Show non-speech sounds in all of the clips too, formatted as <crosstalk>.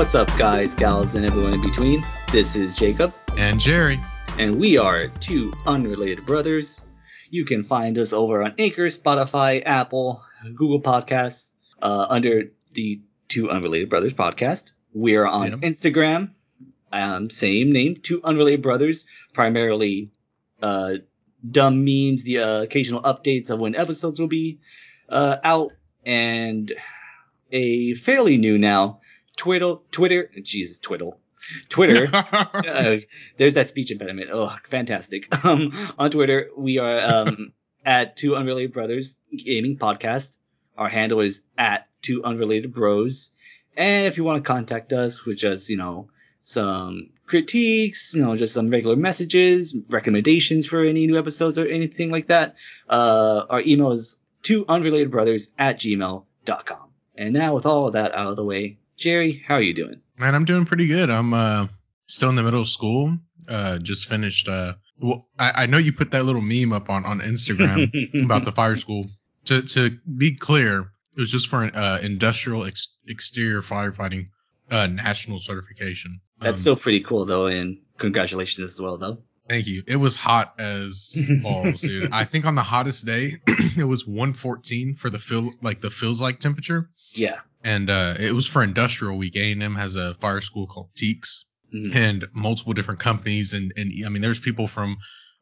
What's up, guys, gals, and everyone in between? This is Jacob, And Jerry. and we are two unrelated brothers. You can find us over on Anchor, Spotify, Apple, Google Podcasts, uh, under the Two Unrelated Brothers podcast. We are on. Instagram, um, same name, Two Unrelated Brothers, primarily uh, dumb memes, the uh, occasional updates of when episodes will be uh, out, and a fairly new now Twitter, Twitter, Jesus, Twiddle, Twitter. <laughs> uh, there's that speech impediment. Oh, fantastic. <laughs> Um, on Twitter, we are um, <laughs> at Two Unrelated Brothers Gaming Podcast. Our handle is at Two Unrelated Bros. And if you want to contact us with just, you know, some critiques, you know, just some regular messages, recommendations for any new episodes or anything like that, uh, our email is two unrelated brothers at gmail.com. And now with all of that out of the way, Jerry, how are you doing? Man, I'm doing pretty good. I'm uh, still in the middle of school. Uh, just finished. Uh, well, I, I know you put that little meme up on, on Instagram <laughs> about the fire school. To to be clear, it was just for an uh, industrial ex- exterior firefighting uh, national certification. That's Um, still pretty cool though, and congratulations as well though. Thank you. It was hot as <laughs> balls, dude. I think on the hottest day, <clears throat> it was 114 for the feel like the feels like temperature. Yeah. And uh, it was for industrial week. A and M has a fire school called TEEX, Mhm. and multiple different companies, and and I mean, there's people from.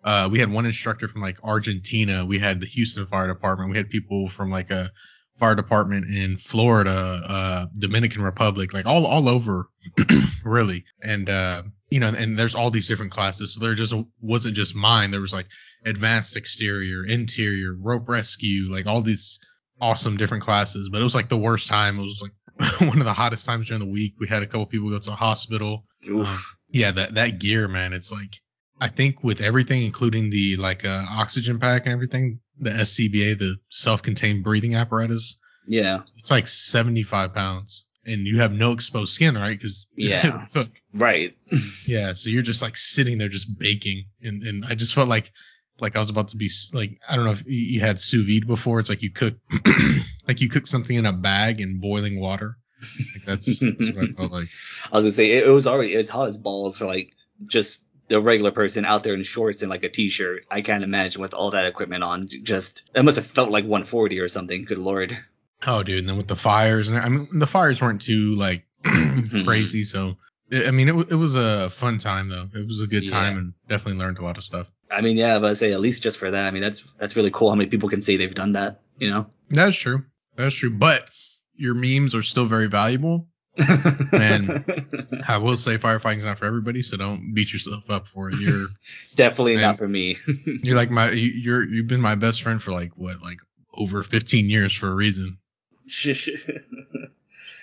Uh, we had one instructor from like Argentina. We had the Houston Fire Department. We had people from like a fire department in Florida, uh, Dominican Republic, like all all over, <clears throat> really. And uh, you know, and there's all these different classes. So there just wasn't just mine. There was like advanced exterior, interior, rope rescue, like all these awesome different classes, but it was like the worst time. It was like <laughs> one of the hottest times during the week. We had a couple people go to the hospital. Um, yeah, that that gear, man, it's like I think with everything, including the like uh, oxygen pack and everything, the SCBA, the self-contained breathing apparatus, yeah. it's like 75 pounds, and you have no exposed skin, right? Because <laughs> Yeah. Right. <laughs> yeah, so you're just like sitting there just baking, and and I just felt like like I was about to be like I don't know if you had sous vide before. It's like you cook <clears throat> like you cook something in a bag in boiling water. Like that's, that's what I felt like. <laughs> I was gonna say it, it was already as hot as balls for like just the regular person out there in shorts and like a t-shirt. I can't imagine with all that equipment on. Just it must have felt like 140 or something. Good lord. Oh, dude, and then with the fires, and I mean the fires weren't too like <clears throat> mm-hmm. crazy, so I I mean it, it was a fun time though. It was a good time Yeah. and definitely learned a lot of stuff. I mean, yeah, but I say at least just for that. I mean, that's that's really cool. How many people can say they've done that? You know. That's true. That's true. But your memes are still very valuable. and <laughs> I will say firefighting's not for everybody, so don't beat yourself up for it. You're <laughs> Definitely Man. not for me. <laughs> you're like my you- you're you've been my best friend for like what like over 15 years for a reason.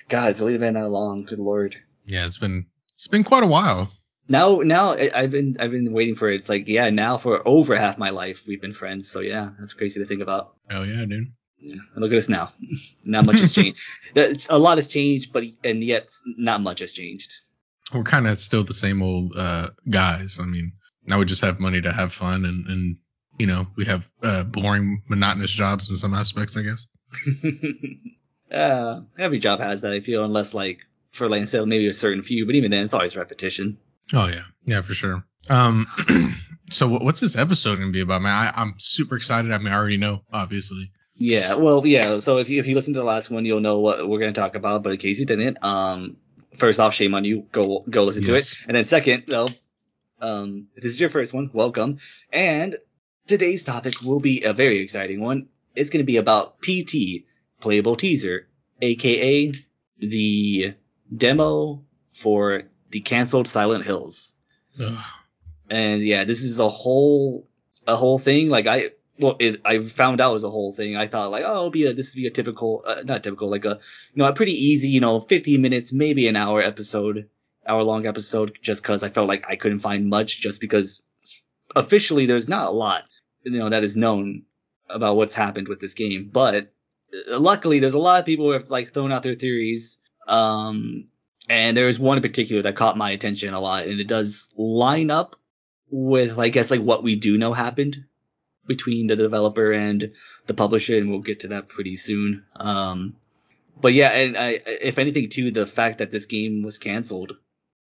God, it's really been that long. Good lord. Yeah, it's been it's been quite a while. Now, now I've been I've been waiting for it. It's like yeah, now for over half my life we've been friends. So yeah, that's crazy to think about. Oh yeah, dude. Yeah, and look at us now. <laughs> not much has <laughs> changed. A lot has changed, but and yet not much has changed. We're kind of still the same old uh guys. I mean, now we just have money to have fun and and you know we have uh boring monotonous jobs in some aspects, I guess. <laughs> uh, every job has that. I feel, unless like for like instead maybe a certain few, but even then it's always repetition. Oh yeah, yeah for sure. Um, <clears throat> so what's this episode gonna be about, man? I, I'm super excited. I mean, I already know, obviously. Yeah, well, yeah. So if you if you listen to the last one, you'll know what we're gonna talk about. But in case you didn't, um, first off, shame on you. Go go listen to it. And then second, though, um, if this is your first one, welcome. And today's topic will be a very exciting one. It's gonna be about PT, playable teaser, aka the demo for the canceled Silent Hills Ugh. and yeah, this is a whole a whole thing. Like I well, it, I found out it was a whole thing. I thought like, oh, it'll be a this will be a typical, uh, not typical, like a you know a pretty easy, you know, 15 minutes, maybe an hour episode, hour long episode, just because I felt like I couldn't find much, just because officially there's not a lot, you know, that is known about what's happened with this game. But uh, luckily, there's a lot of people who have like thrown out their theories. Um, and there's one in particular that caught my attention a lot, and it does line up with, I guess, like what we do know happened between the developer and the publisher, and we'll get to that pretty soon. Um, but yeah, and I, if anything, too, the fact that this game was canceled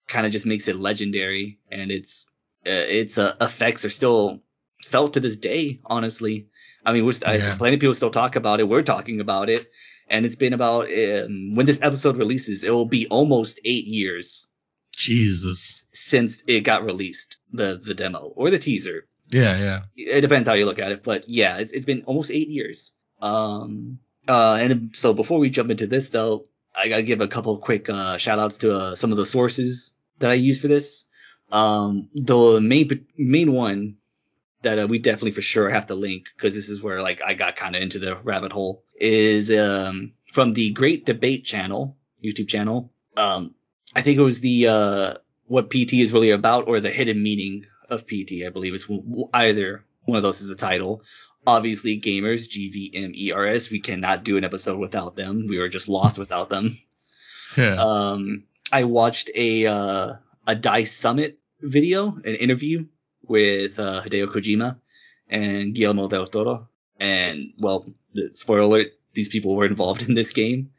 kind of just makes it legendary, and its uh, its uh, effects are still felt to this day. Honestly, I mean, we're, Yeah. I, plenty of people still talk about it. We're talking about it, and it's been about um, when this episode releases, it will be almost eight years Jesus. since it got released, the the demo or the teaser. Yeah, yeah. It depends how you look at it, but yeah, it's, it's been almost eight years. Um, uh, and so before we jump into this though, I gotta give a couple quick uh, shout outs to uh, some of the sources that I use for this. Um, the main main one that uh, we definitely for sure have to link because this is where like I got kind of into the rabbit hole is um, from the Grate Debate channel, YouTube channel. Um, I think it was the uh, what PT is really about or the hidden meaning of PT. I believe w- either one of those is the title. Obviously, GVMERS, G V M E R S. We cannot do an episode without them. We were just lost without them. Yeah. Um, I watched a uh, a D.I.C.E. Summit video, an interview with uh, Hideo Kojima and Guillermo del Toro, and well, spoiler alert: these people were involved in this game,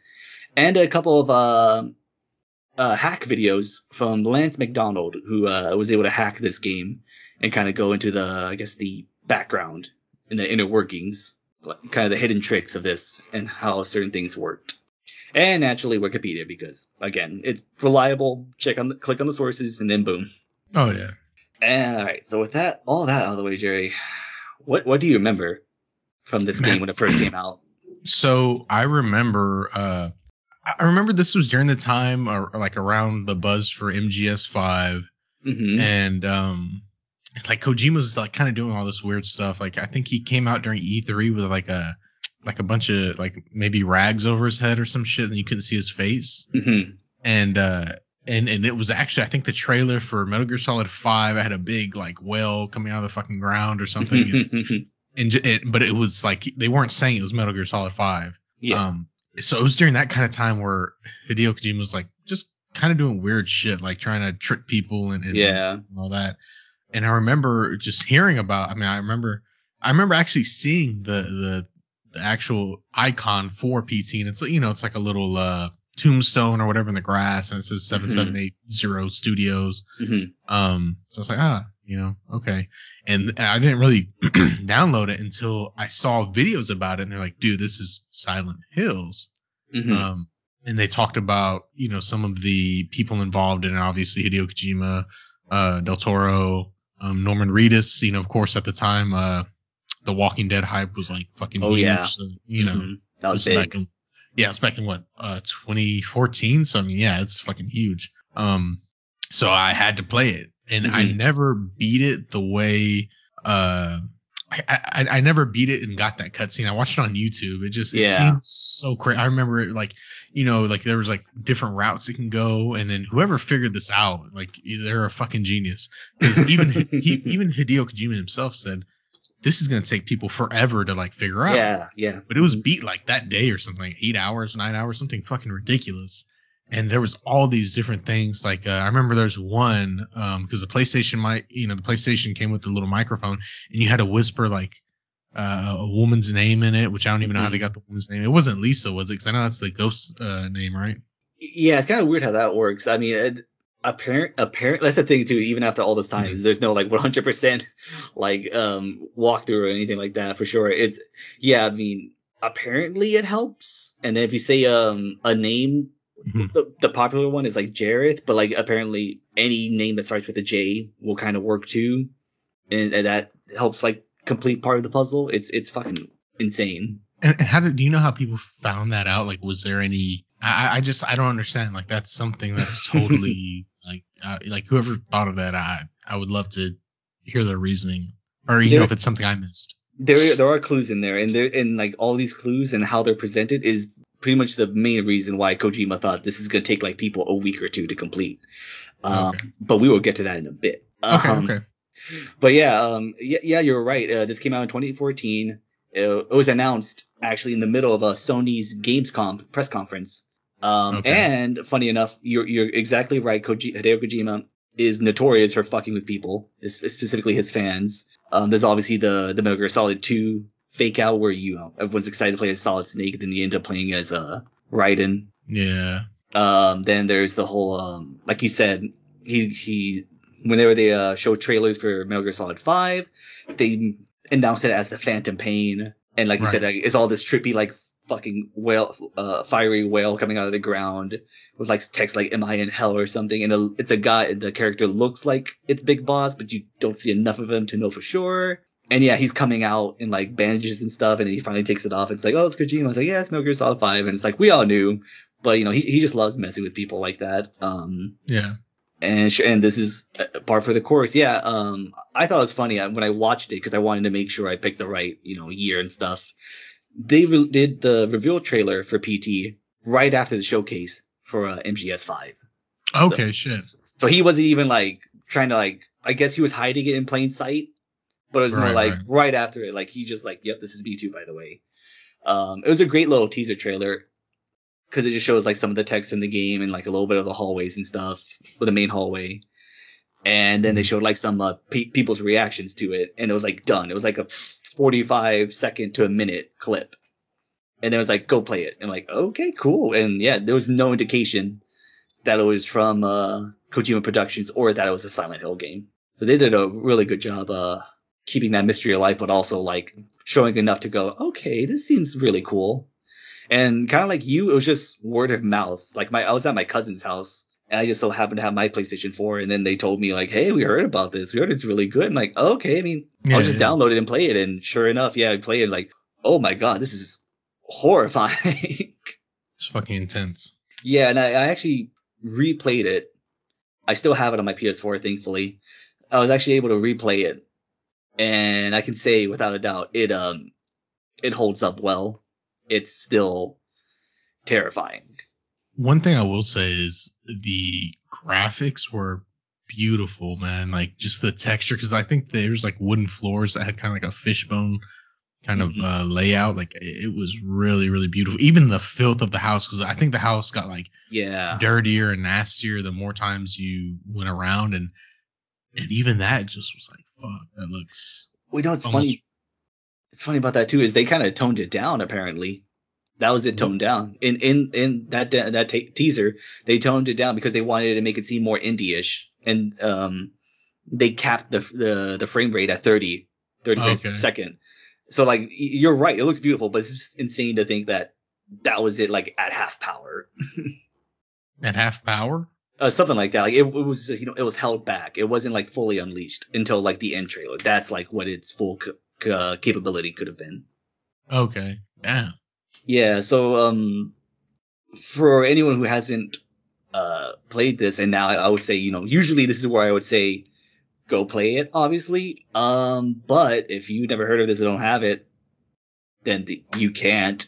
and a couple of uh, uh, hack videos from Lance McDonald, who uh, was able to hack this game and kind of go into the, I guess, the background and the inner workings, kind of the hidden tricks of this and how certain things worked and naturally Wikipedia because again it's reliable. Check on the, click on the sources and then boom. oh yeah. All right, so with that all that out of the way, Jerry, what what do you remember from this game when it first came out? So I remember, uh, I remember this was during the time, or like around the buzz for MGS5, hmm and um, like Kojima was like kind of doing all this weird stuff. Like I think he came out during E3 with like a like a bunch of like maybe rags over his head or some shit, and you couldn't see his face. hmm And uh, and and it was actually I think the trailer for Metal Gear Solid 5 I had a big like whale coming out of the fucking ground or something. <laughs> and j- it, but it was like they weren't saying it was Metal Gear Solid 5. yeah. Um, so it was during that kind of time where Hideo Kojima was like just kind of doing weird shit, like trying to trick people and, and yeah. and all that. And I remember just hearing about. I mean, I remember, I remember actually seeing the the the actual icon for PT, and it's you know it's like a little uh tombstone or whatever in the grass, and it says seven seven eight zero Studios. hmm Um, so I was like, ah, you know, okay. And I didn't really <clears throat> download it until I saw videos about it, and they're like, dude, this is Silent Hills. hmm Um, and they talked about, you know, some of the people involved in it, obviously Hideo Kojima, uh, Del Toro, um, Norman Reedus, you know, of course, at the time, uh, the Walking Dead hype was like fucking Oh, huge. yeah. So, you know, Mhm. that was big. back in, yeah, it's back in what, uh, 2014. So I mean, yeah, it's fucking huge. Um, so I had to play it, and I Mhm. never beat it the way, uh, I, I I never beat it and got that cutscene. I watched it on YouTube. It just it Yeah. seemed so crazy. I remember it like you know like there was like different routes it can go, and then whoever figured this out, like they're a fucking genius. Because even he, <laughs> even Hideo Kojima himself said this is gonna take people forever to like figure out. Yeah. Yeah. But it was beat like that day or something, like eight hours, nine hours, something fucking ridiculous. And there was all these different things. Like uh, I remember there's one because the PlayStation might, you know, the PlayStation came with the little microphone, and you had to whisper like uh, a woman's name in it, which I don't even know how they got the woman's name. It wasn't Lisa, was it? Because I know that's the ghost uh, name, right? Yeah, it's kind of weird how that works. I mean, it, apparent, apparent. That's the thing too. Even after all this time, Mhm. there's no like 100% like um walkthrough or anything like that for sure. It's yeah. I mean, apparently it helps. And then if you say um a name, Mhm. the, the popular one is like Jareth, but like apparently any name that starts with a J will kind of work too, and, and that helps like complete part of the puzzle. It's it's fucking insane. And, and how did do you know how people found that out? Like, was there any? I, I just I don't understand. Like, that's something that's <laughs> totally like uh, like whoever thought of that. I I would love to hear their reasoning, or you There- know if it's something I missed. there there are clues in there, and there and like all these clues and how they're presented is pretty much the main reason why Kojima thought this is gonna take like people a week or two to complete. Um, Okay. But we will get to that in a bit. Okay, Um, okay. But yeah, um, yeah, yeah, you're right. Uh, this came out in 2014. It, it was announced actually in the middle of a Sony's Gamescom press conference. Um, Okay. and funny enough, you're you're exactly right. Koji, Hideo Kojima is notorious for fucking with people, specifically his fans. Um, there's obviously the the Metal Gear Solid 2 fake out where you know everyone's excited to play as Solid Snake, then you end up playing as uh Raiden. Yeah. Um, then there's the whole um, like you said, he he whenever they uh, show trailers for Metal Gear Solid Five, they announced it as the Phantom Pain, and like you Right. said, like, it's all this trippy like fucking whale, uh, fiery whale coming out of the ground with like text like "Am I in hell?" or something, and a, it's a guy. The character looks like it's Big Boss, but you don't see enough of him to know for sure. And yeah, he's coming out in like bandages and stuff, and then he finally takes it off. It's like, oh, it's Kojima. It's like, yeah, it's Metal Gear Solid Five, and it's like we all knew, but you know, he he just loves messing with people like that. Um, Yeah. and sh- and this is uh, par for the course. Yeah, um, I thought it was funny uh, when I watched it because I wanted to make sure I picked the right you know year and stuff. They re- did the reveal trailer for PT right after the showcase for uh, MGS5. Okay. so, shit. So he wasn't even like trying to like. I guess he was hiding it in plain sight, but it was more Right, like right. right. after it. Like he just like, yep, this is PT by the way. Um, it was a great little teaser trailer because it just shows like some of the text in the game and like a little bit of the hallways and stuff with the main hallway. And then they Mm-hmm. showed like some uh, pe- people's reactions to it, and it was like done. It was like a 45 second to a minute clip, and then it was like go play it. And I'm like okay, cool. And yeah, there was no indication that it was from uh, Kojima Productions or that it was a Silent Hill game. So they did a really good job uh, keeping that mystery alive, but also like showing enough to go, okay, this seems really cool. And kind of like you, it was just word of mouth. Like my, I was at my cousin's house, and I just so happened to have my PlayStation 4, and then they told me like, hey, we heard about this. We heard it's really good. I'm like, okay. I mean, Yeah, I'll just yeah. download it and play it. And sure enough, yeah, I played it. Like, oh my god, this is horrifying. <laughs> It's fucking intense. Yeah, and I, I actually replayed it. I still have it on my PS4, thankfully. I was actually able to replay it, and I can say without a doubt, it um, it holds up well. It's still terrifying. One thing I will say is the graphics were beautiful, man. Like just the texture, because I think there's like wooden floors that had kind of like a fishbone kind of Mhm. uh, layout. Like it, it was really, really beautiful. Even the filth of the house, because I think the house got like Yeah, dirtier and nastier the more times you went around, and and even that just was like, fuck, that looks. we know it's Almost- funny. It's funny about that too is they kind of toned it down. Apparently, that was it toned down in in in that that teaser. They toned it down because they wanted to make it seem more indie-ish, and um, they capped the the the frame rate at 30 30 frames per second. So like you're right, it looks beautiful, but it's just insane to think that that was it like at half power. <laughs> At half power? Uh, something like that. Like it, it was, you know, it was held back. It wasn't like fully unleashed until like the end trailer. That's like what its full c- c- uh, capability could have been. Okay. Yeah. Yeah. So um, for anyone who hasn't uh played this, and now I, I would say, you know, usually this is where I would say go play it, obviously. Um, but if you never heard of this and don't have it, then the, you can't.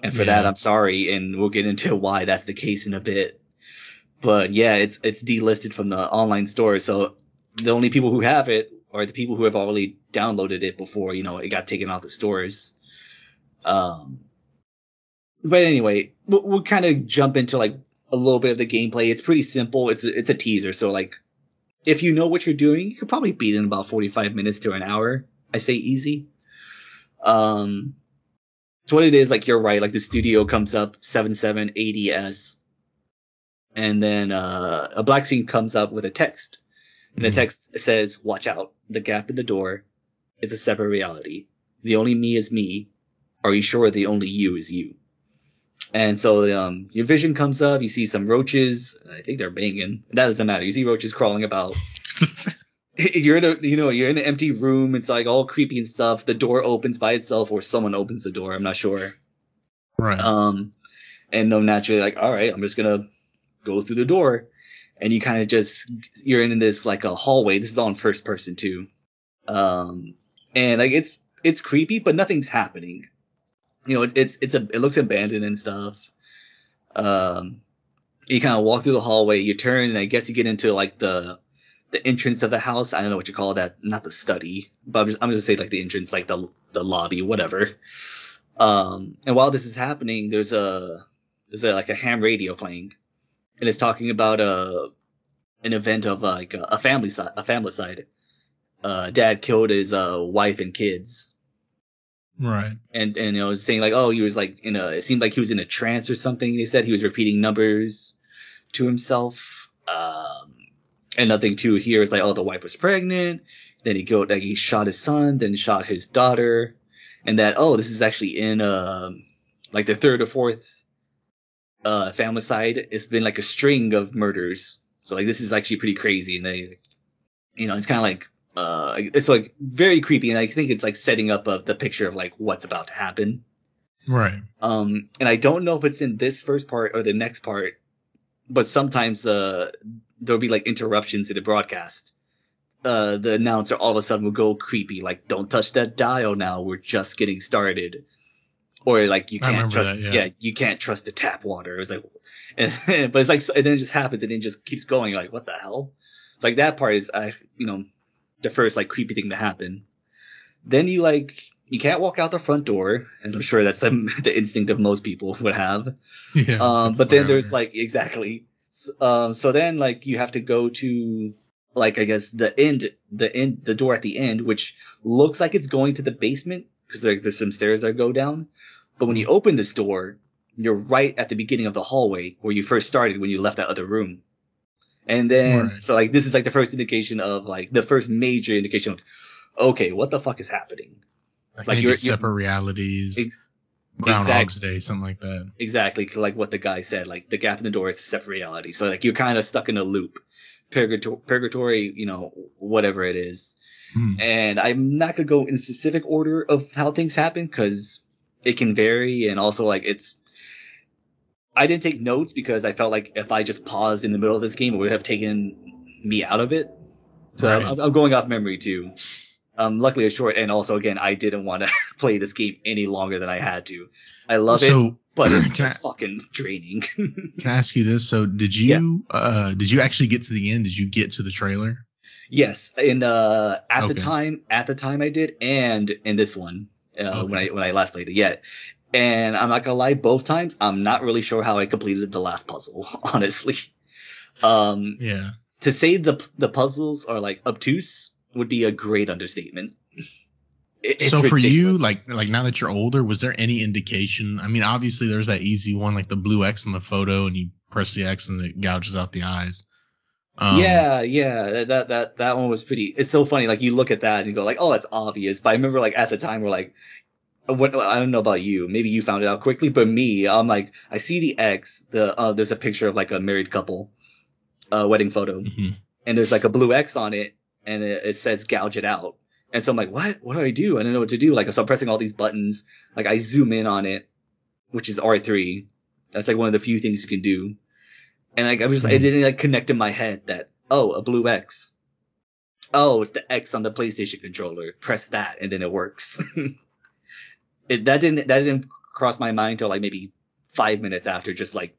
And for that, I'm sorry, and we'll get into why that's the case in a bit. But yeah, it's it's delisted from the online store, so the only people who have it are the people who have already downloaded it before you know it got taken off the stores. Um, but anyway, we'll, we'll kind of jump into like a little bit of the gameplay. It's pretty simple. It's it's a teaser, so like if you know what you're doing, you could probably beat in about 45 minutes to an hour. I say easy. Um, so what it is, like you're right, like the studio comes up 7780S, and then uh, a black screen comes up with a text, and the Mhm. text says, "Watch out! The gap in the door is a separate reality. The only me is me. Are you sure the only you is you?" And so um, your vision comes up. You see some roaches. I think they're banging. That doesn't matter. You see roaches crawling about. <laughs> you're in a you know you're in an empty room. It's like all creepy and stuff. The door opens by itself, or someone opens the door. I'm not sure. right. Um, and no, naturally, like, all right, I'm just gonna go through the door, and you kind of just you're in this like a hallway. This is all in first person too. Um, and like it's it's creepy, but nothing's happening. You know, it, it's it's a it looks abandoned and stuff. Um, you kind of walk through the hallway, you turn, and I guess you get into like the the entrance of the house. I don't know what you call that, not the study, but I'm just I'm just say like the entrance, like the the lobby, whatever. Um, and while this is happening, there's a there's a, like a ham radio playing, and it's talking about a an event of like a, a familicide, a familicide. Uh, dad killed his uh wife and kids, Right. and and you know saying like oh he was like in a it seemed like he was in a trance or something they said. He was repeating numbers to himself. Um and nothing too here is like oh the wife was pregnant. Then he go like he shot his son then shot his daughter. And that oh this is actually in um like the third or fourth uh familicide it's been like a string of murders. So like this is actually pretty crazy. And they you know it's kind of like uh it's like very creepy. And i think it's like setting up a, the picture of like what's about to happen. Right. um and i don't know if it's in this first part or the next part but sometimes uh there'll be like interruptions in the broadcast. Uh the announcer all of a sudden will go creepy like don't touch that dial now. We're just getting started or like you can't trust that, yeah. you can't trust the tap water it was like and, <laughs> but it's like and then it just happens and then it just keeps going You're like what the hell it's like that part is i you know the first like creepy thing to happen then you like you can't walk out the front door as i'm sure that's the, <laughs> the instinct of most people would have <laughs> Yeah. um, but then there's there. like exactly. Um, so then like you have to go to like I guess the end, the end, the door at the end, which looks like it's going to the basement because like there's some stairs that go down. But when you open this door, you're right at the beginning of the hallway where you first started when you left that other room. And then Right. so like this is like the first indication of like the first major indication of okay, what the fuck is happening? like, like you're- you're- separate realities. Ex- Groundhog's Day, something like that. Exactly, like what the guy said, like the gap in the door, it's a separate reality. So like you're kind of stuck in a loop, purgatory, purgatory, you know, whatever it is. Hmm. And I'm not gonna go in specific order of how things happen because it can vary, and also like it's. I didn't take notes because I felt like if I just paused in the middle of this game, it would have taken me out of it. So Right. I'm, I'm going off memory too. Um, luckily it's short, and also again, I didn't want to <laughs> play this game any longer than I had to. I love it so, but it's <clears throat> Can I- just fucking draining. <laughs> can I ask you this? So, did you uh did you actually get to the end? Did you get to the trailer? yes, and uh, at the time, at the time I did, and in this one uh, when I when I last played it, yet. And I'm not gonna lie, both times I'm not really sure how I completed the last puzzle, <laughs> honestly. Um, Yeah. to say the the puzzles are like obtuse would be a great understatement. It- it's so for you, like like now that you're older, was there any indication? I mean, obviously there's that easy one, like the blue X in the photo, and you press the X and it gouges out the eyes. Um, yeah, yeah, that, that that one was pretty. It's so funny. Like you look at that and you go like, oh, that's obvious. But I remember like at the time we're like, what I don't know about you. Maybe you found it out quickly, but me, I'm like, I see the X. The uh, there's a picture of like a married couple, uh, wedding photo, mhm. and there's like a blue X on it, and it, it says gouge it out. And so I'm like, what? What do I do? I don't know what to do. Like, so I'm pressing all these buttons. Like, I zoom in on it, which is R3. That's like one of the few things you can do. And like, I was, just it Hmm. didn't like connect in my head that, oh, a blue X. Oh, it's the X on the PlayStation controller. Press that, and then it works. <laughs> it, that didn't, that didn't cross my mind until like maybe five minutes after just like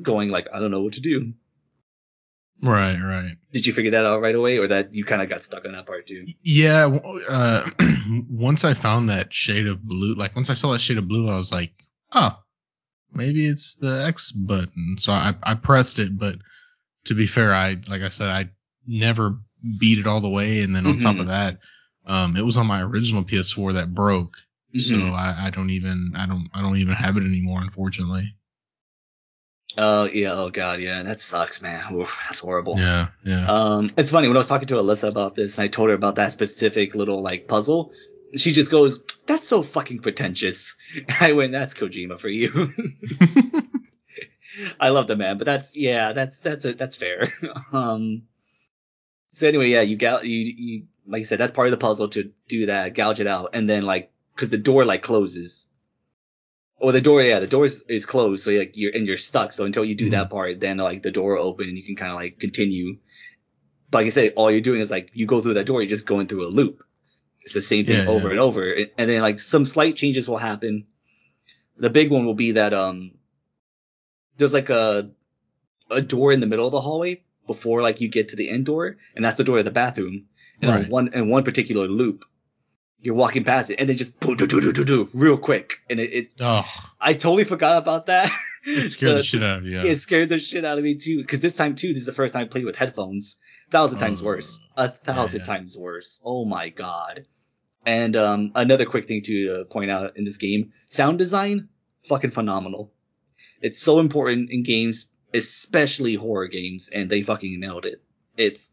going like, I don't know what to do. Right, right. Did you figure that out right away, or that you kind of got stuck on that part too? Yeah. Uh, <clears throat> once I found that shade of blue, like once I saw that shade of blue, I was like, oh, maybe it's the X button. So I, I pressed it, but to be fair, I, like I said, I never beat it all the way. And then on top Mhm. of that, um, it was on my original PS4 that broke. So Mhm. I, I don't even, I don't, I don't even have it anymore, unfortunately. Oh yeah, oh god, yeah, that sucks, man. <laughs> Oof, that's horrible. Yeah, yeah. Um, it's funny when I was talking to Alyssa about this, and I told her about that specific little like puzzle. She just goes, "That's so fucking pretentious." <laughs> I went, "That's Kojima for you." <laughs> I love the man, but that's yeah, that's that's a, that's fair. <laughs> um, so anyway, yeah, you got you you like you said, that's part of the puzzle to do that, gouge it out, and then like because the door like closes. Or the door, yeah, the door is, is closed, so like you're and you're stuck. So until you do that part, then like the door will open, and you can kind of like continue. But like I said, all you're doing is like you go through that door, you're just going through a loop. It's the same thing Yeah, over yeah. and over, and and then like some slight changes will happen. The big one will be that um, there's like a a door in the middle of the hallway before like you get to the end door, and that's the door of the bathroom. And on Right. one in one particular loop, you're walking past it, and then just do do do do do real quick, and it, it oh, I totally forgot about that. it scared the, <laughs> shit out of you. Yeah. It scared the shit out of me too. Because this time too, this is the first time I played with headphones. Thousand times Uh, worse. A thousand yeah. times worse. Oh my god. And um, another quick thing to uh, point out in this game, sound design, fucking phenomenal. It's so important in games, especially horror games, and they fucking nailed it. It's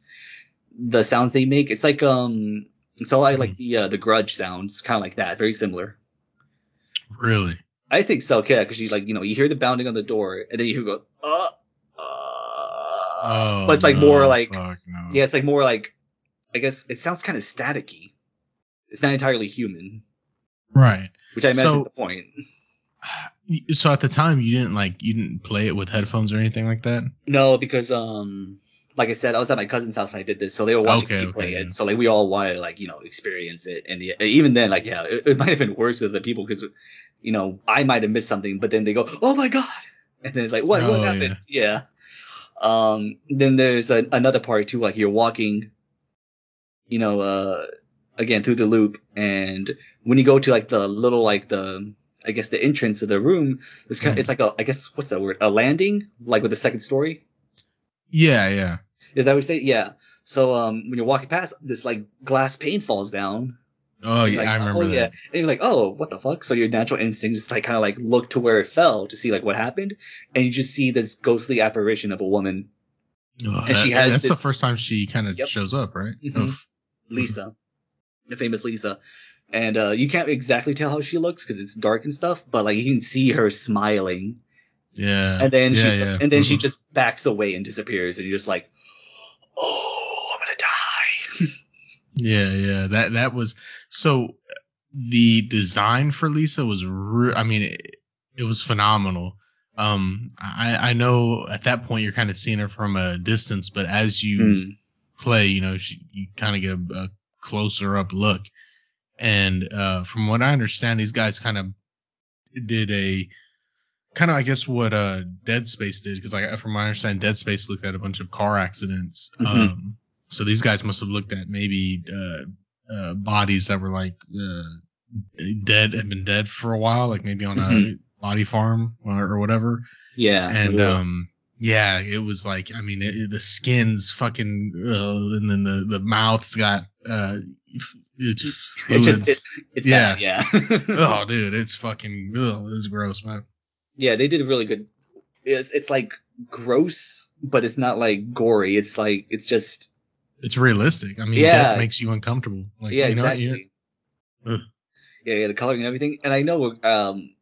the sounds they make. It's like um, it's all like the uh, the Grudge sounds, kind of like that, very similar. Really? I think so, yeah, because you like you know you hear the bounding on the door, and then you go uh Oh, but it's like no, more like fuck no. yeah, it's like more like I guess it sounds kind of staticky. It's not entirely human, Right. which I imagine So- is the point. So at the time you didn't like you didn't play it with headphones or anything like that. No, because um, like I said, I was at my cousin's house when I did this, so they were watching Okay, me play okay, it. So like we all wanted to like you know experience it, and yeah, even then like yeah, it, it <laughs> might have been worse with the people because you know I might have missed something, but then they go, oh my god, <laughs> and then it's like what what Oh, happened? Yeah. Um. Then there's a, another part too, like you're walking, you know, uh, again through the loop, and when you go to like the little like the I guess the entrance of the room, it's kind Mhm. it's like a I guess what's that word? A landing, like with the second story. Yeah, yeah. Is that what you say? Yeah. So um, when you're walking past, this like glass pane falls down. Oh yeah, like, I remember oh, that. Yeah. And you're like, oh, what the fuck? So your natural instinct is like kind of like look to where it fell to see like what happened, and you just see this ghostly apparition of a woman, Oh, And she has that's the first time she kind of Yep. shows up, right? Mhm. Lisa, the famous Lisa. And uh, you can't exactly tell how she looks because it's dark and stuff, but like you can see her smiling, yeah. and then yeah, she yeah. and then she Mhm. just backs away and disappears, and you're just like, <gasps> oh, I'm gonna die. Yeah, yeah. That that was so. The design for Lisa was, re- I mean, it, it was phenomenal. Um, I I know at that point you're kind of seeing her from a distance, but as you Hmm. play, you know, she, you kind of get a, a closer up look. And uh, from what I understand, these guys kind of did a kind of, I guess, what uh, Dead Space did, because like from my I understand, Dead Space looked at a bunch of car accidents. Mhm. Um, so these guys must have looked at maybe uh, uh, bodies that were like uh, dead, had been dead for a while, like maybe on a Mhm. body farm or, or whatever Yeah. and ugh. um yeah it was like i mean it, the skin's fucking uh, and then the the mouth's got uh it's it's just it, it's Yeah. bad, yeah. <laughs> oh <laughs> dude it's fucking ugh, it's gross man yeah, they did a really good. It's it's like gross, but it's not like gory. It's like it's just it's realistic i mean Yeah. death makes you uncomfortable like yeah, you know, exactly. Yeah, yeah, the coloring and everything. And I know, um,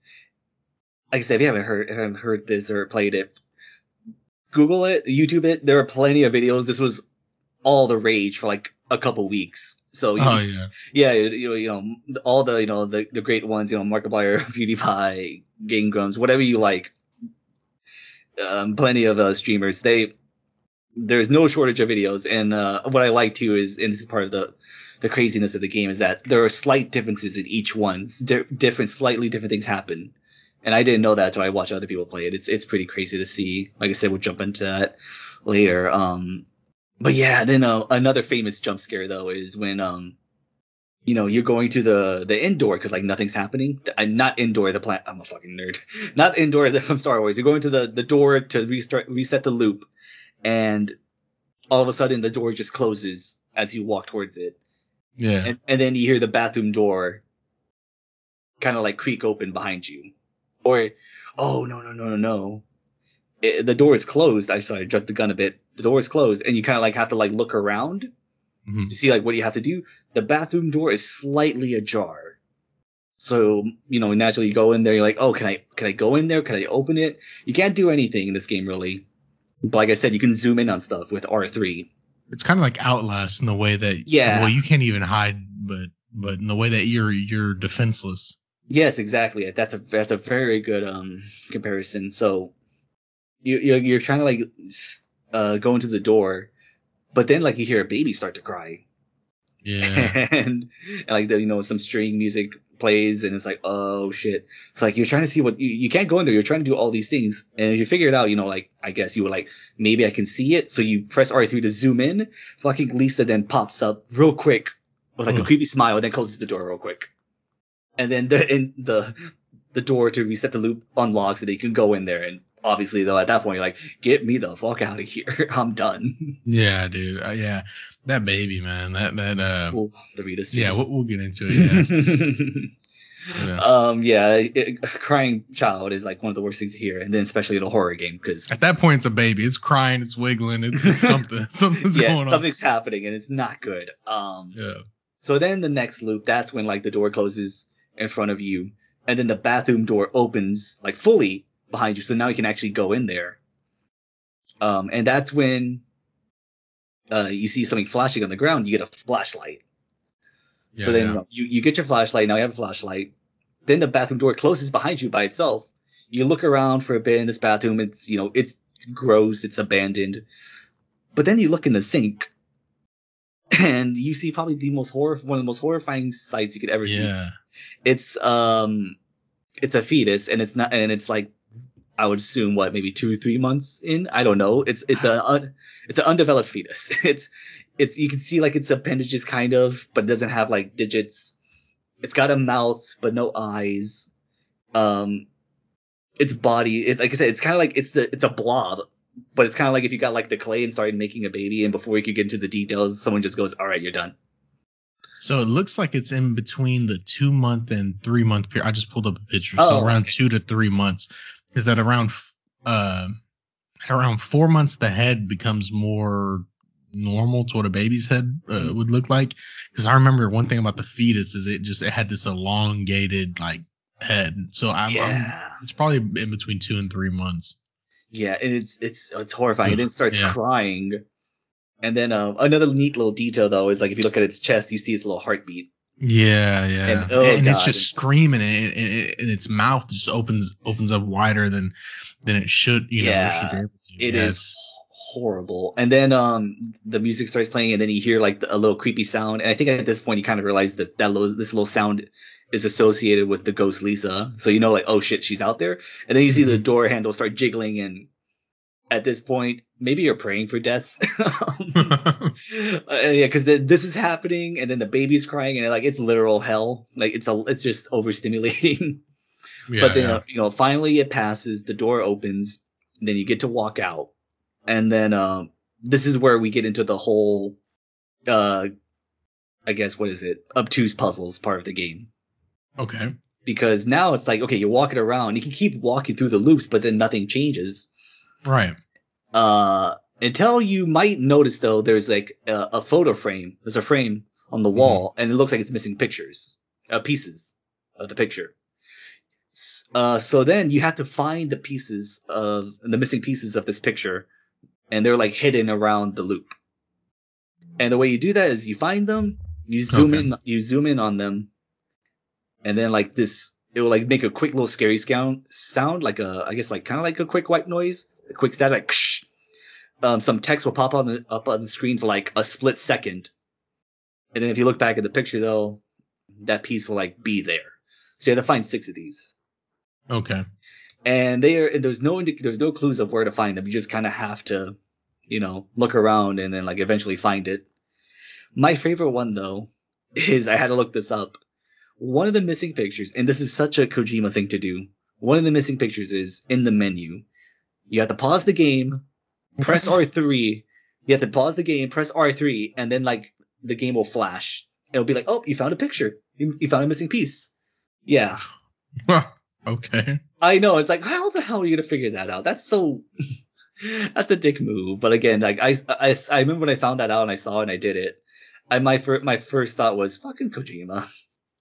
like I said, if you haven't heard, haven't heard this or played it, Google it, YouTube it. There are plenty of videos. This was all the rage for like a couple weeks. So you, oh yeah yeah, you know, you know, all the, you know, the, the great ones, you know, Markiplier, <laughs> PewDiePie, Game Grumps, whatever you like. Um, plenty of uh, streamers. They, there's no shortage of videos. And, uh, what I like too is, and this is part of the, the craziness of the game is that there are slight differences in each one. Di- different, slightly different things happen. And I didn't know that until I watched other people play it. It's, it's pretty crazy to see. Like I said, we'll jump into that later. Um, but yeah, then uh, another famous jump scare though is when um, you know, you're going to the the indoor because like nothing's happening. I'm not indoor. The plant. I'm a fucking nerd. <laughs> Not Endor <laughs> from Star Wars. You're going to the the door to restart reset the loop, and all of a sudden the door just closes as you walk towards it, yeah and and then you hear the bathroom door kind of like creak open behind you, or oh no no no no no. It, the door is closed. I sorry, I jumped the gun a bit. The door is closed, and you kind of like have to like look around Mhm. to see like what do you have to do. The bathroom door is slightly ajar. So, you know, naturally you go in there, you're like, oh, can I, can I go in there? Can I open it? You can't do anything in this game really. But like I said, you can zoom in on stuff with R3. it's kind of like outlast in the way that Yeah. well you can't even hide but but in the way that you're you're defenseless Yes, exactly. That's a, that's a very good, um, comparison. So you, you're, you're trying to like, uh, go into the door, but then like you hear a baby start to cry. yeah and, <laughs> and like the, you know some string music plays and it's like oh shit. So like you're trying to see what you, you can't go in there. You're trying to do all these things. And if you figure it out you know like i guess you were like maybe i can see it. So you press r3 to zoom in. Fucking lisa then pops up real quick. With like a creepy smile and then closes the door real quick. And then the in the the door to reset the loop unlocks and you can go in there and obviously though at that point you're like, get me the fuck out of here. <laughs> I'm done. Yeah, dude. Uh, yeah, that baby, man. That that uh. Well, the Rita's yeah, we'll, we'll get into it. Yeah. <laughs> yeah. Um, yeah, it, a crying child is like one of the worst things to hear, and then especially in a horror game because At that point, it's a baby. It's crying. It's wiggling. It's, it's <laughs> something. Something's yeah, going on. something's happening and it's not good. Um, Yeah. so then the next loop, that's when like the door closes in front of you, and then the bathroom door opens like fully behind you, so now you can actually go in there. Um, and that's when uh you see something flashing on the ground, you get a flashlight. Yeah. so then yeah. you, you get your flashlight. Now you have a flashlight. Then the bathroom door closes behind you by itself. You look around for a bit in this bathroom. It's, you know, it's gross. It's abandoned. But then you look in the sink <laughs> and you see probably the most horror, one of the most horrifying sights you could ever see. Yeah. It's, um, it's a fetus and it's not, and it's like, I would assume what, maybe two, or three months in? I don't know. It's, it's a, un, it's an undeveloped fetus. <laughs> It's, it's, you can see like its appendages kind of, but it doesn't have like digits. It's got a mouth, but no eyes. Um, its body, it's like I said, it's kind of like, it's the, it's a blob, but it's kind of like if you got like the clay and started making a baby and before you could get into the details, someone just goes, all right, you're done. So it looks like it's in between the two month and three month period. I just pulled up a picture. Oh, so around okay. two to three months. Is that around uh around four months the head becomes more normal to what a baby's head uh, Mm-hmm. would look like? Because I remember one thing about the fetus is it just it had this elongated like head. So I'm, I'm yeah. it's probably in between two and three months. Yeah, and it's it's it's horrifying. And then starts Yeah. crying. And then uh, another neat little detail though is like if you look at its chest, you see its little heartbeat. Yeah, yeah, And- and, oh, it's just screaming, and, and, and, and its mouth just opens opens up wider than than it should. You know, Yeah, it able to. It Yeah, is horrible. And then um the music starts playing, and then you hear like the, a little creepy sound. And I think at this point you kind of realize that that little, this little sound is associated with the ghost Lisa. So you know like oh shit she's out there. And then you see the Mhm. door handle start jiggling, and at this point maybe you're praying for death. <laughs> <laughs> Uh, yeah, because this is happening, and then the baby's crying, and like it's literal hell. Like it's a, it's just overstimulating. <laughs> yeah, but then yeah. uh, you know, finally it passes, the door opens, and then you get to walk out, and then um, this is where we get into the whole, uh, I guess what is it, obtuse puzzles part of the game. okay. Because now it's like, okay, you're walking around, you can keep walking through the loops, but then nothing changes. Right. Uh, until you might notice though, there's like a, a photo frame. There's a frame on the wall, and it looks like it's missing pictures, uh, pieces of the picture. Uh, so then you have to find the pieces of the missing pieces of this picture, and they're like hidden around the loop. And the way you do that is you find them, you zoom Okay. in, you zoom in on them, and then like this, it will like make a quick little scary sound, sound like a, I guess like kind of like a quick white noise, a quick static, like. Ksh. Um, some text will pop on the up on the screen for like a split second, and then if you look back at the picture though, that piece will like be there. So you have to find six of these, Okay. and they are. And there's no indi- there's no clues of where to find them. You just kind of have to, you know, look around and then like eventually find it. My favorite one though <laughs> is I had to look this up. One of the missing pictures, and this is such a Kojima thing to do. One of the missing pictures is in the menu. You have to pause the game, press R3. You have to pause the game, press R3, and then like the game will flash. It'll be like, oh, you found a picture. You, you found a missing piece. Yeah, okay. I know. It's like, how the hell are you gonna figure that out? That's so. <laughs> that's a dick move. But again, like I, I, I remember when I found that out and I saw it and I did it. I my fir- my first thought was fucking Kojima,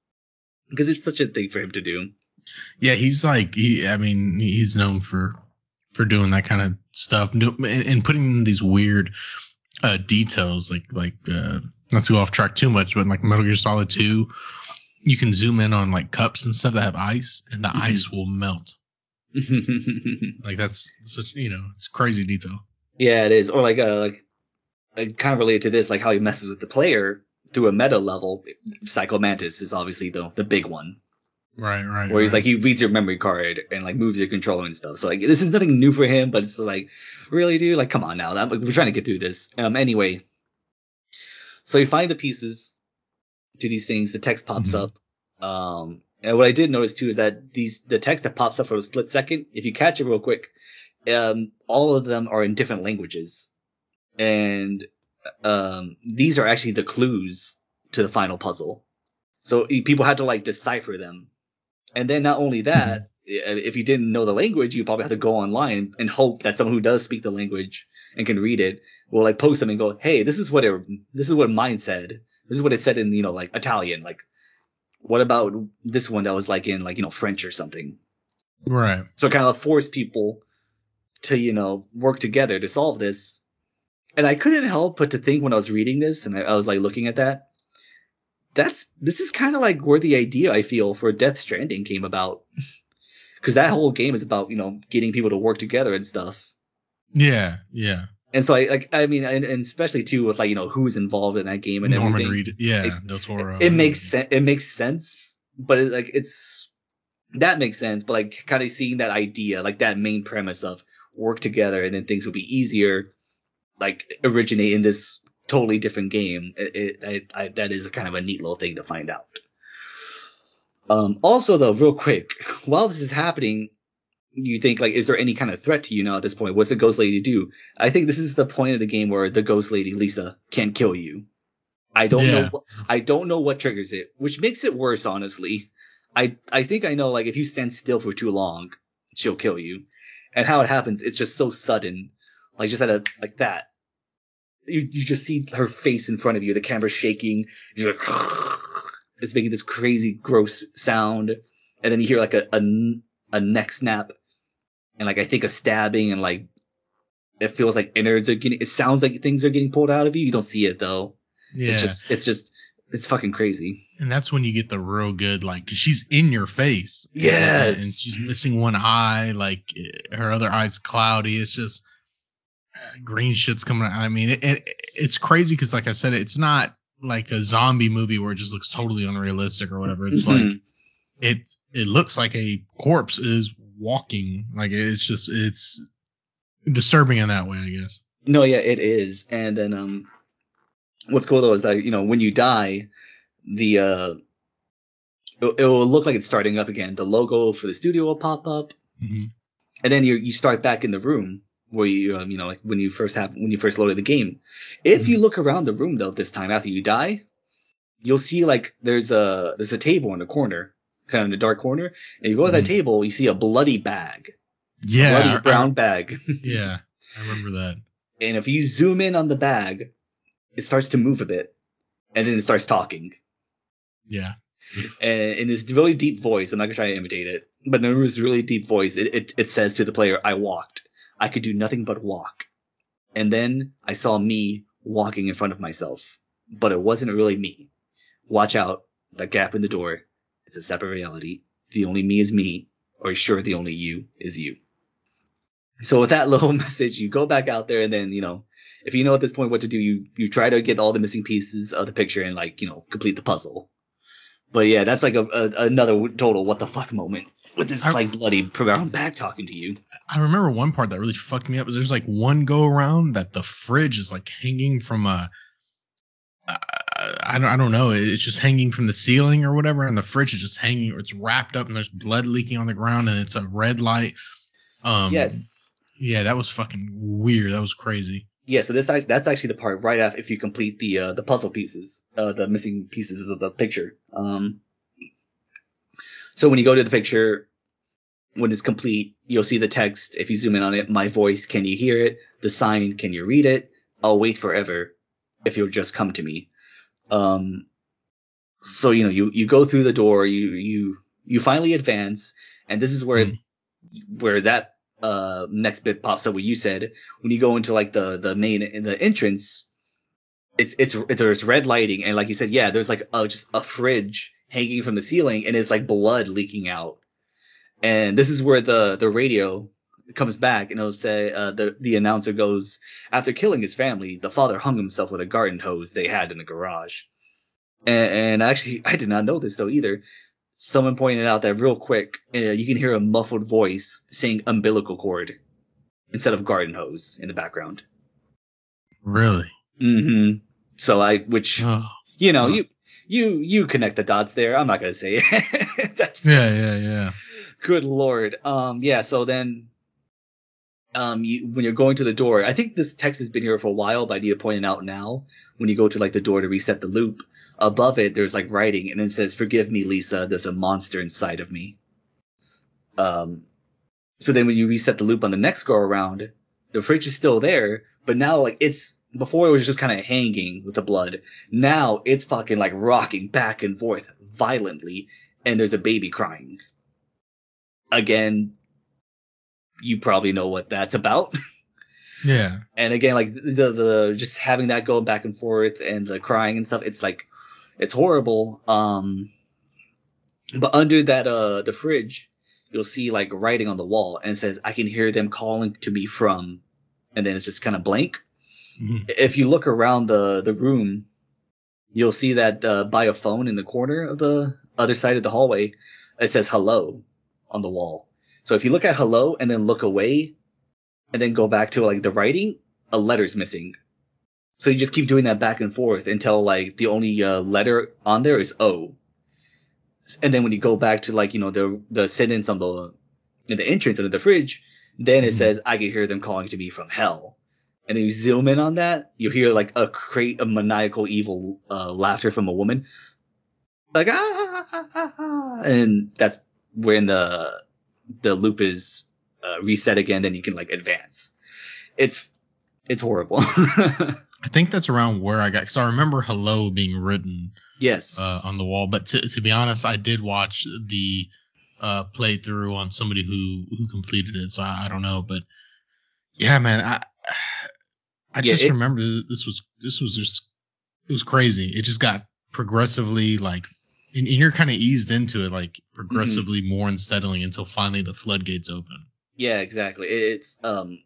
<laughs> because it's such a thing for him to do. Yeah, he's like he. I mean, he's known for for doing that kind of stuff and, and putting in these weird uh details, like like uh not to go off track too much, but like Metal Gear Solid Two, you can zoom in on like cups and stuff that have ice, and the Mhm. ice will melt. <laughs> Like that's such you know it's crazy detail. Yeah, it is. Or like uh like uh, kind of related to this, like how he messes with the player through a meta level. Psycho Mantis is obviously the the big one, Right, right. where he's right. like he reads your memory card and like moves your controller and stuff. So like this is nothing new for him, but it's like really, dude, like come on now, that, we're trying to get through this. Um, anyway, so you find the pieces to these things. The text pops Mhm. up. Um, and what I did notice too is that these the text that pops up for a split second, if you catch it real quick, um, all of them are in different languages, and um, these are actually the clues to the final puzzle. So people had to like decipher them, and then not only that, mm-hmm. if you didn't know the language, you probably have to go online and hope that someone who does speak the language and can read it will like post them and go, hey, this is what it, this is what mine said. This is what it said in you know like Italian. Like, what about this one that was like in like you know French or something? Right. So it kind of forced people to you know work together to solve this. And I couldn't help but to think when I was reading this and I, I was like looking at that, that's this is kind of like where the idea I feel for Death Stranding came about. <laughs> Because that whole game is about you know getting people to work together and stuff. Yeah, yeah. And so I like I mean and, and especially too with like you know who's involved in that game and Norman everything. Reed. Yeah, it, Del It, makes sense. It makes sense, but it, like it's that makes sense. But like kind of seeing that idea, like that main premise of work together and then things will be easier, like originate in this totally different game. It, it I, I, that is a kind of a neat little thing to find out. Um, also though, real quick, while this is happening, you think like, is there any kind of threat to you now at this point? What's the ghost lady do? I think this is the point of the game where the ghost lady Lisa can't kill you. I don't Yeah. know. I don't know what triggers it, which makes it worse, honestly. I I think I know. Like if you stand still for too long, she'll kill you. And how it happens, it's just so sudden, like just at a like that. You you just see her face in front of you, the camera's shaking. You're like, <laughs> it's making this crazy gross sound, and then you hear like a a, a neck snap, and like I think a stabbing, and like it feels like innards are getting. It sounds like things are getting pulled out of you. You don't see it though. Yeah. It's just it's just it's fucking crazy. and that's when you get the real good, like, cause she's in your face. Yes. And she's missing one eye, like her other eye's cloudy. It's just green shit's coming out. I mean, it, it it's crazy because, like I said, it's not like a zombie movie where it just looks totally unrealistic or whatever. It's like Mhm. it it looks like a corpse is walking. Like it's just it's disturbing in that way, I guess. No, yeah, it is. And then um, what's cool though is that you know when you die, the uh, it, it will look like it's starting up again. The logo for the studio will pop up, hmm and then you you start back in the room where you um, you know like when you first have when you first loaded the game. If you look around the room though this time after you die, you'll see like there's a there's a table in the corner, kind of in the dark corner, and you go to that Mhm. table, you see a bloody bag, Yeah. bloody I- brown bag. <laughs> yeah. I remember that. and if you zoom in on the bag, it starts to move a bit, and then it starts talking, Yeah. and in this really deep voice. I'm not gonna try to imitate it, but in this really deep voice, it, it it says to the player, "I walked. I could do nothing but walk, and then I saw me walking in front of myself, but it wasn't really me. Watch out, that gap in the door. It's a separate reality. The only me is me, or sure, the only you is you." So with that <laughs> little message, you go back out there, and then you know if you know at this point what to do, you you try to get all the missing pieces of the picture and like you know complete the puzzle. But yeah, that's like a, a another total what the fuck moment with this I- like bloody brown back talking to you. I remember one part that really fucked me up is there's like one go around that the fridge is like hanging from a I I don't I don't know it's just hanging from the ceiling or whatever and the fridge is just hanging or it's wrapped up and there's blood leaking on the ground and it's a red light. Um yes. Yeah, that was fucking weird. That was crazy. Yeah, so this that's actually the part right after if you complete the uh, the puzzle pieces, uh, the missing pieces of the picture. Um, so when you go to the picture, when it's complete, you'll see the text. If you zoom in on it, my voice, can you hear it? The sign, can you read it? I'll wait forever if you'll just come to me. Um, so you know you you go through the door, you you you finally advance, and this is where Mhm. where that uh next bit pops up what you said when you go into like the the main in the entrance it's it's there's red lighting and like you said yeah there's like a, just a fridge hanging from the ceiling and it's like blood leaking out and this is where the the radio comes back and it'll say uh, the the announcer goes after killing his family the father hung himself with a garden hose they had in the garage and, and actually I did not know this though either someone pointed out that real quick, uh, you can hear a muffled voice saying umbilical cord instead of garden hose in the background. Really? Mm hmm So I, which Oh. you know, Huh. you you you connect the dots there. I'm not gonna say it. <laughs> That's Yeah, yeah, yeah. good lord. Um, yeah. So then, um, you, when you're going to the door, I think this text has been here for a while, but I need to point it out now. When you go to like the door to reset the loop, above it there's like writing, and it says, "Forgive me, Lisa. There's a monster inside of me." Um, so then when you reset the loop on the next go around, the fridge is still there, but now like it's before it was just kind of hanging with the blood. Now it's fucking like rocking back and forth violently, and there's a baby crying. Again, you probably know what that's about. <laughs> Yeah. and again, like the the just having that going back and forth and the crying and stuff, it's like it's horrible. Um, but under that uh the fridge, you'll see like writing on the wall and it says, "I can hear them calling to me from," and then it's just kind of blank. Mhm. If you look around the the room, you'll see that uh, by a phone in the corner of the other side of the hallway, it says "hello" on the wall. So if you look at "hello" and then look away, and then go back to like the writing, a letter's missing. So you just keep doing that back and forth until like the only uh, letter on there is O. And then when you go back to like you know the the sentence on the in the entrance under the fridge, then it Mhm. says I can hear them calling to me from hell. And then you zoom in on that, you hear like a crate of maniacal evil uh, laughter from a woman, like ah, ah, ah, ah, and that's when the the loop is uh, reset again. Then you can like advance. It's it's horrible. <laughs> I think that's around where I got because I remember "Hello" being written yes. uh, on the wall. But to to be honest, I did watch the uh, playthrough on somebody who who completed it, so I, I don't know. But yeah, man, I I Yeah, just it- remember this was this was just it was crazy. It just got progressively like. And, and you're kind of eased into it, like progressively more unsettling until finally the floodgates open. Yeah, exactly. It's um,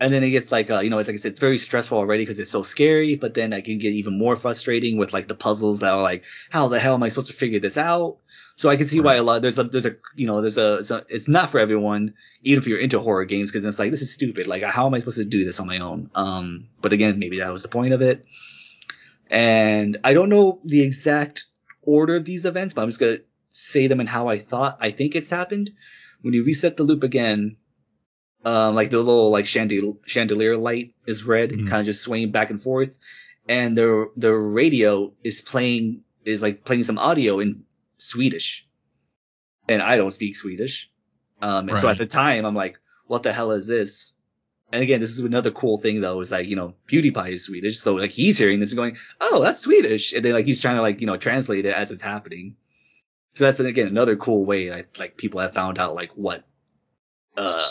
and then it gets like uh, you know, it's like I said, it's very stressful already because it's so scary. But then I can get even more frustrating with like the puzzles that are like, how the hell am I supposed to figure this out? So I can see why a lot there's a there's a you know there's a, it's a it's not for everyone even if you're into horror games because it's like this is stupid. Like how am I supposed to do this on my own? Um but again maybe that was the point of it. And I don't know the exact order of these events but I'm just gonna say them and how I thought I think it's happened. When you reset the loop again um like the little like chandelier chandelier light is red Mhm. kind of just swaying back and forth and the the radio is playing is like playing some audio in Swedish, and I don't speak Swedish. Um, and so at the time, I'm like, what the hell is this? And again, this is another cool thing though, is like, you know, PewDiePie is Swedish, so like he's hearing this and going, oh, that's Swedish, and then like he's trying to like, you know, translate it as it's happening. So that's again another cool way like people have found out like what uh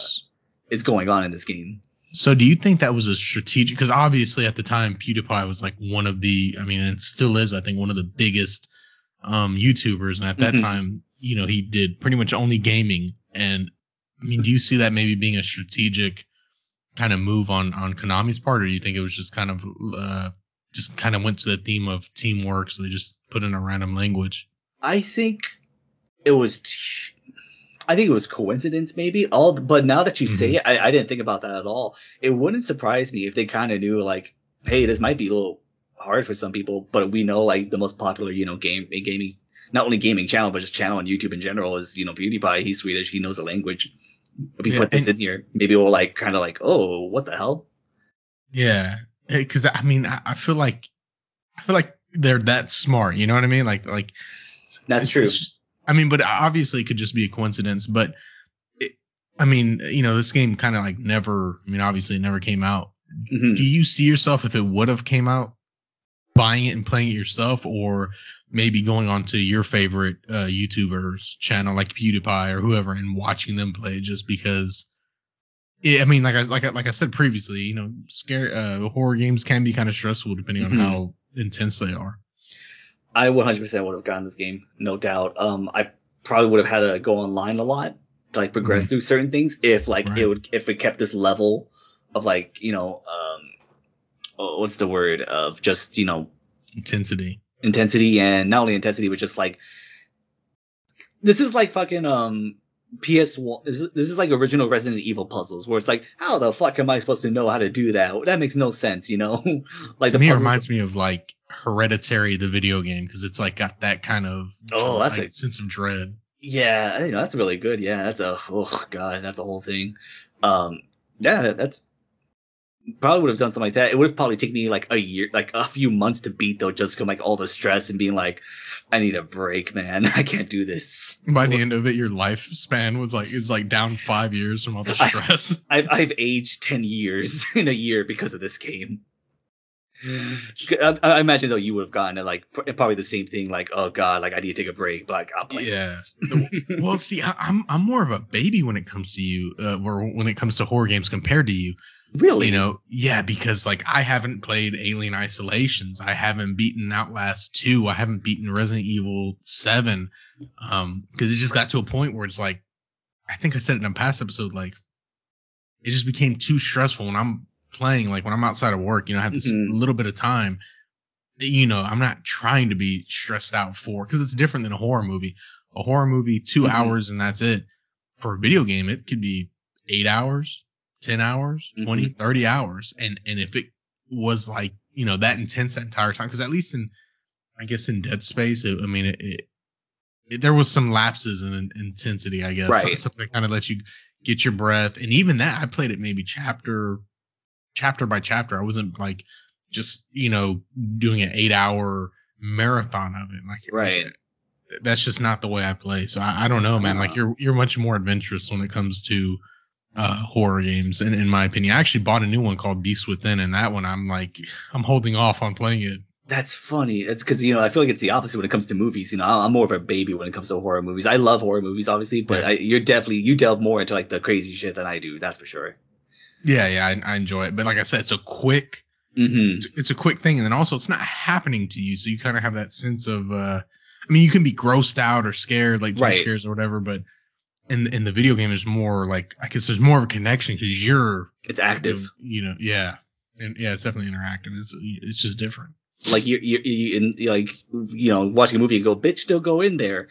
is going on in this game. So do you think that was a strategic? Because obviously at the time PewDiePie was like one of the, I mean, it still is, I think, one of the biggest um, YouTubers, and at that Mhm. time, you know, he did pretty much only gaming. And I mean, do you see that maybe being a strategic kind of move on on Konami's part, or do you think it was just kind of uh, just kind of went to the theme of teamwork, so they just put in a random language? I think it was. T- I think it was coincidence, maybe. All, but now that you say it, I, I didn't think about that at all. It wouldn't surprise me if they kind of knew, like, hey, this might be a little hard for some people, but we know, like, the most popular, you know, game gaming, not only gaming channel, but just channel on YouTube in general is, you know, PewDiePie. He's Swedish. He knows the language. If we Yeah, put this in here, maybe we'll like kind of like, oh, what the hell? Yeah, because I mean, I, I feel like I feel like they're that smart. You know what I mean? Like like That's it's- true. it's just- I mean, but obviously it could just be a coincidence. But it, I mean, you know, this game kind of like never. I mean, obviously it never came out. Mhm. Do you see yourself if it would have came out, buying it and playing it yourself, or maybe going on to your favorite uh, YouTuber's channel like PewDiePie or whoever and watching them play just because? Yeah, I mean, like I like I, like I said previously, you know, scary uh, horror games can be kind of stressful depending on how intense they are. I 100% would have gotten this game, no doubt. Um, I probably would have had to go online a lot to like progress through certain things if like Right. it would if it kept this level of like you know um what's the word of just you know Intensity. intensity and not only intensity but just like this is like fucking um PS1 this is, this is like original Resident Evil puzzles where it's like how the fuck am I supposed to know how to do that that makes no sense you know <laughs> like to the me, it reminds me of like Hereditary, the video game, because it's like got that kind of Oh, that's like, a- sense of dread. Yeah, you know, that's really good. Yeah, that's a oh god, that's a whole thing. Um, Yeah, that's probably would have done something like that. It would have probably taken me like a year, like a few months to beat though, just from like all the stress and being like, I need a break, man. <laughs> I can't do this. By the end of it, your lifespan was like is like down five years from all the <laughs> stress. <laughs> I've I've aged ten years in a year because of this game. I, I imagine though you would have gotten it like pr- probably the same thing like oh god like I need to take a break but like I'll play Yeah. this. well, see, I, I'm I'm more of a baby when it comes to you, uh, or when it comes to horror games compared to you. Really You know, yeah, because like I haven't played Alien Isolations, I haven't beaten Outlast two, I haven't beaten Resident Evil seven, um, because it just got to a point where it's like, I think I said it in a past episode, like it just became too stressful when I'm playing, like when I'm outside of work, you know, I have this Mhm. little bit of time. You know, I'm not trying to be stressed out for because it's different than a horror movie. A horror movie, 2 Mhm. hours and that's it. For a video game, it could be eight hours, 10 hours, Mhm. 20, 30 hours. And, and if it was like, you know, that intense that entire time, because at least in, I guess in Dead Space, it, I mean, it, it, it- there was some lapses in, in intensity, I guess. Right. Something that kind of lets you get your breath. And even that, I played it maybe chapter, chapter by chapter. I wasn't like just, you know, doing an eight hour marathon of it. Like, Right. That's just not the way I play. So I, I don't know, man. Like you're, you're much more adventurous when it comes to, uh, horror games. And in my opinion, I actually bought a new one called Beast Within. And that one, I'm like, I'm holding off on playing it. That's funny. It's because you know I feel like it's the opposite when it comes to movies. You know, I'm more of a baby when it comes to horror movies. I love horror movies, obviously, but Yeah. I, you're definitely you delve more into like the crazy shit than I do. That's for sure. Yeah. Yeah. I, I enjoy it. But like I said, it's a quick, Mm-hmm. it's, it's a quick thing. And then also it's not happening to you. So you kind of have that sense of, uh, I mean, you can be grossed out or scared, like jump Right. scares or whatever, but in, in the video game, is more like, I guess there's more of a connection because you're It's active. You know, yeah. And yeah, it's definitely interactive. It's, it's just different. Like you you you in like you know watching a movie and go bitch still go in there.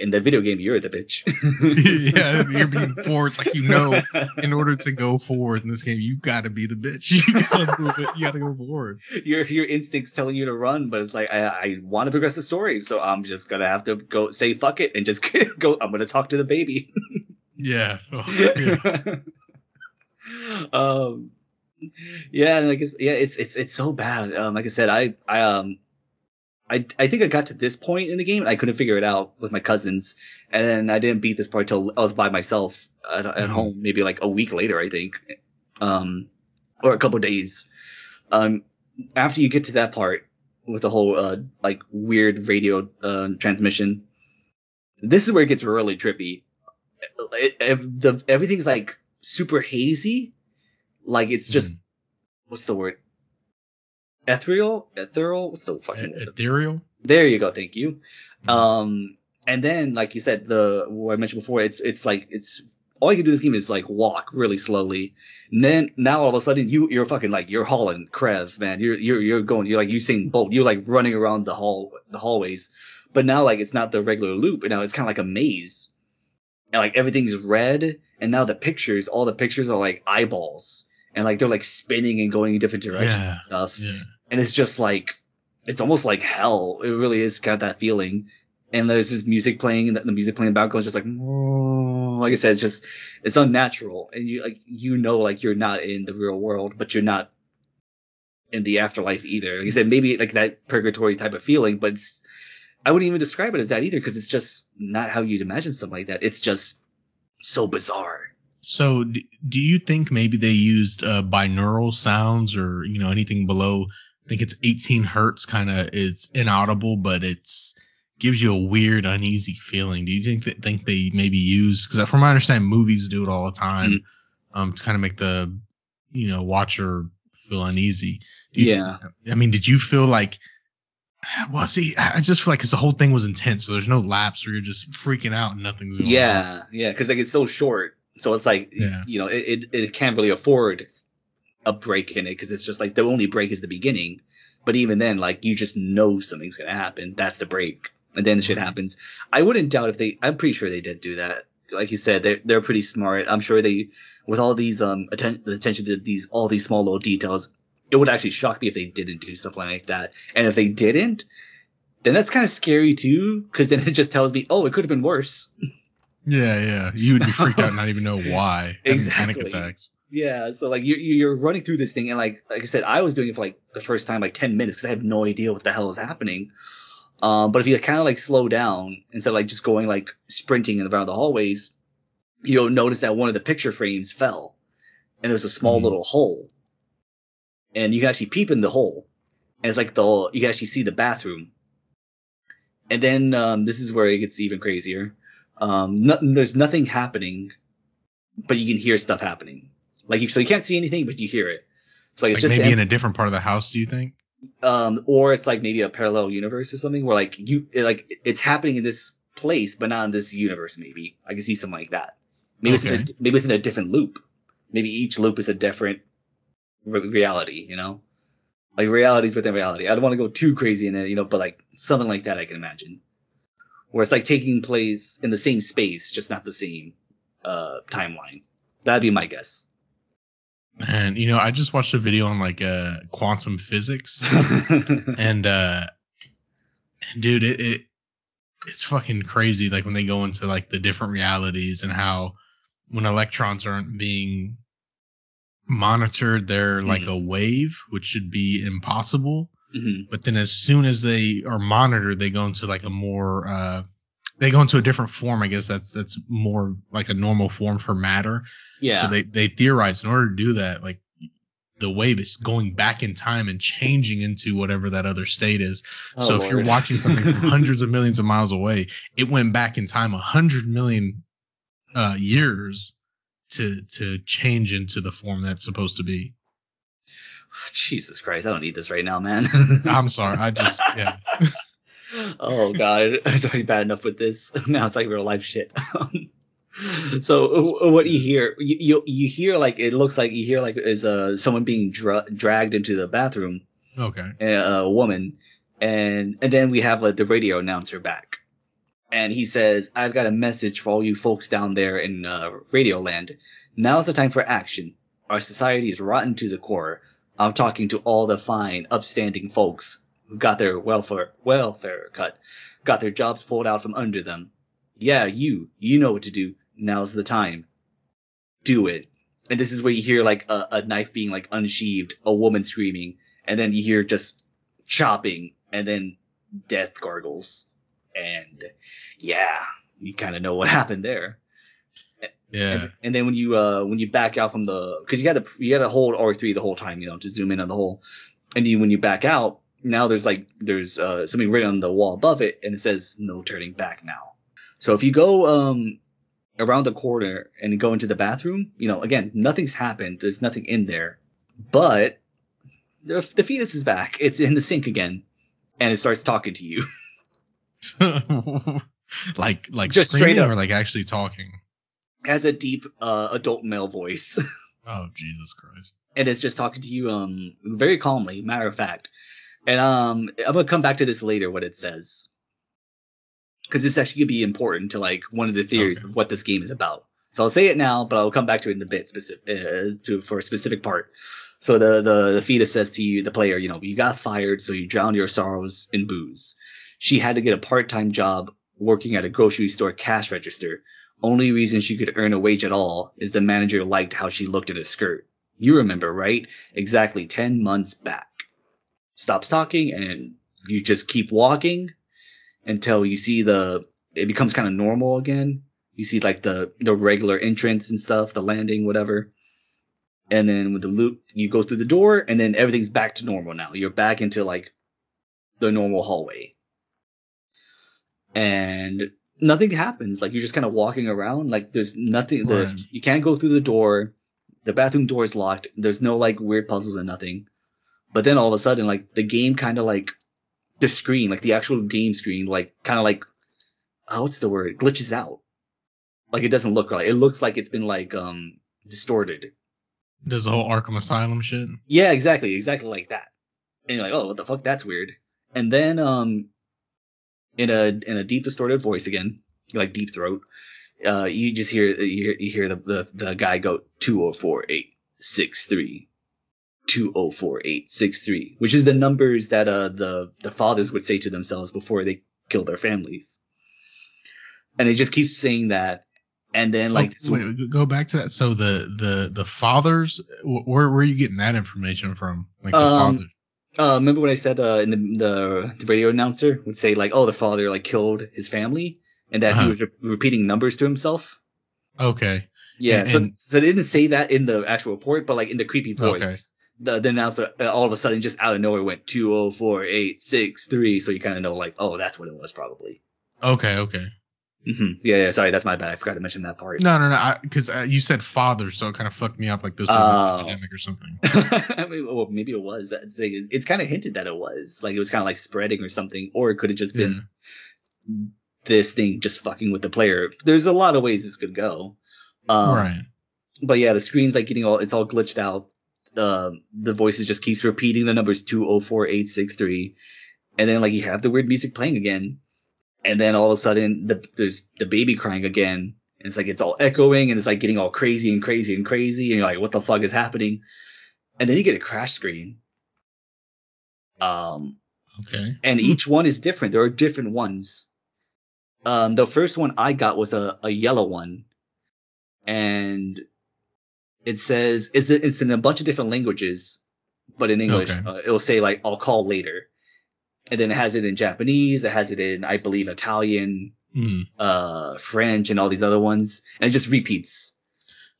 In the video game, you're the bitch. <laughs> yeah. You're being <laughs> forced. Like, you know, in order to go forward in this game, you gotta be the bitch. <laughs> You gotta move it. You gotta go forward. your your instincts telling you to run, but it's like I, I want to progress the story, so I'm just gonna have to go say fuck it and just go. I'm gonna talk to the baby. Yeah. Oh, yeah. um, yeah, like it's, yeah, it's it's it's so bad. Um, like I said, I I um. I, I think I got to this point in the game and I couldn't figure it out with my cousins and then I didn't beat this part till I was by myself at, at Mhm. home maybe like a week later I think um or a couple days um after you get to that part with the whole uh like weird radio uh, transmission this is where it gets really trippy it, it- the everything's like super hazy like it's just Mhm. what's the word ethereal ethereal what's the fucking word Ethereal. there you go. Thank you. Mhm. Um, and then, like you said, the what I mentioned before, it's it's like it's all you can do in this game is like walk really slowly. And then now all of a sudden you you're fucking like you're hauling Krev, man. You're you're you're going. You're like Usain Bolt. You're like running around the hall the hallways. But now like it's not the regular loop. And now it's kind of like a maze. And like everything's red. And now the pictures, all the pictures are like eyeballs. And like they're like spinning and going in different directions Yeah. and stuff Yeah. and it's just like it's almost like hell. It really is got that feeling. And there's this music playing, and the music playing in the background is just like, <laughs> like I said, it's just it's unnatural, and you like you know like you're not in the real world, but you're not in the afterlife either. Like I said, maybe like that purgatory type of feeling, but it's, I wouldn't even describe it as that either because it's just not how you'd imagine something like that. It's just so bizarre. So, d- do you think maybe they used uh, binaural sounds or you know anything below? I think it's 18 hertz, kind of it's inaudible, but it's gives you a weird, uneasy feeling. Do you think that think they maybe use? Because from my understanding, movies do it all the time, Mm-hmm. um, to kind of make the you know watcher feel uneasy. You Yeah. I mean, did you feel like? Well, see, I just feel like 'cause the whole thing was intense, so there's no lapse where you're just freaking out and nothing's going on. Yeah, yeah, because like it's so short, so it's like Yeah. you know it, it it can't really afford a break in it because it's just like the only break is the beginning, but even then like you just know something's gonna happen. That's the break, and then shit happens. I wouldn't doubt if they. I'm pretty sure they did do that. Like you said, they're they're pretty smart. I'm sure they with all these um atten- attention to these all these small little details. It would actually shock me if they didn't do something like that. And if they didn't, then that's kind of scary too, because then it just tells me, oh, it could have been worse. <laughs> Yeah, yeah. You would be freaked out and not even know <laughs> why. Exactly. Panic attacks. Yeah, so like you you're running through this thing and like like I said, I was doing it for like the first time like ten minutes because I have no idea what the hell is happening. Um, but if you kind of like slow down instead of like just going like sprinting around the round of the hallways, you'll notice that one of the picture frames fell, and there's a small Mhm. little hole, and you can actually peep in the hole, and it's like the you can actually see the bathroom, and then um, this is where it gets even crazier. Um, no, there's nothing happening, but you can hear stuff happening. Like you, so you can't see anything, but you hear it. So like it's Like just maybe in a different part of the house, do you think? um, or it's like maybe a parallel universe or something where like you it, like it's happening in this place but not in this universe. Maybe I can see something like that. Maybe it's in a, maybe it's in a different loop. Maybe each loop is a different re- reality. You know, like realities within reality. I don't want to go too crazy in it, you know, but like something like that I can imagine, where it's like taking place in the same space, just not the same uh timeline. That'd be my guess. And you know, I just watched a video on like uh quantum physics, <laughs> and uh, dude, it, it it's fucking crazy. Like when they go into like the different realities and how when electrons aren't being monitored, they're like a wave, which should be impossible. Mhm. But then as soon as they are monitored, they go into like a more uh they go into a different form. I guess that's that's more like a normal form for matter. Yeah. So they they theorize in order to do that, like the wave is going back in time and changing into whatever that other state is. Oh, so if you're watching something from <laughs> hundreds of millions of miles away, it went back in time a hundred million uh, years to to change into the form that's supposed to be. <sighs> Jesus Christ, I don't need this right now, man. <laughs> I'm sorry, I just <laughs> yeah. oh god, <laughs> it's already bad enough with this. Now it's like real life shit. so uh, what you hear, you, you you hear like it looks like you hear like is uh someone being dra- dragged into the bathroom, Okay. a, a woman, and and then we have like the radio announcer back, and he says, "I've got a message for all you folks down there in uh, Radio Land. Now's the time for action. Our society is rotten to the core. I'm talking to all the fine, upstanding folks who got their welfare welfare cut, got their jobs pulled out from under them. Yeah, you, you know what to do. Now's the time. Do it." And this is where you hear like a, a knife being like unsheathed, a woman screaming, and then you hear just chopping, and then death gargles, and yeah, you kind of know what <laughs> happened there. Yeah. And, and then when you uh when you back out from the because you got to you got to hold R3 the whole time, you know, to zoom in on the hole. And then when you back out, now there's like there's uh something written on the wall above it, and it says no turning back now. So if you go um around the corner and go into the bathroom, you know, again, nothing's happened. There's nothing in there, but the, the fetus is back. It's in the sink again, and it starts talking to you. <laughs> like like Just straight up. or like actually talking. Has a deep uh, adult male voice. <laughs> Oh Jesus Christ. and it's just talking to you um very calmly, matter of fact. And um I'm gonna come back to this later what it says. Because this actually could be important to like one of the theories Okay. of what this game is about. So I'll say it now, but I'll come back to it in a bit specific uh, to for a specific part. So the, the the fetus says to you, the player, you know, you got fired, so you drowned your sorrows in booze. She had to get a part-time job working at a grocery store cash register. Only reason she could earn a wage at all is the manager liked how she looked in a skirt. You remember, right? Exactly 10 months back. Stops talking and you just keep walking until you see the, it becomes kind of normal again. You see like the, the regular entrance and stuff, the landing, whatever. And then with the loop, you go through the door and then everything's back to normal now. You're back into like the normal hallway. And nothing happens. Like you're just kind of walking around. Like there's nothing. The Right. you can't go through the door. The bathroom door is locked. There's no like weird puzzles and nothing. But then all of a sudden, like the game kind of like the screen, like the actual game screen, like kind of like oh, what's the word? Glitches out. Like it doesn't look right. It looks like it's been like um distorted. Does the whole Arkham Asylum shit? Yeah, exactly, exactly like that. And you're like, oh, what the fuck? That's weird. And then, um, in a in a deep distorted voice again, like deep throat, uh, you just hear you hear, you hear the, the the guy go two oh four eight six three. 204863, which is the numbers that uh the the fathers would say to themselves before they killed their families. And it just keeps saying that and then like oh, wait, go back to that. So the the the fathers, where where are you getting that information from? Like the um, father. Uh, remember what I said uh, in the, the, the radio announcer would say like, oh, the father like killed his family, and that uh-huh. he was re- repeating numbers to himself. Okay. Yeah. And, so and, so they didn't say that in the actual report, but like in the creepy voice. Okay. The, the announcer uh, all of a sudden just out of nowhere went two oh four eight six three, so you kind of know like, oh, that's what it was probably. Okay, okay. Mm-hmm. Yeah, yeah. Sorry, that's my bad. I forgot to mention that part. No, no, no. Because uh, you said father, so it kind of fucked me up. Like this was uh, an epidemic or something. <laughs> I mean, well, maybe it was. That's it's kind of hinted that it was. Like it was kind of like spreading or something, or it could have just been yeah. this thing just fucking with the player. There's a lot of ways this could go. Um, right. But yeah, the screen's like getting all it's all glitched out. Um, the voices just keeps repeating the numbers two oh four eight six three, and then like you have the weird music playing again and then all of a sudden the, there's the baby crying again. And it's like it's all echoing and it's like getting all crazy and crazy and crazy and you're like, what the fuck is happening? And then you get a crash screen. Um, okay. And each one is different. There are different ones. Um, the first one I got was a, a yellow one, and it says it's it's in a bunch of different languages, but in English okay. uh, it'll say like I'll call later and then it has it in Japanese. It has it in, I believe, Italian, mm. uh, French, and all these other ones, and it just repeats.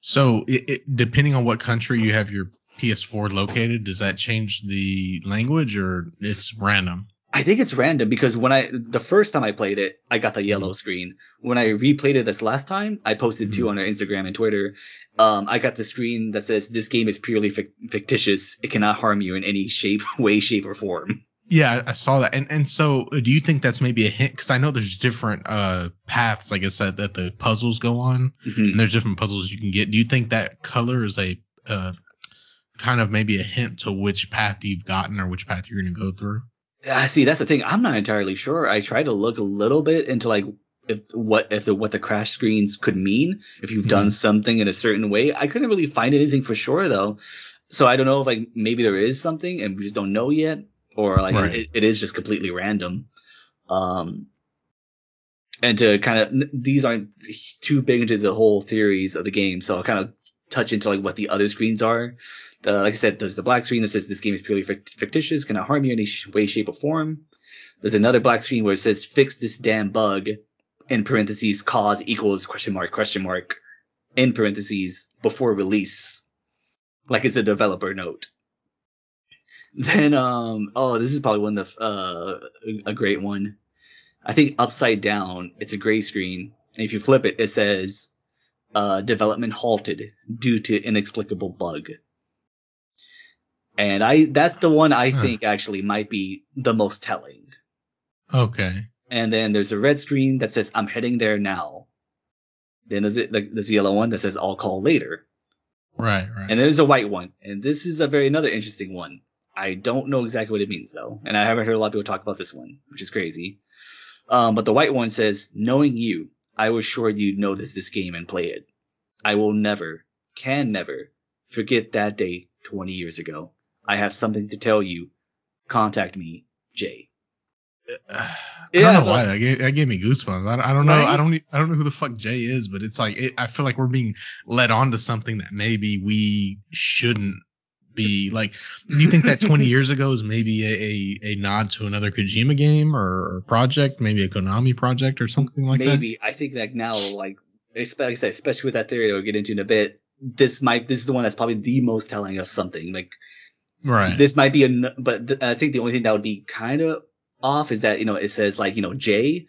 So, it, it, depending on what country you have your PS4 located, does that change the language, or it's random? I think it's random because when I the first time I played it, I got the yellow mm. screen. When I replayed it this last time, I posted mm. two on our Instagram and Twitter. Um, I got the screen that says this game is purely fictitious. It cannot harm you in any shape, <laughs> way, shape, or form. Yeah, I saw that. And and so uh, do you think that's maybe a hint? Because I know there's different uh paths, like I said, that the puzzles go on, mm-hmm. and there's different puzzles you can get. Do you think that color is a uh, kind of maybe a hint to which path you've gotten or which path you're going to go through? I see. That's the thing. I'm not entirely sure. I tried to look a little bit into like if what if the what the crash screens could mean if you've mm-hmm. done something in a certain way. I couldn't really find anything for sure though. So I don't know if like maybe there is something and we just don't know yet or like right. it, it is just completely random. Um, and to kind of these aren't too big into the whole theories of the game, so I'll kind of touch into like what the other screens are. The, like I said, there's the black screen that says this game is purely fictitious, cannot harm you in any way, shape, or form. There's another black screen where it says fix this damn bug in parentheses cause equals question mark question mark in parentheses before release, like it's a developer note. <laughs> Then um oh this is probably one of the uh a great one. I think upside down it's a gray screen. And if you flip it, it says uh development halted due to inexplicable bug. And I that's the one I huh. think actually might be the most telling. Okay. And then there's a red screen that says I'm heading there now. Then there's it like there's a yellow one that says I'll call later. Right, right. And there's a white one. And this is a very another interesting one. I don't know exactly what it means though, and I haven't heard a lot of people talk about this one, which is crazy. Um, but the white one says, "Knowing you, I was sure you'd notice this game and play it. I will never, can never, forget that day 20 years ago. I have something to tell you. Contact me, Jay." I don't know why that gave, that gave me goosebumps. I, I don't know. Right? I don't. I don't know who the fuck Jay is, but it's like it, I feel like we're being led on to something that maybe we shouldn't be <laughs> like do you think that 20 years ago is maybe a, a, a, nod to another kojima game or, project maybe a konami project or something like maybe. that? Maybe. I think that now like especially, especially with that theory we'll get into in a bit this might this is the one that's probably the most telling of something like right. this might be a but th- i think the only thing that would be kind of off is that you know it says like you know j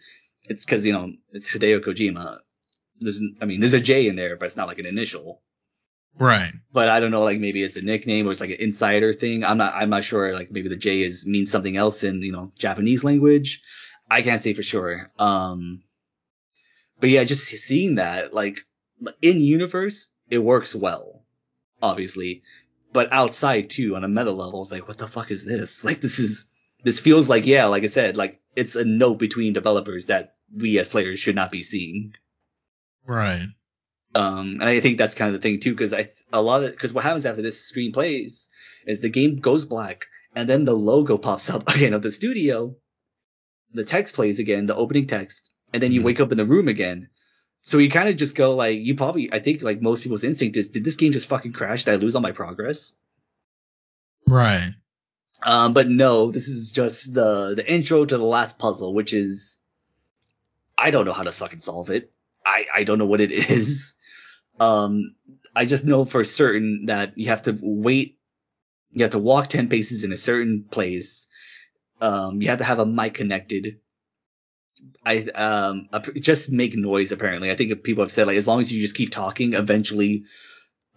it's because you know it's hideo kojima. There's i mean there's a j in there but it's not like an initial Right. But I don't know, like maybe it's a nickname or it's like an insider thing. I'm not I'm not sure. Like maybe the J is means something else in, you know, Japanese language. I can't say for sure. Um but yeah, just seeing that, like in universe, it works well, obviously. But outside too, on a meta level, it's like, what the fuck is this? <laughs> Like this is this feels like, yeah, like I said, like it's a note between developers that we as players should not be seeing. Right. Um, and I think that's kind of the thing too, because I a lot of because what happens after this screen plays is the game goes black, and then the logo pops up <laughs> again of the studio. The text plays again, the opening text, and then you mm-hmm. wake up in the room again. So you kind of just go like, you probably, I think like most people's instinct is, did this game just fucking crash? Did I lose all my progress? Right. Um, but no, this is just the the intro to the last puzzle, which is I don't know how to fucking solve it. I I don't know what it <laughs> is. Um, I just know for certain that you have to wait. You have to walk ten paces in a certain place. Um, you have to have a mic connected. I um just make noise. Apparently, I think people have said like as long as you just keep talking, eventually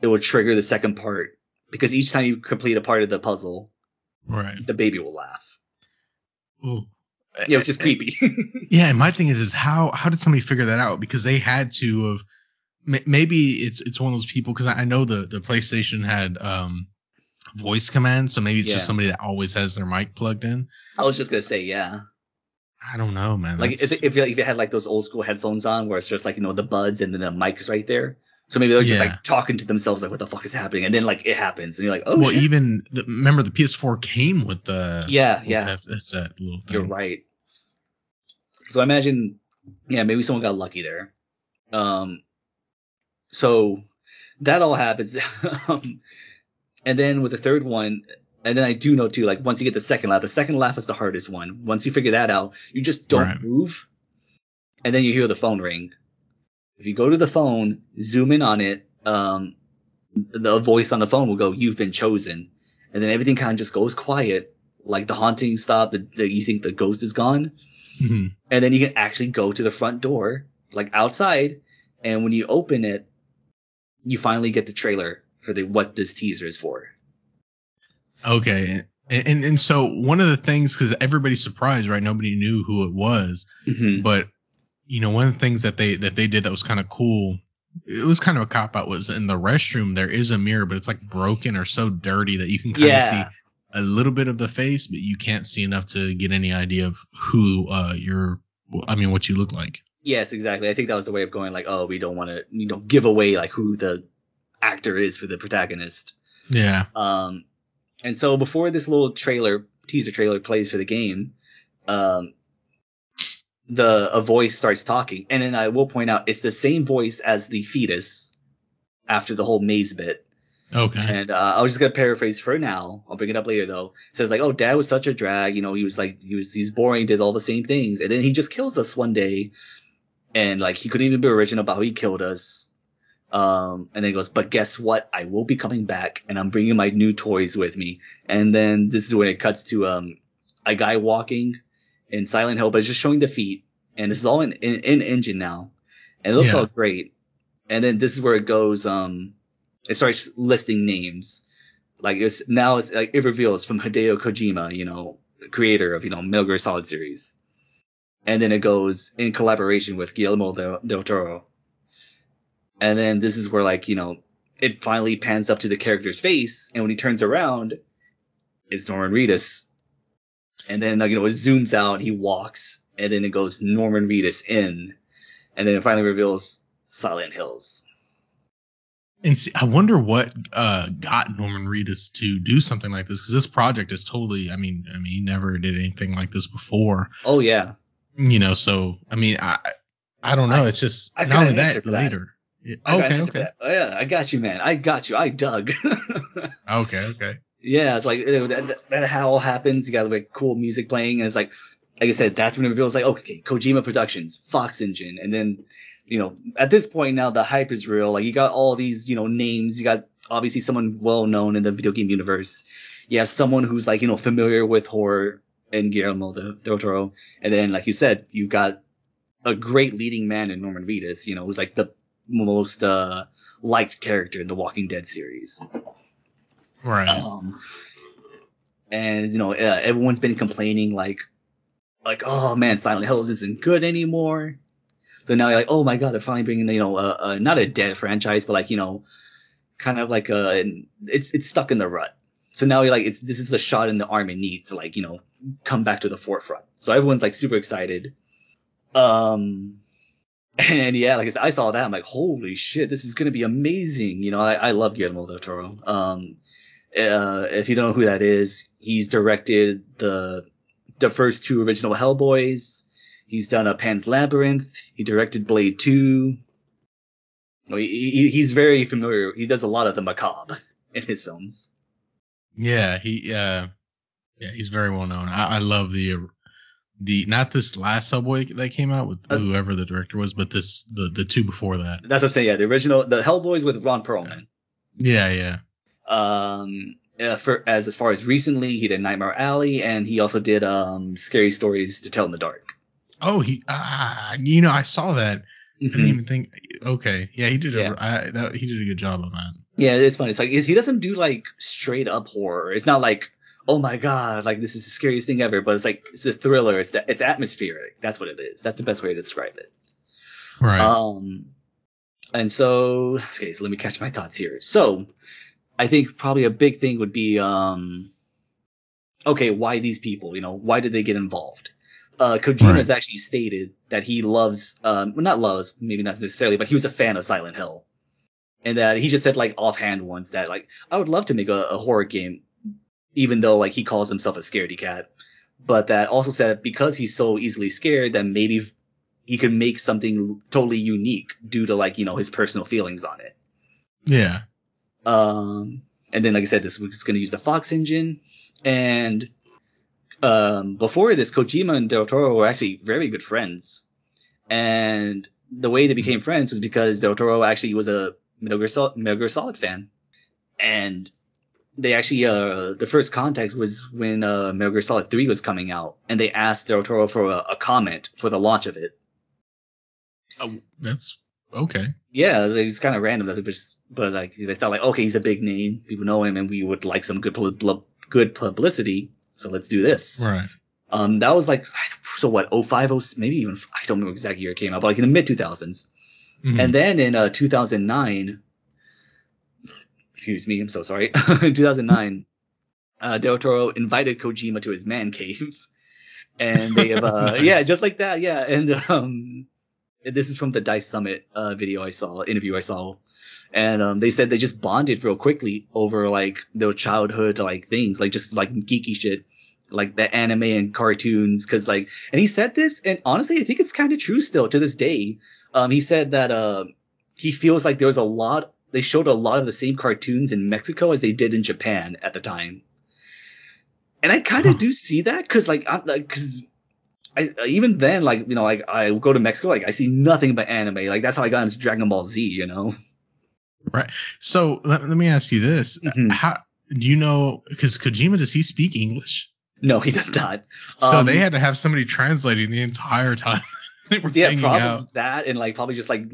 it will trigger the second part because each time you complete a part of the puzzle, Right. the baby will laugh. Ooh. Yeah, which is creepy. <laughs> Yeah, and my thing is, is how how did somebody figure that out? Because they had to have. Ma- Maybe it's it's one of those people because I I know the the PlayStation had um voice commands, so maybe it's Yeah. just somebody that always has their mic plugged in. I was just gonna say, yeah. I don't know, man. Like if, if you if you had like those old school headphones on, where it's just like you know the buds and then the mic is right there. So maybe they're just Yeah. like talking to themselves, like what the fuck is happening, and then like it happens, and you're like, oh well, shit. even the, remember the PS4 came with the yeah, with yeah, that, that's that little thing. you're right. So I imagine, yeah, maybe someone got lucky there. Um, so that all happens, <laughs> um, and then with the third one, and then I do know too, like once you get the second laugh, the second laugh is the hardest one. Once you figure that out, you just don't Right. move, and then you hear the phone ring. If you go to the phone, zoom in on it, um, the voice on the phone will go, "You've been chosen," and then everything kind of just goes quiet, like the haunting stop. The, the you think the ghost is gone, Mhm. and then you can actually go to the front door, like outside, and when you open it, you finally get the trailer for the what this teaser is for. Okay. And, and and so one of the things because everybody's surprised, right? Nobody knew who it was, Mhm. but you know one of the things that they that they did that was kind of cool. It was kind of a cop out. Was in the restroom there is a mirror, but it's like broken or so dirty that you can kind of Yeah. see a little bit of the face, but you can't see enough to get any idea of who uh you're. I mean, what you look like. Yes, exactly. I think that was the way of going like, oh, we don't want to, you know, give away like who the actor is for the protagonist. Yeah. Um, and so before this little trailer, teaser trailer plays for the game, um, the a voice starts talking, and then I will point out it's the same voice as the fetus after the whole maze bit. Okay. And uh, I was just gonna paraphrase for now. I'll bring it up later though. It says like, oh, dad was such a drag. You know, he was like, he was he's boring, did all the same things, and then he just kills us one day, and like he couldn't even be original about how he killed us. Um, and then he goes, but guess what? I will be coming back, and I'm bringing my new toys with me. And then this is when it cuts to um a guy walking in Silent Hill, but it's just showing the feet, and this is all in in, in engine now, and it looks Yeah. all great. And then this is where it goes. Um, it starts listing names. Like it's now it's like it reveals from Hideo Kojima, you know, creator of you know Metal Gear Solid series, and then it goes in collaboration with Guillermo del, del Toro. And then this is where like you know it finally pans up to the character's face, and when he turns around, it's Norman Reedus. And then like you know it zooms out, he walks, and then it goes Norman Reedus in, and then it finally reveals Silent Hills. And see, I wonder what uh, got Norman Reedus to do something like this because this project is totally. I mean, I mean, he never did anything like this before. Oh yeah, You know, so I mean, I I don't know. I- it's just I've not only that answer for that. later. Yeah, I got an okay, okay. Oh, yeah, I got you, man. I got you. I dug. <laughs> okay, okay. yeah, it's like you know, that, that, how all happens. You got like cool music playing, and it's like, like I said, that's when it reveals like, okay, Kojima Productions, Fox Engine, and then, you know, at this point now the hype is real. Like you got all these, you know, names. You got obviously someone well known in the video game universe. You have someone who's like, you know, familiar with horror and Guillermo del del Toro, and then like you said, you got a great leading man in Norman Reedus. You know, who's like the most uh liked character in the Walking Dead series. Right. Um, and you know, uh, everyone's been complaining like, like, oh man, Silent Hills isn't good anymore. So now you're like, oh my god, they're finally bringing, you know, uh, uh, not a dead franchise, but like, you know, kind of like a, it's it's stuck in the rut. So now you're like, it's this is the shot in the arm it needs to like, you know, come back to the forefront. So everyone's like super excited. Um, <laughs> and yeah, like I said, I saw that, I'm like, holy shit, this is gonna be amazing. You know, I, I love Guillermo del Toro. Um, uh, if you don't know who that is, he's directed the the first two original Hellboys. He's done a Pan's Labyrinth. He directed Blade 2. He, he, he's very familiar. He does a lot of the macabre <laughs> in his films. Yeah, he uh, yeah, he's very well known. I, I love the the not this last Hellboy that came out with That's- whoever the director was, but this the the two before that. That's what I'm saying. Yeah, the original, the Hellboys with Ron Perlman. Yeah, yeah. Um, uh, for as as far as recently, he did Nightmare Alley, and he also did um Scary Stories to Tell in the Dark. Oh, he ah, you know, I saw that. I didn't Mhm. even think. Okay, yeah, he did Yeah. a I, that, he did a good job on that. Yeah, it's funny. It's like he doesn't do like straight up horror. It's not like oh my god, like this is the scariest thing ever. But it's like it's a thriller. It's it's atmospheric. That's what it is. That's the best way to describe it. Right. Um, and so okay, so let me catch my thoughts here. So I think probably a big thing would be um, okay, why these people? You know, why did they get involved? Uh, Kojima Right. has actually stated that he loves, um, well, not loves, maybe not necessarily, but he was a fan of Silent Hill, and that he just said like offhand once that like I would love to make a, a horror game, even though like he calls himself a scaredy cat, but that also said because he's so easily scared that maybe he could make something totally unique due to like you know his personal feelings on it. yeah. Um, and then like I said, this was going to use the Fox engine, and um, before this, Kojima and Del Toro were actually very good friends, and the way they became friends was because Del Toro actually was a Metal Gear Solid, Metal Gear Solid fan, and they actually uh the first contact was when uh Metal Gear Solid 3 was coming out, and they asked Del Toro for a, a comment for the launch of it. Oh, that's okay. Yeah, it was kind of random. That's just, but like they thought like, okay, he's a big name, people know him, and we would like some good good publicity, so let's do this. Right. Um, that was like, so what, 05, 06, maybe even I don't know exact year it came out, but like in the mid 2000s. Mhm. And then in uh 2009, excuse me, I'm so sorry, <laughs> in 2009, uh, Del Toro invited Kojima to his man cave, <laughs> and they have, uh, <laughs> Nice. yeah, just like that, yeah, and um, this is from the D.I.C.E. Summit uh video I saw, interview I saw, and um, they said they just bonded real quickly over like their childhood like things, like just like geeky shit. Like the anime and cartoons, cause like, and he said this, and honestly, I think it's kind of true still to this day. Um, he said that uh, he feels like there was a lot. They showed a lot of the same cartoons in Mexico as they did in Japan at the time. And I kind of Huh. do see that because like, I'm like, cause I even then like you know like I go to Mexico like I see nothing but anime. Like that's how I got into Dragon Ball Z. You know. Right. So let, let me ask you this: Mhm. How do you know? Because Kojima does he speak English? No, he does not. So Um, they had to have somebody translating the entire time they were yeah, probably out. that, and like probably just like,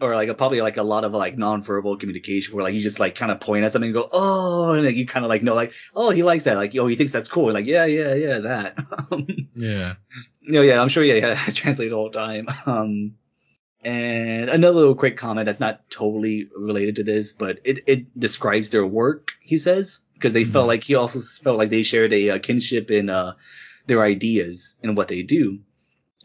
or like a, probably like a lot of like nonverbal communication where like you just like kind of point at something and go, oh, and like you kind of like know like, oh, he likes that, like, oh, he thinks that's cool, like, yeah, yeah, yeah, that. Um, <laughs> Yeah. no, yeah, I'm sure, yeah, yeah, <laughs> I translate all the time. Um, and another little quick comment that's not totally related to this, but it, it describes their work, he says, because they felt Mhm. like he also felt like they shared a, uh kinship in uh, their ideas and what they do.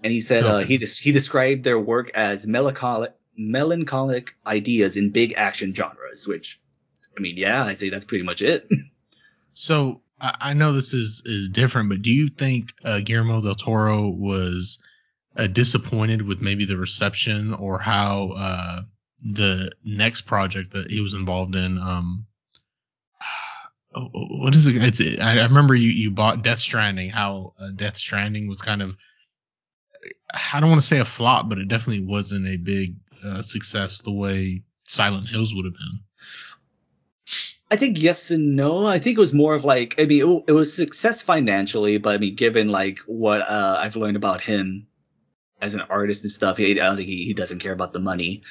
And he said uh, he des- he described their work as melancholic melancholic ideas in big action genres, which I mean, yeah, I'd say that's pretty much it. <laughs> So I, I know this is is different, but do you think uh, Guillermo del Toro was uh, disappointed with maybe the reception or how uh, the next project that he was involved in? Um, <sighs> oh, oh, what is it? It's, I, I remember you you bought Death Stranding. How uh, Death Stranding was kind of I don't want to say a flop, but it definitely wasn't a big uh, success the way Silent Hills would have been. I think yes and no. I think it was more of like I mean it, it was success financially, but I mean given like what uh, I've learned about him as an artist and stuff, he, I don't think he, he doesn't care about the money.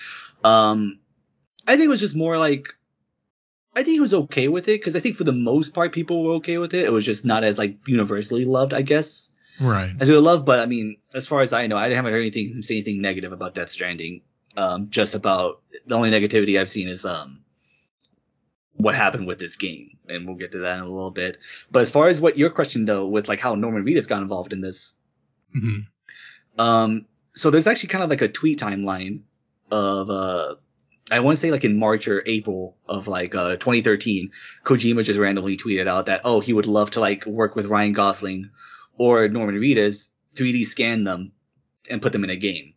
Um, I think it was just more like I think he was okay with it because I think for the most part people were okay with it. It was just not as like universally loved, I guess, Right. as we would love. But I mean, as far as I know, I haven't heard anything say anything negative about Death Stranding. Um, just about the only negativity I've seen is um what happened with this game, and we'll get to that in a little bit. But as far as what your question though, with like how Norman Reedus got involved in this, Mhm. um, so there's actually kind of like a tweet timeline of uh, I want to say like in March or April of like uh 2013, Kojima just randomly tweeted out that oh he would love to like work with Ryan Gosling or Norman Reedus, 3D scan them and put them in a game.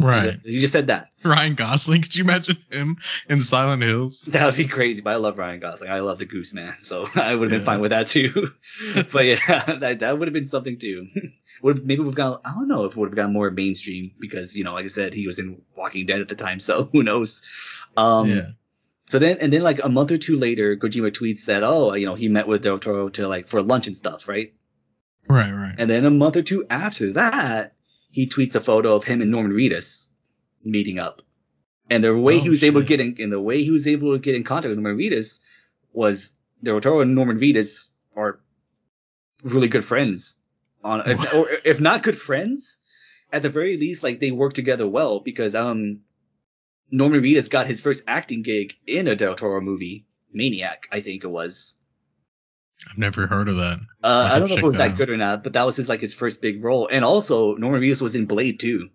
Right. You just said that. Ryan Gosling. Could you imagine him in Silent Hills? That would be crazy, but I love Ryan Gosling. I love the Goose Man, so <laughs> I would have been fine with that too. <laughs> but yeah, <laughs> that, that would have been something too. Would maybe we've got I don't know if it would have gotten more mainstream because you know, like I said, he was in Walking Dead at the time, so who knows. Um, yeah. So then, and then like a month or two later, Kojima tweets that oh, you know, he met with Del Toro to like for lunch and stuff, right? Right. Right. And then a month or two after that, he tweets a photo of him and Norman Reedus meeting up. And the way Oh, he was able to get in, and the way he was able to get in contact with Norman Reedus was Del Toro and Norman Reedus are really good friends. On, if, or if not good friends, at the very least, like they work together well because um, Norman Reedus got his first acting gig in a Del Toro movie, Maniac, I think it was. I've never heard of that. Uh, I don't know if it was that that good or not, but that was his like his first big role. And also, Norman Reedus was in Blade too.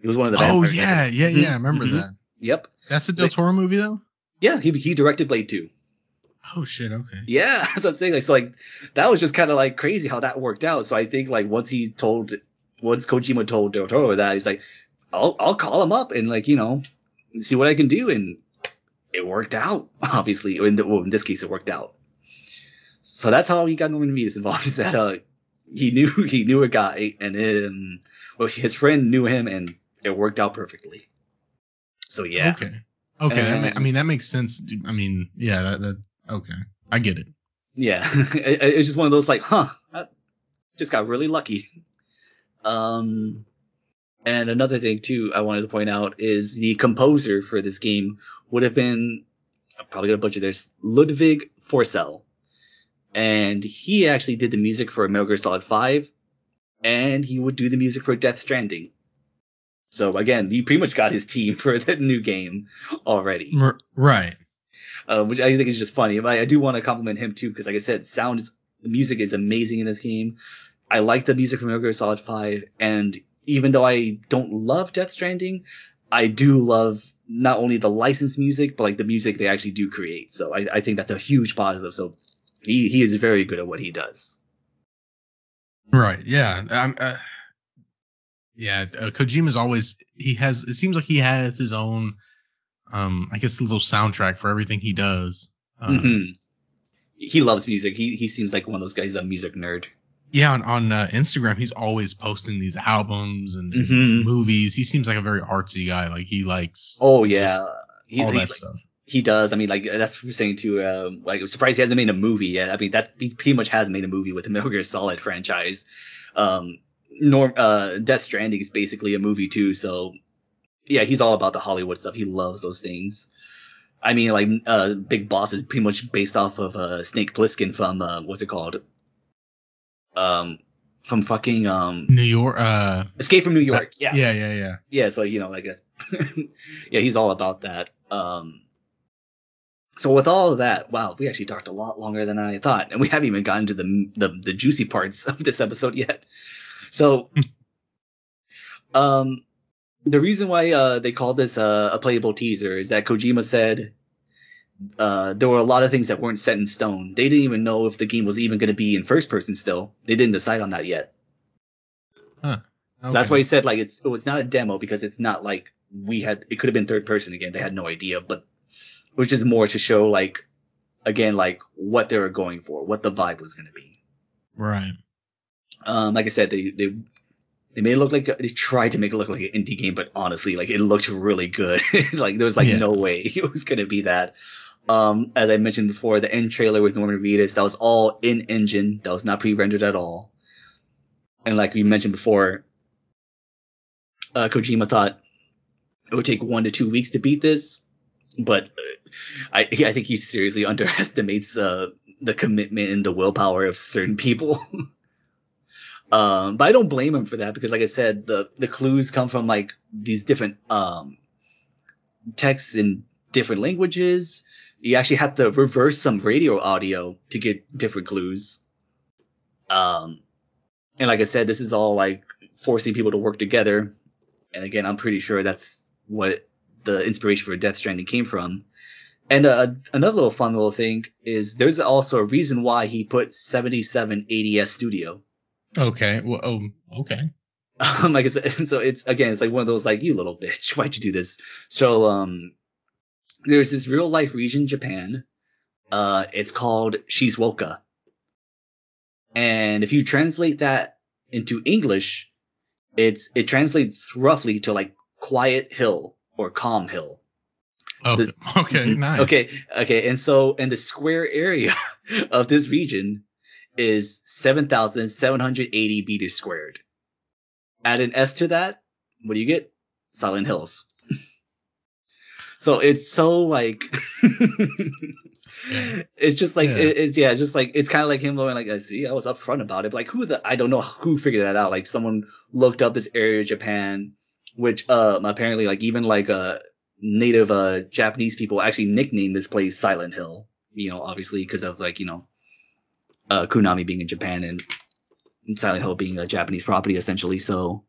He was one of the. Oh yeah, yeah, yeah. I remember mhm. that. Yep. That's a Del Toro movie though. Yeah, he he directed Blade too. Oh shit. Okay. Yeah, <laughs> that's what I'm saying. Like, so like that was just kind of like crazy how that worked out. So I think like once he told, once Kojima told Del Toro that, he's like, I'll I'll call him up and like you know see what I can do, and it worked out. <laughs> Obviously, in the, well, in this case, it worked out. So that's how he got Norman Reedus involved. <laughs> Is that uh he knew <laughs> he knew a guy, and then well his friend knew him, and it worked out perfectly. So yeah. Okay. Okay. that I mean, that makes sense. I mean, yeah. That. that okay. I get it. Yeah, <laughs> it, it's just one of those like, huh, I just got really lucky. Um, and another thing too, I wanted to point out is the composer for this game would have been, I'm probably gonna butcher this, Ludvig Forssell, and he actually did the music for Metal Gear Solid 5, and he would do the music for Death Stranding. So again, he pretty much got his team <laughs> for the new game already right. uh, which I think is just funny. But I do want to compliment him too, because like I said, sound is music is amazing in this game. I like the music from Metal Gear Solid 5, and even though I don't love Death Stranding, I do love not only the licensed music, but like the music they actually do create. So I, I think that's a huge positive. So he, he is very good at what he does. Right. Yeah. Um, uh, yeah. Uh, Kojima's always he has. It seems like he has his own. Um, I guess a little soundtrack for everything he does. Uh, hmm He loves music. He he seems like one of those guys, a music nerd. Yeah. On, on uh, Instagram, he's always posting these albums and Mhm. movies. He seems like a very artsy guy. Like he likes Oh yeah, he, all he- that like, stuff. He does. I mean, like that's what we're saying too. Um, like I'm surprised he hasn't made a movie yet. I mean, that's he pretty much has made a movie with the <laughs> Metal Gear Solid franchise. Um, Norm, uh, Death Stranding is basically a movie too. So yeah, he's all about the Hollywood stuff. He loves those things. I mean, like uh, Big Boss is pretty much based off of uh, Snake Plissken from uh, what's it called? Um, from fucking um, New York. Uh, Escape from New York. Yeah, yeah. Yeah. Yeah. yeah, so you know, like, uh, <laughs> yeah, he's all about that. Um, so with all of that, wow, we actually talked a lot longer than I thought, and we haven't even gotten to the the, the juicy parts <laughs> of this episode yet. So, <laughs> um, the reason why uh they called this uh, a playable teaser is that Kojima said. Uh, there were a lot of things that weren't set in stone. They didn't even know if the game was even going to be in first person still. They didn't decide on that yet. Okay. That's why he said like it's oh, it's not a demo because it's not like we had it could have been third person again. They had no idea, but which is more to show like again like what they were going for, what the vibe was going to be. Right. Um, like I said, they they they made it look like they tried to make it look like an indie game, but honestly, like it looked really good. <laughs> like there was like Yeah. no way <laughs> it was going to be that. Um, as I mentioned before, the end trailer with Norman Reedus that was all in engine, that was not pre-rendered at all. And like we mentioned before, uh, Kojima thought it would take one to two weeks to beat this, but uh, I I think he seriously <laughs> underestimates uh, the commitment and the willpower of certain people. <laughs> um, but I don't blame him for that because, like I said, the the clues come from like these different um texts in different languages. You actually have to reverse some radio audio to get different clues. Um, and like I said, this is all like forcing people to work together. And again, I'm pretty sure that's what the inspiration for Death Stranding came from. And uh, another little fun little thing is there's also a reason why he put 7780s Studio. Okay. Well. Oh. Okay. <laughs> Um, like I said, <laughs> so it's again, it's like one of those like you little bitch, <laughs> why'd you do this? So um, there's this real life region Japan. Uh, it's called Shizuoka, and if you translate that into English, it's it translates roughly to like quiet hill or calm hill. <laughs> Okay, The- okay, nice. Okay, okay, and so and the square area <laughs> of this region is 7,780 meters squared. Add an S to that, what do you get? Silent Hills. <laughs> so it's so like, Yeah. it's just like Yeah. it- it's yeah, it's just like it's kind of like him going like, I see, I was upfront about it. Like who the I don't know who figured that out. Like someone looked up this area of Japan, which um apparently like even like uh native uh Japanese people actually nicknamed this place Silent Hill. You know, obviously because of like you know, uh Konami being in Japan and Silent Hill being a Japanese property essentially. So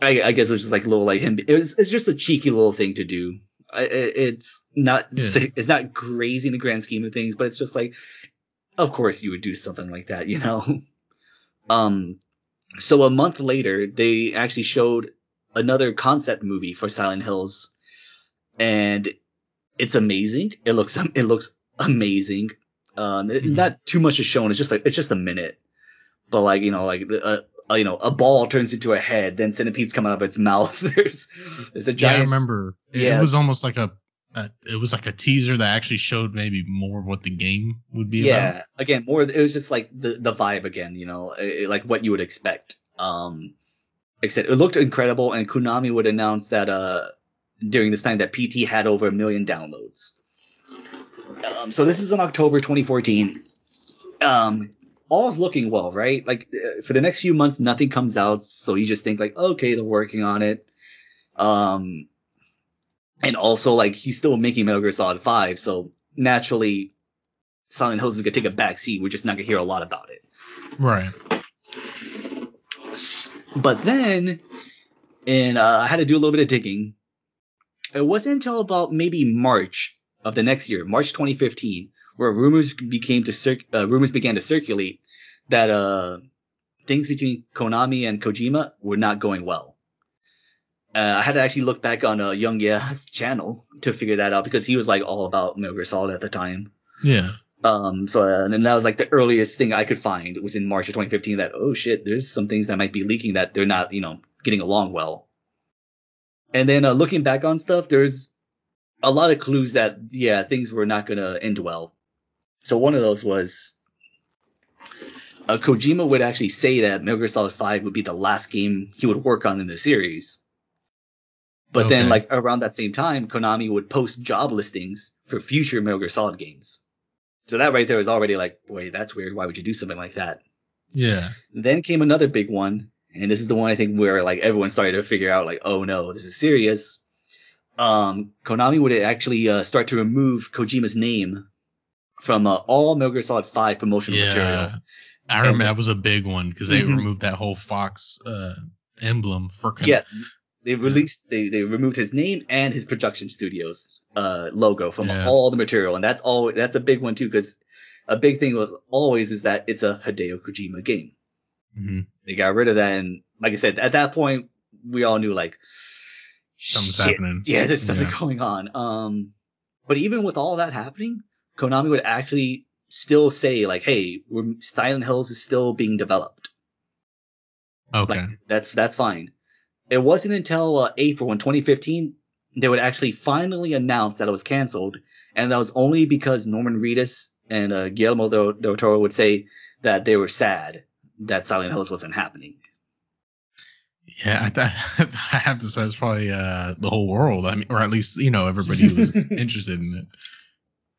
I, I guess it was just like a little like him. It was it's just a cheeky little thing to do. It, it's not Yeah. it's not crazy in the grand scheme of things, but it's just like, of course you would do something like that, you know. <laughs> Um, so a month later, they actually showed another concept movie for Silent Hills, and it's amazing. It looks <laughs> it looks amazing. Um, it- Mhm. not too much is shown. It's just like it's just a minute, but like you know, like uh, uh, you know, a ball turns into a head, then centipedes come out of its <laughs> mouth. there's there's a Yeah, I remember. It, Yeah. it was almost like a, a, it was like a teaser that actually showed maybe more of what the game would be yeah about. again more it was just like the the vibe again you know eh, like what you would expect um except it looked incredible and konami would announce that uh during this time that pt had over a million downloads um so this is in october 2014 um all's looking well right like uh, for the next few months nothing comes out so you just think like okay they're working on it um and also like he's still making metal gear solid 5 so naturally Silent Hills is gonna take a back seat. We're just not gonna hear a lot about it. Right. But then, and uh, I had to do a little bit of digging. It wasn't until about maybe March of the next year, March 2015, where rumors became to cir- uh, rumors began to circulate that uh, things between Konami and Kojima were not going well. Uh, I had to actually look back on uh, YongYea's channel to figure that out because he was like all about Metal Gear Solid at the time. Yeah. Um, so uh, and then that was like the earliest thing I could find was in March of 2015 that oh shit, there's some things that might be leaking that they're not, you know, getting along well. And then uh, looking back on stuff, there's a lot of clues that yeah, things were not gonna end well. So one of those was uh, Kojima would actually say that Metal Gear Solid 5 would be the last game he would work on in the series. But then like around that same time, Konami would post job listings for future Metal Gear Solid games. So that right there was already like, boy, that's weird. Why would you do something like that? Yeah. Then came another big one, and this is the one I think where like everyone started to figure out like, oh no, this is serious. Um, Konami would actually uh, start to remove Kojima's name from uh, all Metal Gear Solid 5 promotional material. Yeah. I remember And- that was a big one because they Mhm. removed that whole Fox uh, emblem for Kon- Yeah, they released they they removed his name and his production studios uh logo from Yeah. all the material, and that's all that's a big one too because a big thing was always is that it's a Hideo Kojima game. Mhm. They got rid of that, and like I said, at that point we all knew like Something's shit, happening. Yeah, there's something Yeah. going on. Um, but even with all that happening, Konami would actually still say like, "Hey, we're, Silent Hills is still being developed." Okay. Like that's that's fine. It wasn't until uh, April in 2015 they would actually finally announce that it was canceled, and that was only because Norman Reedus and uh, Guillermo del, del Toro would say that they were sad that Silent Hills wasn't happening. Yeah, I, <laughs> I have to say it's probably uh, the whole world. I mean, or at least you know everybody was <laughs> interested in it.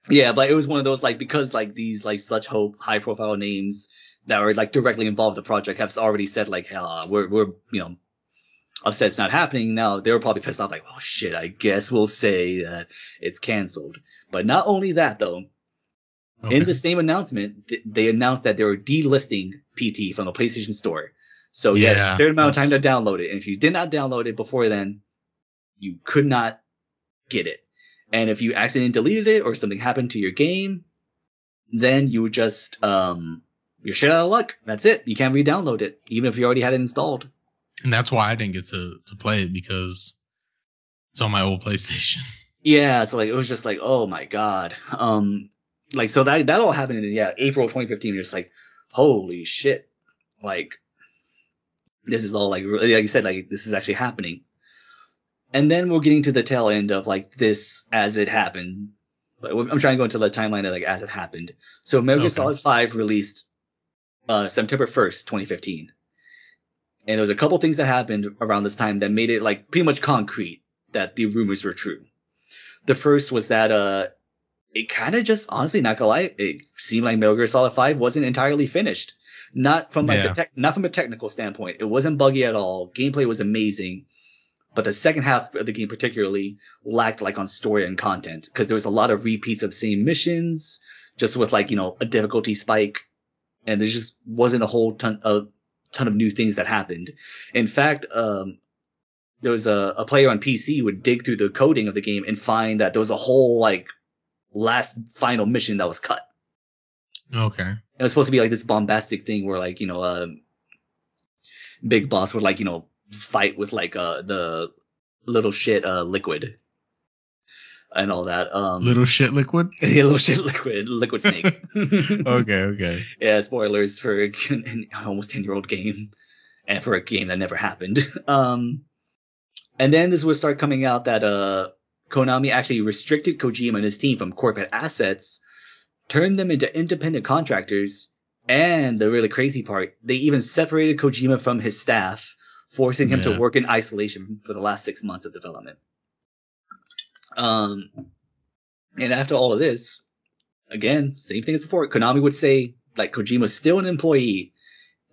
Yeah, but it was one of those like because like these like such hope high profile names that were like directly involved in the project have already said like uh, we're we're you know upset it's not happening now they were probably pissed off like oh shit I guess we'll say that it's canceled. But not only that though, Okay. in the same announcement th- they announced that they were delisting PT from the PlayStation Store. So you had a Yeah. certain amount of time to download it, and if you did not download it before then, you could not get it. And if you accidentally deleted it or something happened to your game, then you would just um you're shit out of luck. That's it. You can't re-download it, even if you already had it installed. And that's why I didn't get to to play it because it's on my old PlayStation. Yeah, so like it was just like, oh my god. Um like so that that all happened in yeah, April 2015. You're just like, holy shit. Like this is all like like you said, like this is actually happening. And then we're getting to the tail end of like this as it happened. But I'm trying to go into the timeline of like as it happened. So Metal Gear Okay. Solid 5 released uh September 1st, 2015. And there was a couple things that happened around this time that made it like pretty much concrete that the rumors were true. The first was that uh it kind of just honestly not gonna lie, it seemed like Metal Gear Solid 5 wasn't entirely finished. Not from like Yeah. the tech, not from a technical standpoint. It wasn't buggy at all. Gameplay was amazing. But the second half of the game particularly lacked like on story and content because there was a lot of repeats of same missions, just with like you know a difficulty spike, and there just wasn't a whole ton of ton of new things that happened. In fact, um, there was a, a player on PC who would dig through the coding of the game and find that there was a whole like last final mission that was cut. Okay. It was supposed to be like this bombastic thing where like you know uh, big boss would like you know fight with like uh the little shit uh liquid and all that um Little shit liquid. <laughs> yeah, little shit liquid liquid snake <laughs> Okay, okay. yeah spoilers for an almost 10 year old game and for a game that never happened <laughs> um and then this would start coming out that uh Konami actually restricted Kojima and his team from corporate assets, turned them into independent contractors, and the really crazy part, they even separated Kojima from his staff, forcing him Yeah. to work in isolation for the last six months of development. Um, and after all of this, again, same thing as before, Konami would say like Kojima's still an employee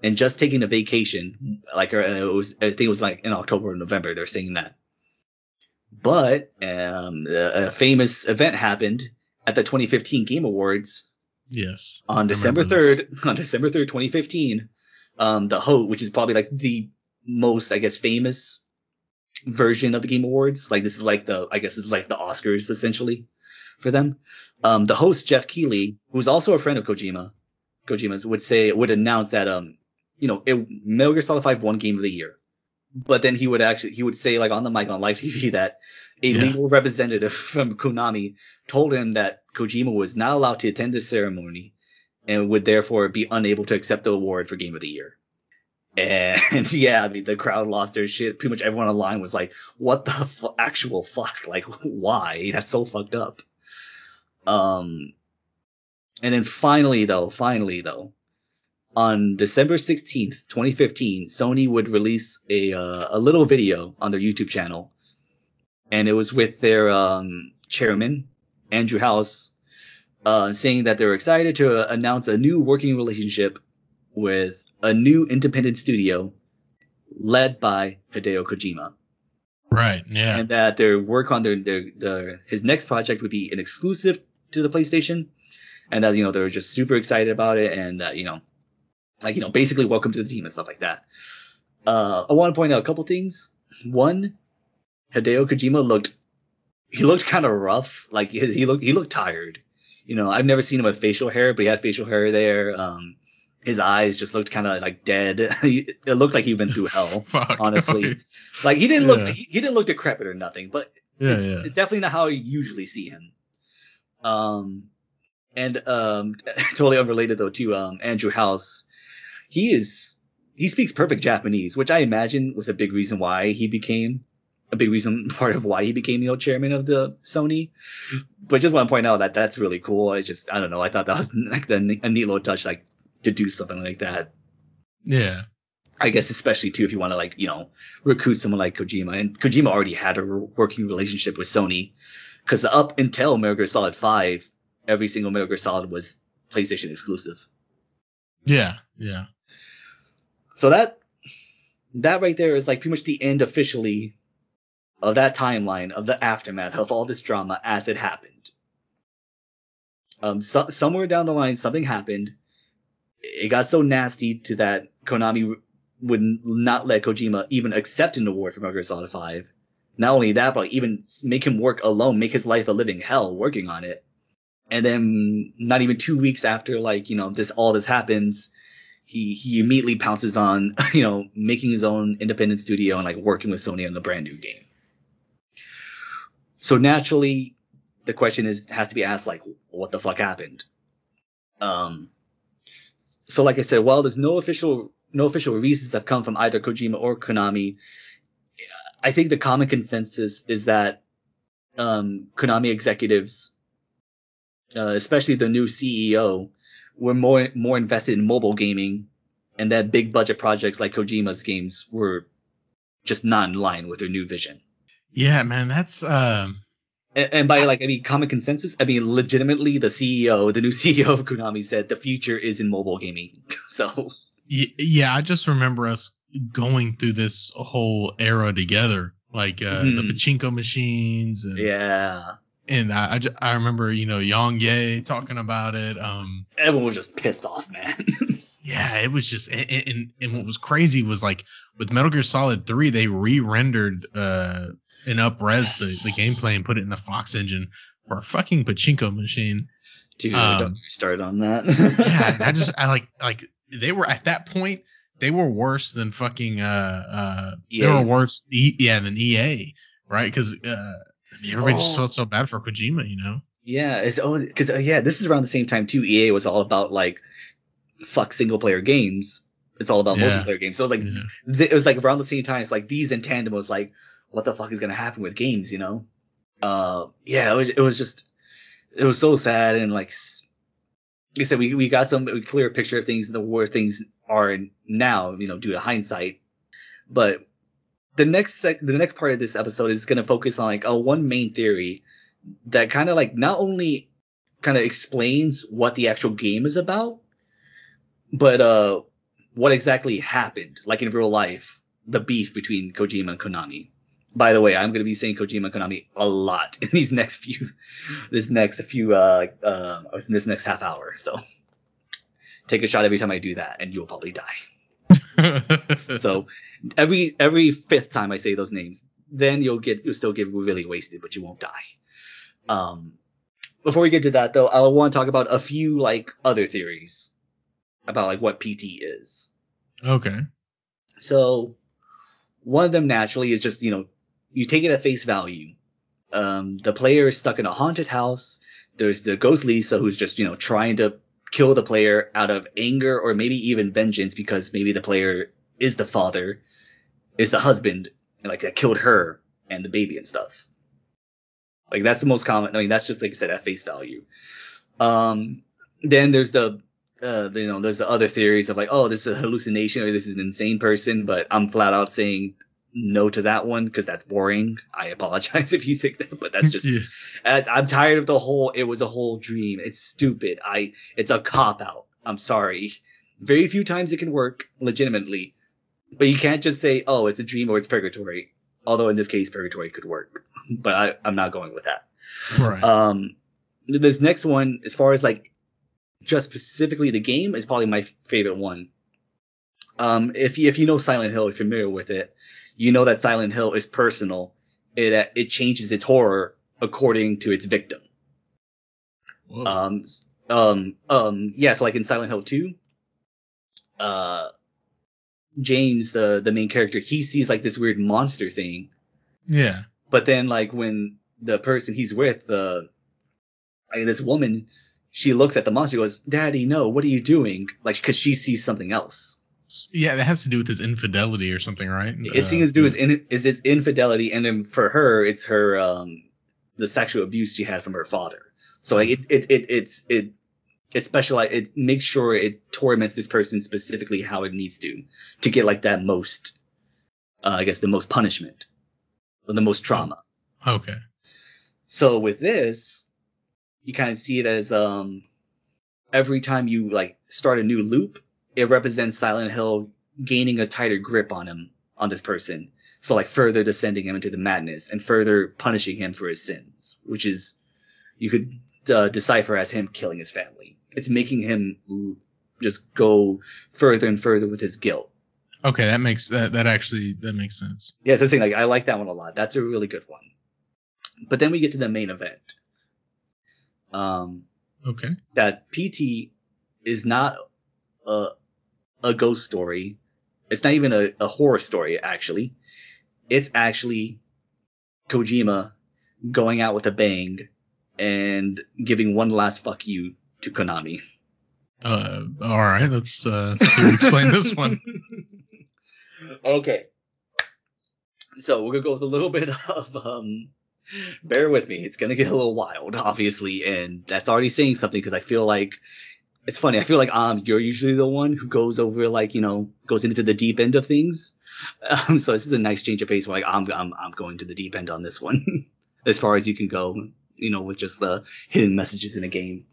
and just taking a vacation. Like uh, it was, I think it was like in October or November. They're saying that. But um, a, famous event happened at the 2015 Game Awards Yes. <laughs> on December remember 3rd. On December 3rd, 2015, um, the host, which is probably like the most, I guess, famous version of the Game Awards. Like this is like the, I guess this is like the Oscars essentially for them. Um, the host Geoff Keighley, who's also a friend of Kojima, Kojima's, would say would announce that um, you know, it, Metal Gear Solid 5 won Game of the Year. But then he would actually he would say like on the mic on live TV that a Yeah. legal representative <laughs> from Konami told him that Kojima was not allowed to attend the ceremony and would therefore be unable to accept the award for Game of the Year. And <laughs> yeah, I mean the crowd lost their shit. Pretty much everyone online was like, "What the fu- actual fuck? <laughs> Like, why? That's so fucked up." Um, and then finally though, finally though, on December 16th, 2015, Sony would release a uh, a little video on their YouTube channel, and it was with their um, chairman Andrew House, uh, saying that they were excited to uh, announce a new working relationship with a new independent studio led by Hideo Kojima, Right. Yeah. and that their work on their, their their his next project would be an exclusive to the PlayStation, and that you know they were just super excited about it, and that you know, like you know, basically welcome to the team and stuff like that. Uh, I want to point out a couple things. One, Hideo Kojima looked he looked kind of rough, like he, he looked he looked tired. You know, I've never seen him with facial hair, but he had facial hair there. Um, his eyes just looked kind of like dead. <laughs> it looked like he'd been through hell. <laughs> Fuck. honestly. Like he didn't look Yeah. he, he didn't look decrepit or nothing, but Yeah. it's Yeah. definitely not how you usually see him. Um, and um, <laughs> totally unrelated though to um Andrew House, he is he speaks perfect Japanese, which I imagine was a big reason why he became a big reason <laughs> part of why he became you know chairman of the Sony. But just want to point out that that's really cool. I just I don't know I thought that was <laughs> like the, a neat little touch like to do something like that. Yeah. I guess especially too if you want to like you know recruit someone like Kojima, and Kojima already had a working relationship with Sony, because up until Metal Gear Solid Five, every single Metal Gear Solid was PlayStation exclusive. Yeah. Yeah. So that that right there is like pretty much the end officially of that timeline of the aftermath of all this drama as it happened. Um, so, somewhere down the line, something happened. It got so nasty to that Konami would not let Kojima even accept an award for Metal Solid 5. Not only that, but even make him work alone, make his life a living hell working on it. And then not even two weeks after, like, you know, this, all this happens, he he immediately pounces on <laughs> you know making his own independent studio and like working with Sony on a brand new game. So naturally, the question is has to be asked like, what the fuck happened? Um. So like I said, while there's no official no official reasons have come from either Kojima or Konami, I think the common consensus is that um, Konami executives, uh, especially the new CEO, were more more invested in mobile gaming, and that big budget projects like Kojima's games were just not in line with their new vision. Yeah, man, that's um. And, and by like, I mean, common consensus. I mean, legitimately, the CEO, the new <laughs> CEO of Konami, said the future is in mobile gaming. <laughs> so. Yeah, I just remember us going through this whole era together, like uh, mm-hmm. the pachinko machines. And, yeah. And I, I, I, remember, you know, YongYea talking about it. Um, everyone was just pissed off, man. <laughs> yeah, it was just, and, and, and what was crazy was like with Metal Gear Solid 3, they re-rendered uh, and up-res the, the gameplay and put it in the Fox engine for a fucking pachinko machine. Dude, um, don't start on that. yeah, I just, <laughs> I like, like they were at that point they were worse than fucking uh uh EA. they were worse e- yeah than EA right because uh I mean, everybody oh. just felt so bad for Kojima you know yeah it's oh because uh, yeah this is around the same time too EA was all about like fuck single player games it's all about yeah. multiplayer games so it was like yeah. th- it was like around the same time it's like these in tandem was like what the fuck is gonna happen with games you know uh yeah it was, it was just it was so sad and like like I said, we, we got some clear picture of things, the where things are now, you know, due to hindsight. But the next sec- the next part of this episode is going to focus on like a one main theory that kind of like not only kind of explains what the actual game is about, but uh, what exactly happened, like in real life, the beef between Kojima and Konami. By the way, I'm going to be saying Kojima Konami a lot in these next few, this next few, uh, uh, in this next half hour. So take a shot every time I do that, and you'll probably die. <laughs> so every every fifth time I say those names, then you'll get you'll still get really wasted, but you won't die. Um, before we get to that though, I want to talk about a few like other theories about like what PT is. Okay. So one of them naturally is just you know you take it at face value. Um, the player is stuck in a haunted house. There's the ghost Lisa who's just, you know, trying to kill the player out of anger or maybe even vengeance because maybe the player is the father, is the husband, and like that killed her and the baby and stuff. Like that's the most common. I mean, that's just like I said at face value. Um, then there's the, uh, you know, there's the other theories of like, oh, this is a hallucination or this is an insane person, but I'm flat out saying no to that one because that's boring. I apologize <laughs> if you think that, but that's just <laughs> yeah. I'm tired of the whole it was a whole dream. It's stupid. I it's a cop out. I'm sorry. Very few times it can work legitimately, but you can't just say oh it's a dream or it's purgatory. Although in this case purgatory could work, but I, I'm not going with that. Right. Um, this next one, as far as like just specifically the game, is probably my favorite one. Um, if you, if you know Silent Hill, if you're familiar with it, you know that Silent Hill is personal. It it changes its horror according to its victim. Whoa. Um um um yeah, so like in Silent Hill 2, uh James, the the main character, he sees like this weird monster thing. Yeah. But then like when the person he's with, the like this woman, she looks at the monster, goes, "Daddy, no, what are you doing?" Like because she sees something else. Yeah, that has to do with his infidelity or something, right? It seems to do with in, is his infidelity, and then for her, it's her um the sexual abuse she had from her father. So like it it, it it's it it specialize it makes sure it torments this person specifically how it needs to to get like that most uh, I guess the most punishment or the most trauma. Okay. So with this, you kind of see it as um every time you like start a new loop, it represents Silent Hill gaining a tighter grip on him, on this person. So like further descending him into the madness and further punishing him for his sins, which is you could uh, decipher as him killing his family. It's making him just go further and further with his guilt. Okay, that makes that that actually that makes sense. Yeah, so I'm saying like I like that one a lot. That's a really good one. But then we get to the main event. Um. Okay. That PT is not a a ghost story. It's not even a, a horror story, actually. It's actually Kojima going out with a bang and giving one last fuck you to Konami. Uh, all right, let's uh, explain this one. <laughs> Okay. So we're gonna go with a little bit <laughs> of um. Bear with me. It's gonna get a little wild, obviously, and that's already saying something because I feel like it's funny. I feel like um you're usually the one who goes over like you know goes into the deep end of things. <laughs> Um, so this is a nice change of pace. Where like I'm I'm I'm going to the deep end on this one, as far as you can go. You know, with just the hidden messages in a game.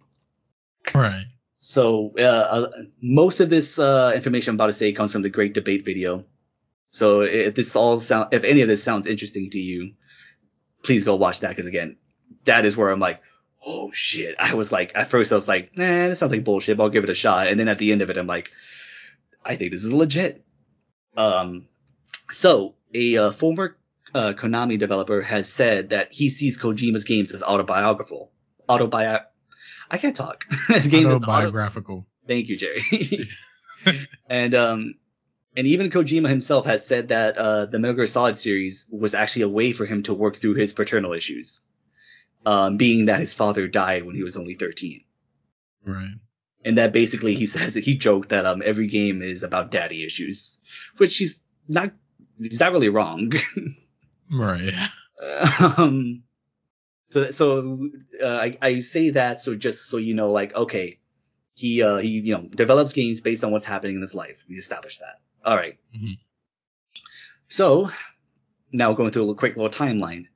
Right. So uh, uh, most of this uh, information I'm about to say comes from the Grate Debate video. So if this all sound, if any of this sounds interesting to you, please go watch that because again, that is where I'm like, oh shit. I was like, at first I was like, nah, this sounds like bullshit, but I'll give it a shot. And then at the end of it, I'm like, I think this is legit. Um, so a uh, former uh, Konami developer has said that he sees Kojima's games as autobiographical. Autobi, I can't talk. <laughs> His games as auto- Autobiographical. Thank you, Jerry. <laughs> and um, and even Kojima himself has said that uh, the Metal Gear Solid series was actually a way for him to work through his paternal issues, um, being that his father died when he was only 13. Right. And that basically he says that he joked that um every game is about daddy issues, which he's not he's not really wrong. <laughs> Right. <laughs> um, so so uh, I I say that so just so you know like okay he uh he you know develops games based on what's happening in his life. We established that. All right. Mhm. So now going through a little quick little timeline,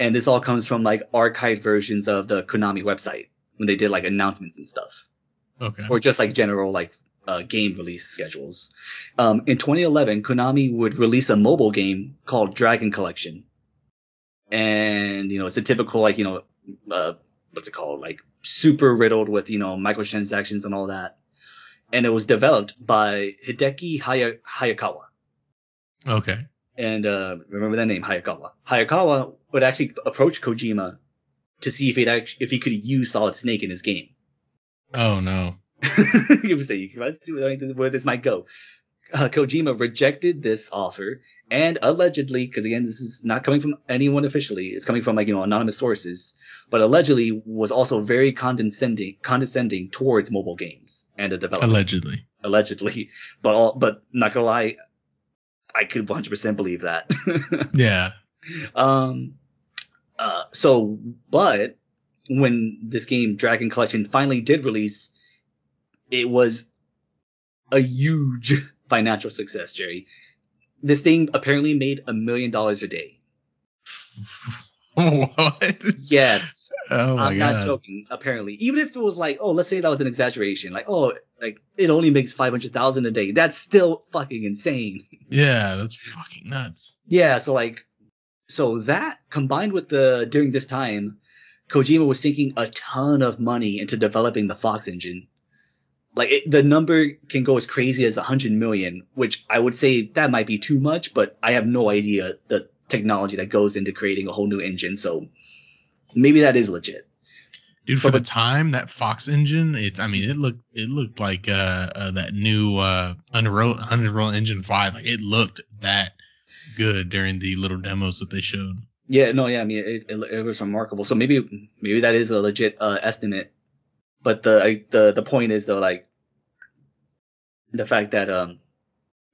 and this all comes from like archived versions of the Konami website when they did like announcements and stuff Okay. or just like general like uh, game release schedules. Um, in 2011, Konami would release a mobile game called Dragon Collection, and you know it's a typical like you know uh, what's it called like super riddled with you know microtransactions and all that, and it was developed by Hideki Haya- Hayakawa. Okay. And uh, remember that name, Hayakawa. Hayakawa would actually approach Kojima to see if he'd actually, if he could use Solid Snake in his game. Oh no. Was saying, let's see where this, where this might go. Uh, Kojima rejected this offer and allegedly, because again, this is not coming from anyone officially, it's coming from like, you know, anonymous sources, but allegedly was also very condescending, condescending towards mobile games and the development. Allegedly. allegedly. <laughs> But all, but not gonna lie, I could 100% believe that. <laughs> Yeah. Um, uh, so, but when this game Dragon Collection finally did release, it was a huge <laughs> financial success, Jerry. This thing apparently made a million dollars a day. <laughs> what? Yes, Oh my I'm god. not joking. Apparently, even if it was like, oh, let's say that was an exaggeration, like, oh, like it only makes five hundred thousand a day. That's still fucking insane. Yeah, that's fucking nuts. Yeah, so like, so that combined with the during this time, Kojima was sinking a ton of money into developing the Fox engine. Like it, the number can go as crazy as a hundred million, which I would say that might be too much, but I have no idea the technology that goes into creating a whole new engine. So maybe that is legit. Dude, for But the time, that Fox engine, it I mean, it looked it looked like uh, uh that new uh Unreal Unreal Engine 5. Like it looked that good during the little demos that they showed. Yeah, no, yeah, I mean it, it, it was remarkable. So maybe maybe that is a legit uh, estimate. But the I, the the point is though, like the fact that um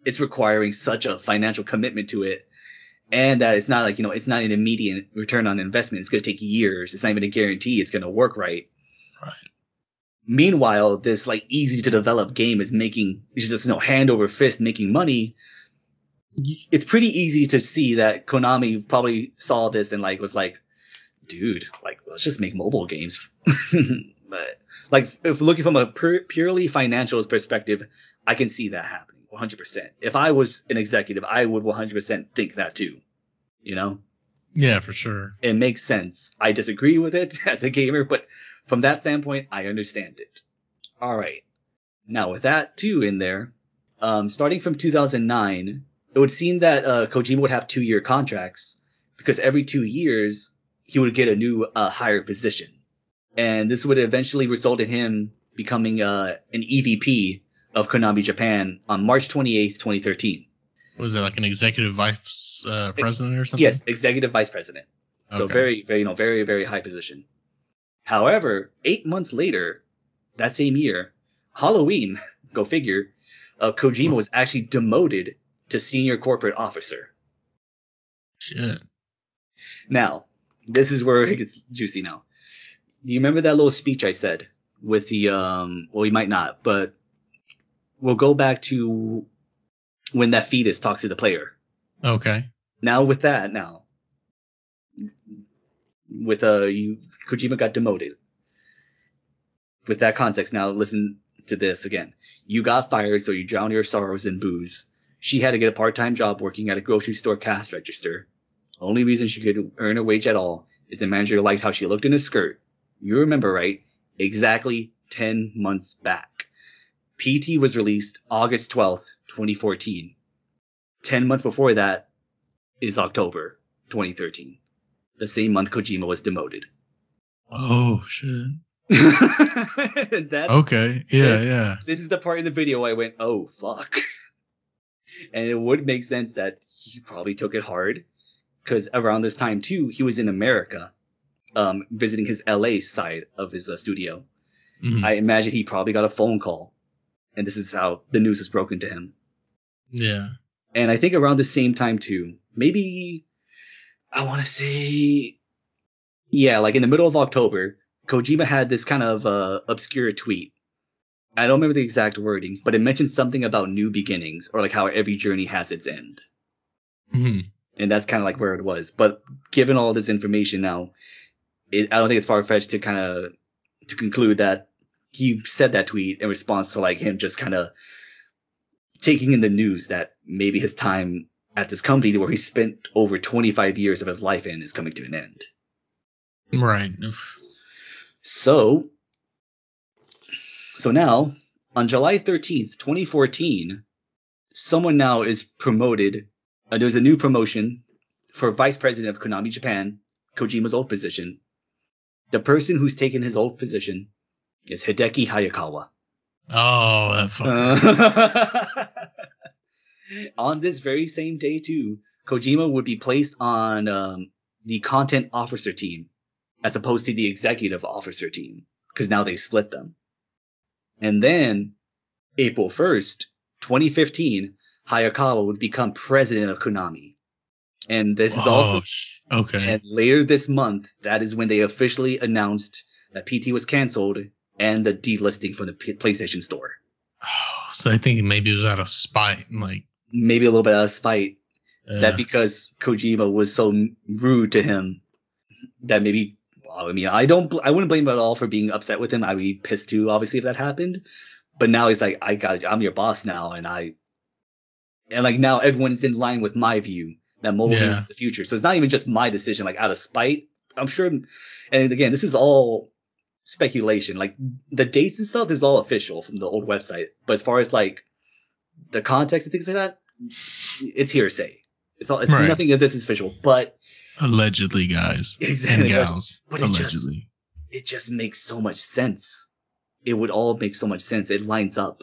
it's requiring such a financial commitment to it, and that it's not like you know it's not an immediate return on investment. It's going to take years. It's not even a guarantee it's going to work right. Right. Meanwhile, this like easy to develop game is making it's just you know hand over fist making money. It's pretty easy to see that Konami probably saw this and like was like, dude, like let's just make mobile games. <laughs> but like if looking from a pur- purely financial perspective, I can see that happening 100%. If I was an executive, I would 100% think that too. You know, Yeah, for sure. it makes sense. I disagree with it <laughs> as a gamer, but from that standpoint, I understand it. All right. Now with that too in there, um, starting from 2009, it would seem that uh, Kojima would have two-year contracts because every two years he would get a new uh, higher position, and this would eventually result in him becoming uh, an EVP of Konami Japan on March 28th, 2013. Was it like an executive vice uh, president or something? Yes, executive vice president. So very, very, you know, very, very high position. However, eight months later, that same year, Halloween, <laughs> go figure, uh, Kojima was actually demoted to senior corporate officer. Shit. Now, this is where it gets juicy now. Do you remember that little speech I said with the um well you might not, but we'll go back to when that fetus talks to the player. Okay. Now with that now with uh you Kojima got demoted. With that context now listen to this again. You got fired so you drown your sorrows in booze. She had to get a part-time job working at a grocery store cash register. Only reason she could earn a wage at all is the manager liked how she looked in a skirt. You remember right? Exactly 10 months back. PT was released August 12th, 2014. 10 months before that is October 2013. The same month Kojima was demoted. Oh shit. <laughs> That's, Okay. Yeah, Yes. yeah. This is the part in the video I went, oh fuck. <laughs> and it would make sense that he probably took it hard because around this time too, he was in America, um, visiting his LA side of his uh, studio. Mhm. I imagine he probably got a phone call, and this is how the news was broken to him. yeah. And I think around the same time too, maybe I want to say, yeah, like in the middle of October, Kojima had this kind of uh, obscure tweet. I don't remember the exact wording, but it mentioned something about new beginnings or like how every journey has its end. hmm And that's kind of like where it was. But given all this information now, it, I don't think it's far fetched to kind of to conclude that he said that tweet in response to like him just kind of taking in the news that maybe his time at this company where he spent over 25 years of his life in is coming to an end. Right. So, so now on July 13th, 2014, someone now is promoted. Uh, there's a new promotion for vice president of Konami Japan, Kojima's old position. The person who's taken his old position is Hideki Hayakawa. Oh, that fucker. Uh, <laughs> on this very same day too, Kojima would be placed on um, the content officer team as opposed to the executive officer team because now they split them. And then April 1st, 2015, Hayakawa would become president of Konami. And this is Oh, also okay. and later this month, that is when they officially announced that PT was canceled and the delisting from the P- PlayStation Store. Oh, so I think maybe it was out of spite, like Maybe a little bit out of spite uh, that because Kojima was so rude to him that maybe well, I mean I don't bl- I wouldn't blame him at all for being upset with him. I'd be pissed too, obviously, if that happened. But now he's like, I got I'm your boss now, and I and like now everyone's in line with my view that mobile Yeah. is the future. So it's not even just my decision, like out of spite. I'm sure. And again, this is all speculation. Like the dates and stuff is all official from the old website. But as far as like the context and things like that, it's hearsay. It's all. It's Right. nothing of this is official. But allegedly, guys Exactly, and but- gals, but it just- allegedly. it just makes so much sense. It would all make so much sense. It lines up.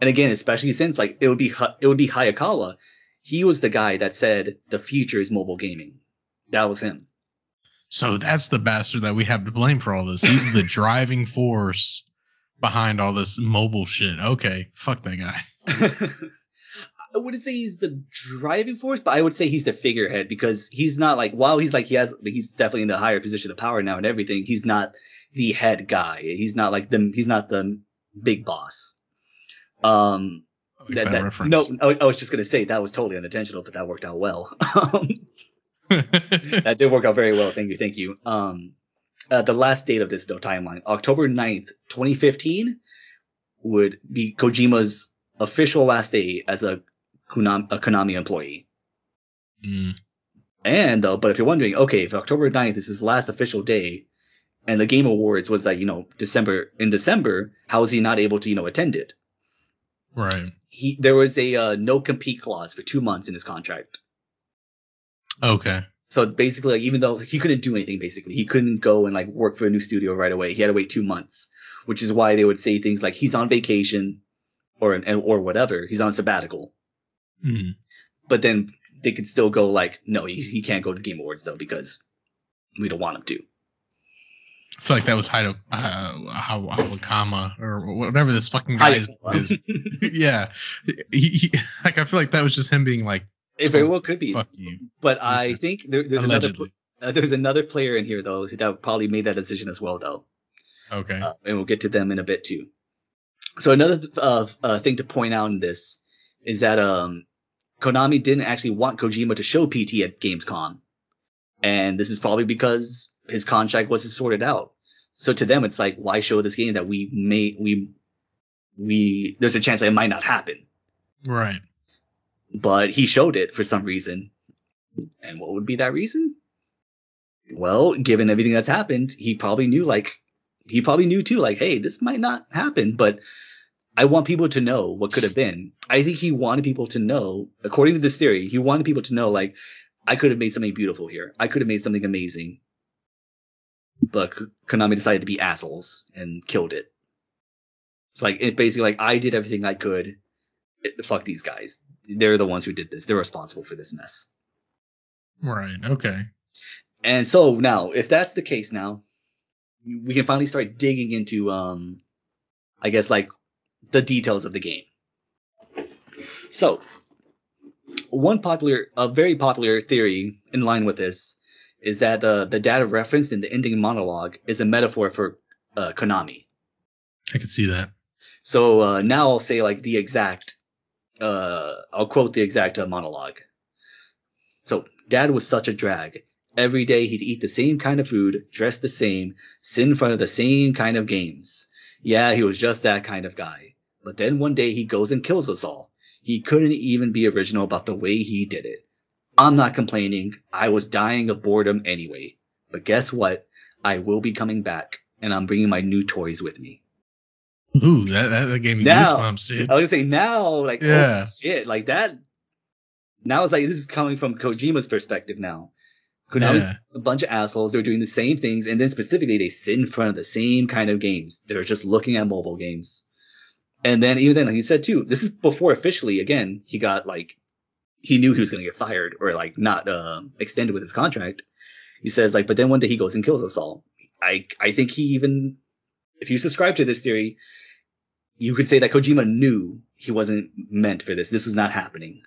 And again, especially since like it would be it would be Hayakawa. He was the guy that said the future is mobile gaming. That was him. So that's the bastard that we have to blame for all this. He's the driving force behind all this mobile shit. Okay, fuck that guy. <laughs> I wouldn't say he's the driving force, but I would say he's the figurehead because he's not like while he's like he has he's definitely in the higher position of power now and everything. He's not the head guy. He's not like the he's not the big boss. Um, that, that that- reference. no, I, I was just gonna say that was totally unintentional, but that worked out well. <laughs> <laughs> That did work out very well. Thank you, thank you. Um, uh, the last date of this though timeline, October 9th, 2015, would be Kojima's official last day as a Konami, a Konami employee. Mm, And uh, but if you're wondering, okay, if October 9th is his last official day, and the Game Awards was like you know December in December, how is he not able to you know attend it? Right. He there was a uh, no compete clause for two months in his contract. Okay. So basically, like, even though he couldn't do anything, basically, he couldn't go and like work for a new studio right away. He had to wait two months, which is why they would say things like he's on vacation, or an, or whatever. He's on sabbatical. Mhm. But then they could still go like, no, he, he can't go to the Game Awards though because we don't want him to. I feel like that was Hido, uh, Hawakama or whatever this fucking guy is. <laughs> yeah, he, he, like I feel like that was just him being like, it very well could be. "Fuck you." But I think there, there's another uh, there's another player in here though that probably made that decision as well though. Okay. uh, and we'll get to them in a bit too. So another uh, uh, thing to point out in this is that um, Konami didn't actually want Kojima to show PT at Gamescom, and this is probably because his contract wasn't sorted out. So to them, it's like, why show this game that we may we we there's a chance that it might not happen, right. but he showed it for some reason. And what would be that reason? Well, given everything that's happened, he probably knew like he probably knew too, like, hey, this might not happen, but I want people to know what could have been. I think he wanted people to know, according to this theory, he wanted people to know, like, I could have made something beautiful here. I could have made something amazing. But Konami decided to be assholes and killed it. It's like, it basically like, I did everything I could. It- fuck these guys. They're the ones who did this. They're responsible for this mess. Right. Okay. And so now, if that's the case now, we can finally start digging into, um, I guess like the details of the game. So, one popular, a very popular theory in line with this is that the the data referenced in the ending monologue is a metaphor for uh, Konami. I could see that. So uh, now I'll say like the exact, uh, I'll quote the exact uh, monologue. So dad was such a drag. Every day he'd eat the same kind of food, dress the same, sit in front of the same kind of games. Yeah, he was just that kind of guy. But then one day he goes and kills us all. He couldn't even be original about the way he did it. I'm not complaining. I was dying of boredom anyway. But guess what? I will be coming back, and I'm bringing my new toys with me. Ooh, that that, that gave me Now- goosebumps, dude. I was gonna say now, like, oh, Yeah. oh shit, like that. Now it's like this is coming from Kojima's perspective now. Konami's Yeah. a bunch of assholes. They're doing the same things, and then specifically they sit in front of the same kind of games. They're just looking at mobile games. And then even then, like you said too, this is before officially again he got like he knew he was gonna get fired or like not uh, extended with his contract. He says like, but then one day he goes and kills us all. I I think he even if you subscribe to this theory, you could say that Kojima knew he wasn't meant for this. This was not happening.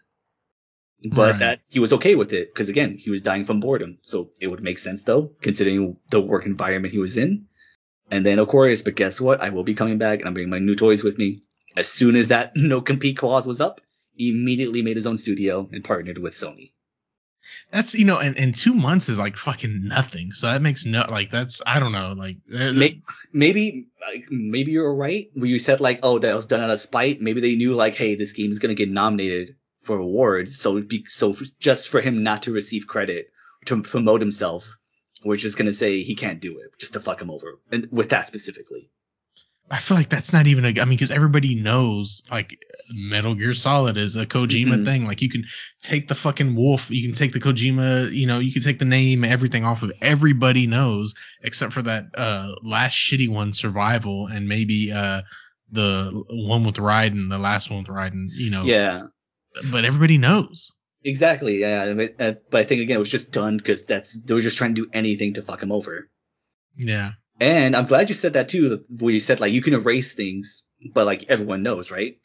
But Right. that he was okay with it because again, he was dying from boredom. So it would make sense though, considering the work environment he was in. And then of course, but guess what? I will be coming back and I'm bringing my new toys with me. As soon as that <laughs> no compete clause was up, immediately made his own studio and partnered with Sony. That's you know, and, and two months is like fucking nothing. So that makes no like that's I don't know like uh, maybe like, maybe you're right where you said like oh that was done out of spite maybe they knew like hey this game is gonna get nominated for awards so it'd be so just for him not to receive credit to promote himself we're just gonna say he can't do it just to fuck him over and with that specifically I feel like that's not even a I mean because everybody knows like Metal Gear Solid is a Kojima Mhm. thing. Like you can take the fucking wolf, you can take the Kojima, you know, you can take the name, everything off of. Everybody knows except for that uh last shitty one, Survival, and maybe uh the one with Raiden, the last one with Raiden. You know, yeah But everybody knows. exactly yeah but I think again it was just done because that's they were just trying to do anything to fuck him over Yeah. And I'm glad you said that too, where you said like you can erase things, but like everyone knows, right?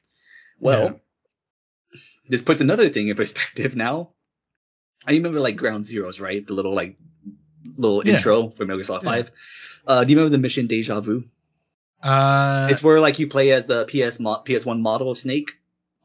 Well, Yeah. this puts another thing in perspective now. I remember like Ground Zeroes, right? The little like little Yeah. intro for Metal Gear Solid Yeah. 5. Uh, do you remember the mission Deja Vu? Uh. it's where like you play as the PS mo- PS1 model of Snake,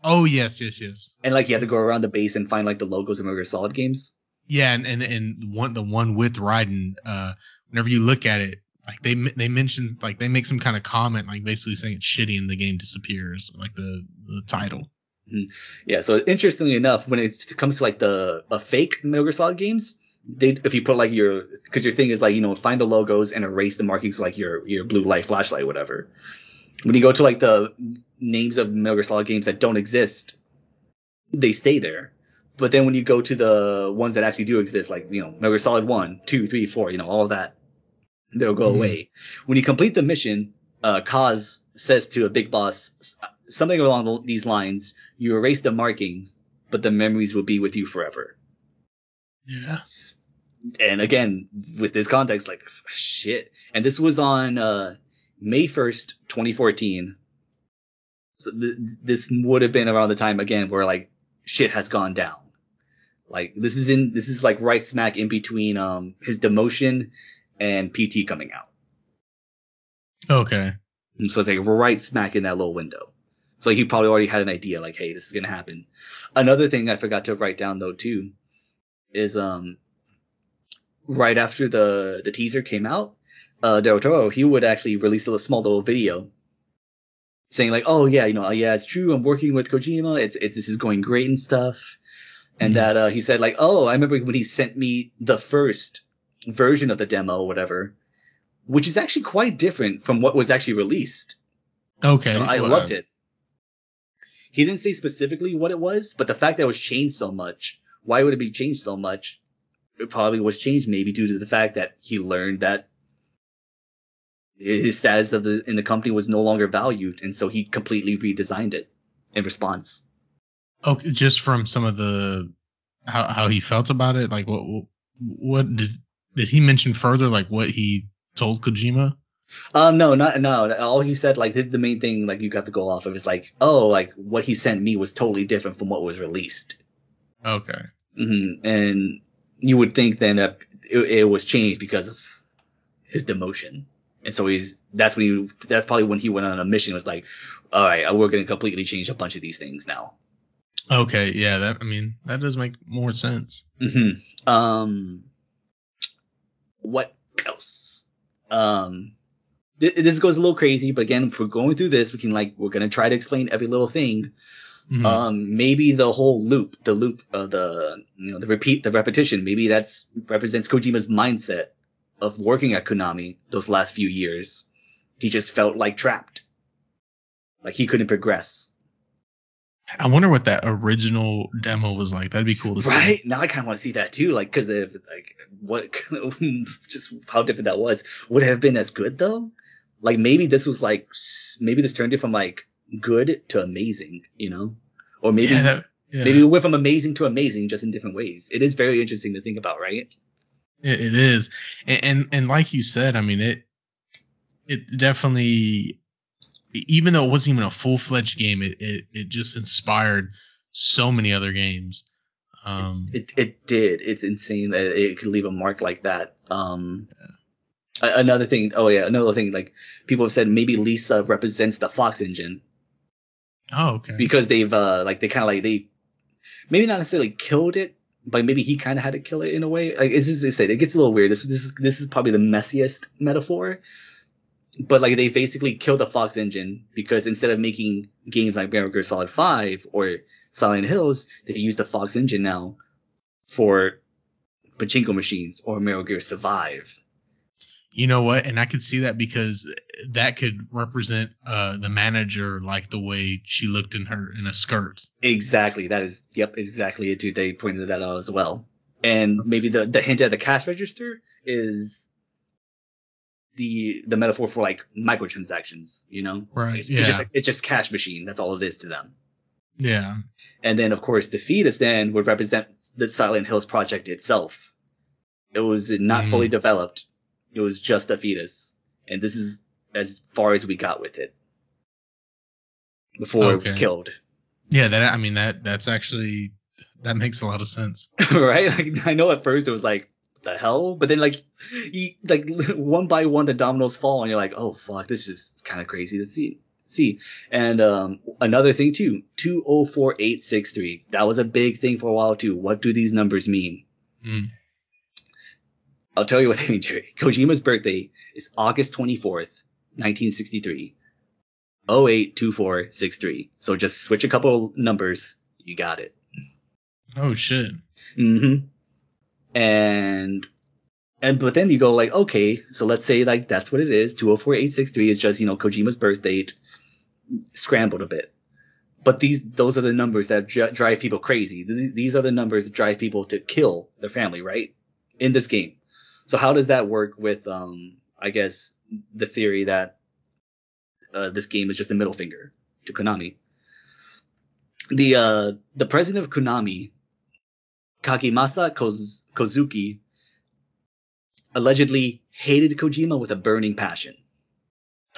oh yes, yes, yes. and like you have to go around the base and find like the logos of Metal Gear Solid games. Yeah, and and and one the one with Raiden, uh, whenever you look at it, like they they mention like they make some kind of comment, like basically saying it's shitty and the game disappears, like the the title. Mm-hmm. Yeah, so interestingly enough, when it comes to like the a fake Metal Gear Solid games, they if you put like your because your thing is like you know find the logos and erase the markings like your your blue light flashlight whatever. When you go to like the names of Metal Gear Solid games that don't exist, they stay there. But then when you go to the ones that actually do exist, like you know Metal Gear Solid one, two, three, four, you know all that, they'll go Mhm. away. When you complete the mission, uh, Kaz says to a big boss, something along these lines. You erase the markings, but the memories will be with you forever. Yeah. And again, with this context, like shit. And this was on uh, May 1st, 2014. So th- this would have been around the time again where like shit has gone down. Like this is in this is like right smack in between um his demotion and PT coming out. Okay. And so it's like right smack in that little window. So he probably already had an idea like, hey, this is gonna happen. Another thing I forgot to write down though too is um right after the the teaser came out, uh Del Toro he would actually release a small little video saying like, oh yeah, you know, yeah, it's true, I'm working with Kojima, it's it's this is going great and stuff, and Mhm. that uh he said like, oh, I remember when he sent me the first version of the demo or whatever, which is actually quite different from what was actually released. Okay. I well, loved it. He didn't say specifically what it was, but the fact that it was changed so much, why would it be changed so much? It probably was changed maybe due to the fact that he learned that his status of the in the company was no longer valued, and so he completely redesigned it in response. Okay, just from some of the how how he felt about it, like what what did did he mention further, like what he told Kojima? Um, no, not no. All he said, like, the main thing, like, you got to go off of is like, oh, like, what he sent me was totally different from what was released. Okay. hmm And you would think then that it, it was changed because of his demotion. And so he's, that's when he, that's probably when he went on a mission was like, all right, we're going to completely change a bunch of these things now. Okay, yeah, that I mean that does make more sense. hmm Um, what else? Um, th- this goes a little crazy, but again, if we're going through this, we can like, we're going to try to explain every little thing. Mhm. Um, maybe the whole loop, the loop, uh, the, you know, the repeat, the repetition, maybe that's represents Kojima's mindset of working at Konami those last few years. He just felt like trapped. Like he couldn't progress. I wonder what that original demo was like. That'd be cool to see. Right? Now I kind of want to see that too. Like, cause of, like, what, <laughs> just how different that was. Would it have been as good though? Like maybe this was like, maybe this turned it from like good to amazing, you know? Or maybe, yeah, that, yeah. maybe we went from amazing to amazing just in different ways. It is very interesting to think about, right? It, it is, and, and and like you said, I mean it. It definitely, even though it wasn't even a full fledged game, it, it it just inspired so many other games. Um, It it did. It's insane that it could leave a mark like that. Um, a- another thing. Oh yeah, another thing. Like people have said, maybe Lisa represents the Fox engine oh, okay. because they've uh like they kind of like they maybe not necessarily killed it, but maybe he kind of had to kill it in a way. Like it's just they say it gets a little weird. This this is this is probably the messiest metaphor. But like they basically killed the Fox engine because instead of making games like Metal Gear Solid 5 or Silent Hills, they use the Fox engine now for pachinko machines or Metal Gear Survive. You know what? And I could see that because that could represent uh the manager like the way she looked in her in a skirt. Exactly. That is, yep, exactly it too. They pointed that out as well. And maybe the, the hint at the cash register is the, the metaphor for like microtransactions, you know? Right. It's, yeah. it's just, it's just cash machine. That's all it is to them. yeah. And then of course the fetus then would represent the Silent Hills project itself. It was not Mhm. fully developed. It was just a fetus. And this is as far as we got with it. Before it was killed. Yeah. That I mean that that's actually that makes a lot of sense. <laughs> right? Like I know at first it was like the hell, but then like you like <laughs> one by one the dominoes fall and you're like, oh fuck, this is kind of crazy to see. See, and um, another thing too, two oh four eight six three. That was a big thing for a while too. What do these numbers mean? Mm. I'll tell you what they mean, Jerry. Kojima's birthday is August twenty fourth, nineteen sixty three. 082463. So just switch a couple numbers, you got it. Oh shit. Mm-hmm. And and but then you go like, okay, so let's say like that's what it is. Two hundred four eight six three is just you know Kojima's birth date scrambled a bit. But these those are the numbers that dri- drive people crazy. Th- These are the numbers that drive people to kill their family, right? In this game. So how does that work with um I guess the theory that uh, this game is just a middle finger to Konami. The uh, the president of Konami, Kagemasa Koz- Kozuki, allegedly hated Kojima with a burning passion.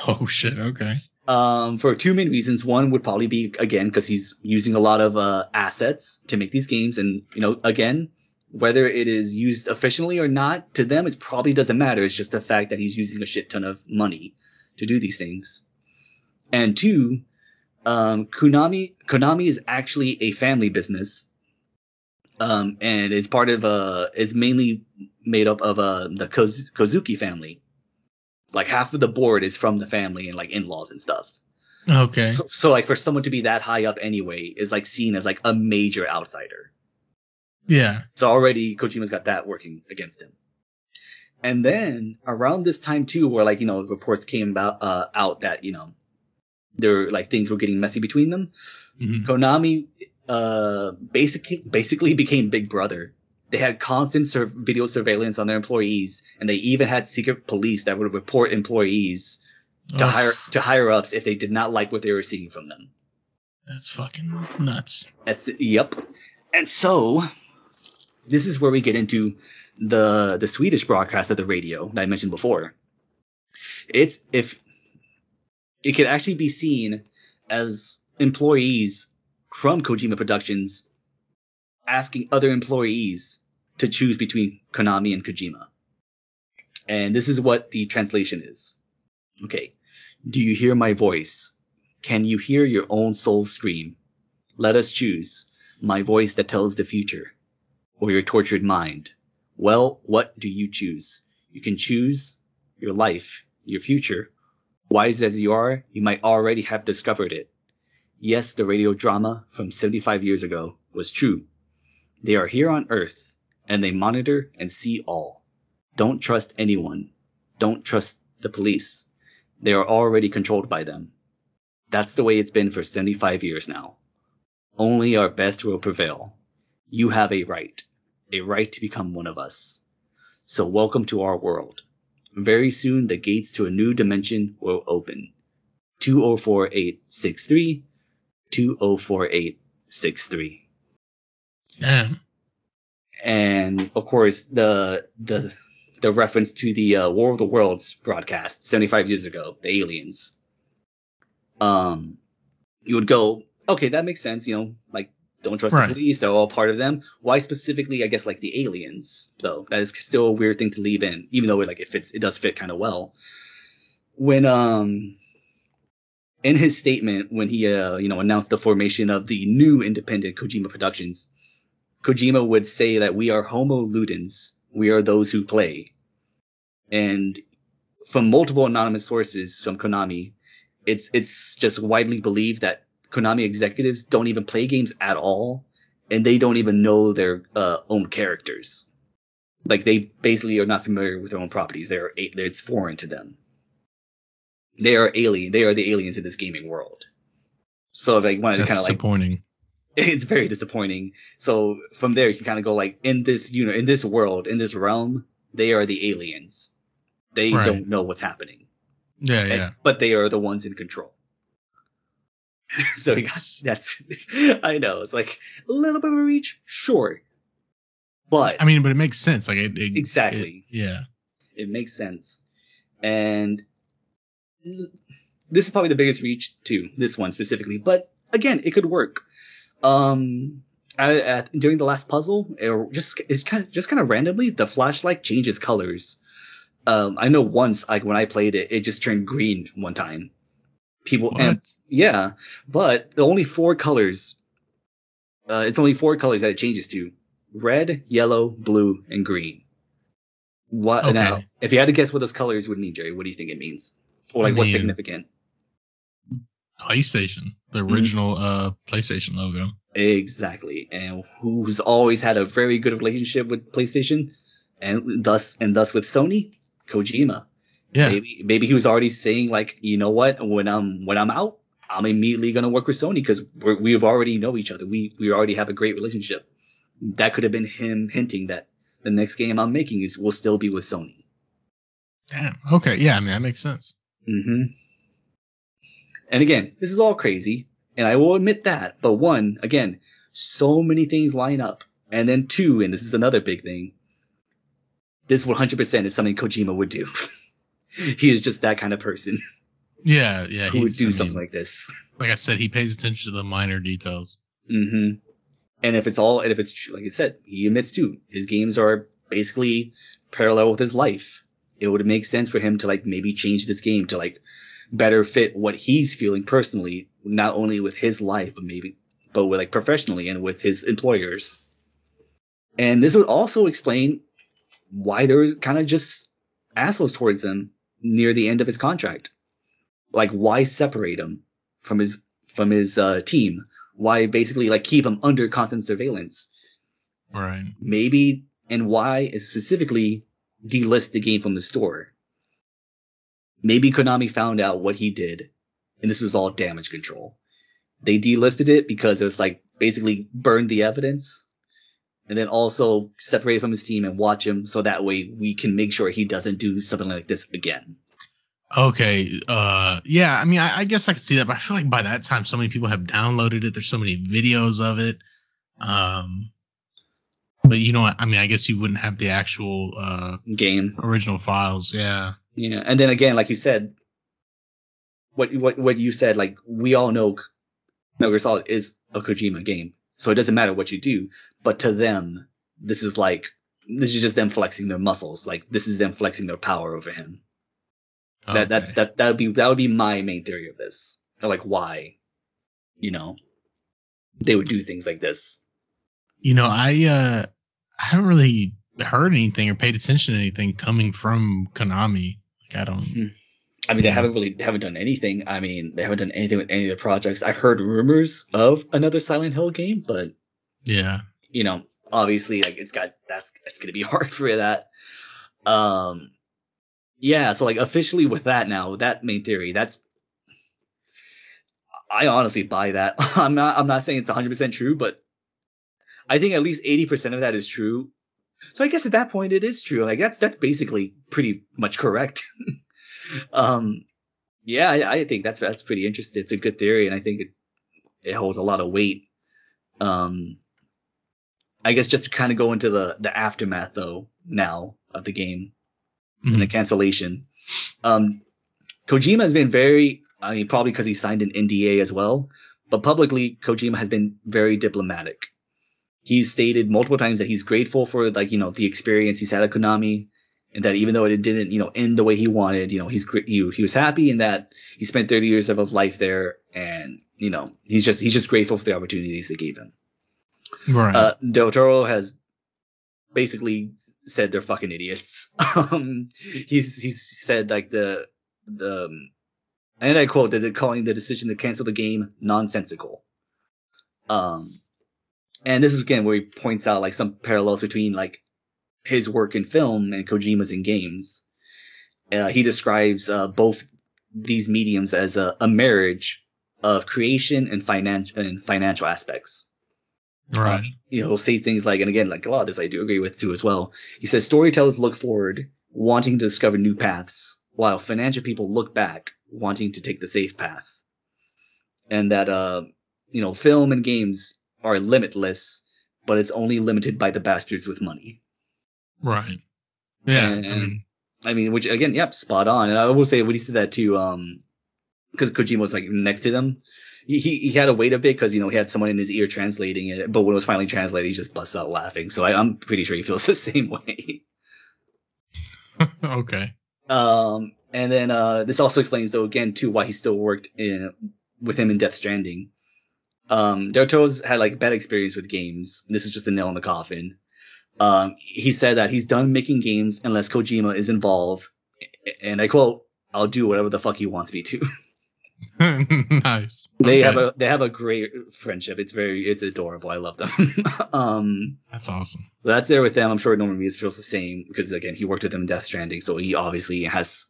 Oh shit. Okay. Um, for two main reasons. One would probably be again because he's using a lot of uh, assets to make these games, and you know, again, whether it is used efficiently or not, to them it probably doesn't matter. It's just the fact that he's using a shit ton of money to do these things. And two, um, Konami Konami is actually a family business, um, and it's part of uh, it's mainly made up of uh the Koz- Kozuki family. Like half of the board is from the family and like in-laws and stuff. Okay. So, so like for someone to be that high up anyway is like seen as like a major outsider. yeah. So already Kojima's got that working against him. And then around this time too, where like you know reports came about uh, out that you know there like things were getting messy between them. Mhm. Konami uh basically basically became Big Brother. They had constant sur- video surveillance on their employees, and they even had secret police that would report employees to Ugh, higher to higher ups if they did not like what they were seeing from them. That's fucking nuts. That's yep. And so this is where we get into the the Swedish broadcast of the radio that I mentioned before. It's if it could actually be seen as employees from Kojima Productions asking other employees to choose between Konami and Kojima. And this is what the translation is. Okay. Do you hear my voice? Can you hear your own soul scream? Let us choose. My voice that tells the future. Or your tortured mind. Well, what do you choose? You can choose your life, your future. Wise as you are, you might already have discovered it. Yes, the radio drama from 75 years ago was true. They are here on Earth, and they monitor and see all. Don't trust anyone. Don't trust the police. They are already controlled by them. That's the way it's been for 75 years now. Only our best will prevail. You have a right, a right to become one of us. So welcome to our world. Very soon the gates to a new dimension will open. 204863, 204863. Damn. and of course the the the reference to the uh, War of the Worlds broadcast 75 years ago, the aliens. Um, you would go, okay, that makes sense. You know, like don't trust Right. the police; they're all part of them. Why specifically? I guess like the aliens, though. That is still a weird thing to leave in, even though it like it fits, it does fit kind of well. When um. In his statement, when he uh, you know announced the formation of the new independent Kojima Productions, Kojima would say that we are Homo Ludens. We are those who play. And from multiple anonymous sources from Konami, it's it's just widely believed that Konami executives don't even play games at all, and they don't even know their uh, own characters. Like they basically are not familiar with their own properties. They're it's foreign to them. They are alien. They are the aliens in this gaming world. So if I wanted to kind of like disappointing. <laughs> it's very disappointing. So from there, you can kind of go like, in this you know, in this world, in this realm, they are the aliens. They Right. don't know what's happening, Yeah, And- yeah. but they are the ones in control. <laughs> so That's- that's, <laughs> I know, it's like a little bit of a reach, sure, but I mean, but it makes sense. Like it, it Exactly. it- yeah. it makes sense. And this is- probably the biggest reach to this one specifically. But again, it could work. Um, I, during the last puzzle, it just it's kind of just kind of randomly the flashlight changes colors. Um, I know once, like when I played it, it just turned green one time. People and What? yeah, but the only four colors. Uh, it's only four colors that it changes to: red, yellow, blue, and green. What Okay. now? If you had to guess what those colors would mean, Jerry, what do you think it means? Or like I what's significant? PlayStation, the Mm-hmm. original uh PlayStation logo. Exactly. And who's always had a very good relationship with PlayStation, and thus and thus with Sony, Kojima. Yeah. Maybe maybe he was already saying like, you know what? When I'm when I'm out, I'm immediately gonna work with Sony because we've already know each other. We we already have a great relationship. That could have been him hinting that the next game I'm making is will still be with Sony. Damn. Okay. Yeah. I mean, that makes sense. Hmm And again, this is all crazy, and I will admit that. But one, again, so many things line up, and then two, and this is another big thing. This 100% is something Kojima would do. <laughs> he is just that kind of person Yeah, yeah. who would do I something mean, like this. like I said, he pays attention to the minor details. hmm And if it's all, and if it's true, like I said, he admits too, his games are basically parallel with his life. It would make sense for him to like maybe change this game to like better fit what he's feeling personally, not only with his life, but maybe, but with like professionally and with his employers. And this would also explain why they were kind of just assholes towards him near the end of his contract. Like why separate him from his from his uh, team? Why basically like keep him under constant surveillance? Right. Maybe and why specifically delist the game from the store? Maybe Konami found out what he did, and this was all damage control. They delisted it because it was like basically burned the evidence, and then also separate from his team and watch him so that way we can make sure he doesn't do something like this again. Okay. Uh, yeah. I mean, I, I guess I could see that, but I feel like by that time, so many people have downloaded it. There's so many videos of it. Um, but you know what? I mean, I guess you wouldn't have the actual uh Game. original files. Yeah. Yeah, and then again, like you said, what what what you said, like we all know Metal Gear Solid is a Kojima game, so it doesn't matter what you do. But to them, this is like this is just them flexing their muscles. Like this is them flexing their power over him. That that's that that would be that would be my main theory of this. Like why, you know, they would do things like this. You know, I uh, I haven't really heard anything or paid attention to anything coming from Konami. Like I don't. I mean, they haven't really they haven't done anything. I mean, they haven't done anything with any of the projects. I've heard rumors of another Silent Hill game, but Yeah. you know, obviously like it's got that's it's gonna be <laughs> hard for that. Um yeah, so like officially with that now, that main theory, that's I honestly buy that. <laughs> I'm not I'm not saying it's 100% true, but I think at least 80% of that is true. So I guess at that point it is true. Like that's that's basically pretty much correct. <laughs> um yeah, I, I think that's that's pretty interesting. It's a good theory and I think it it holds a lot of weight. Um I guess just to kind of go into the the aftermath though now of the game and the Mhm. cancellation. Um, Kojima has been very, I mean, probably because he signed an NDA as well, but publicly Kojima has been very diplomatic. He's stated multiple times that he's grateful for like you know the experience he's had at Konami, and that even though it didn't you know end the way he wanted, you know he's he, he was happy and that he spent 30 years of his life there, and you know he's just he's just grateful for the opportunities they gave him. Right. Uh, Del Toro has basically said they're fucking idiots. <laughs> um, he's he's said like the the um, and I quote that they're calling the decision to cancel the game nonsensical. Um, and this is again where he points out like some parallels between like his work in film and Kojima's in games. Uh, he describes uh, both these mediums as a, a marriage of creation and financial and financial aspects right. you know, he'll say things like, and again, like a lot of this I do agree with too as well. He says storytellers look forward, wanting to discover new paths, while financial people look back, wanting to take the safe path. And that, uh, you know, film and games are limitless, but it's only limited by the bastards with money. Right. Yeah. And- I mean, I mean, which again, yep, spot on. And I will say when he said that too, um, because Kojima was like next to them, he, he he had to wait a bit because you know he had someone in his ear translating it. But when it was finally translated, he just busts out laughing. So I, I'm pretty sure he feels <laughs> the same way. <laughs> okay. Um, and then uh, this also explains though again too why he still worked in with him in Death Stranding. Um, Del Toro's had like bad experience with games. This is just a nail in the coffin. Um, he said that he's done making games unless Kojima is involved, and I quote, "I'll do whatever the fuck he wants me to." <laughs> nice. they Okay. have a they have a great friendship. It's very it's adorable. I love them. <laughs> um, That's awesome. that's there with them. I'm sure Norman Reedus feels the same because again he worked with him in Death Stranding, so he obviously has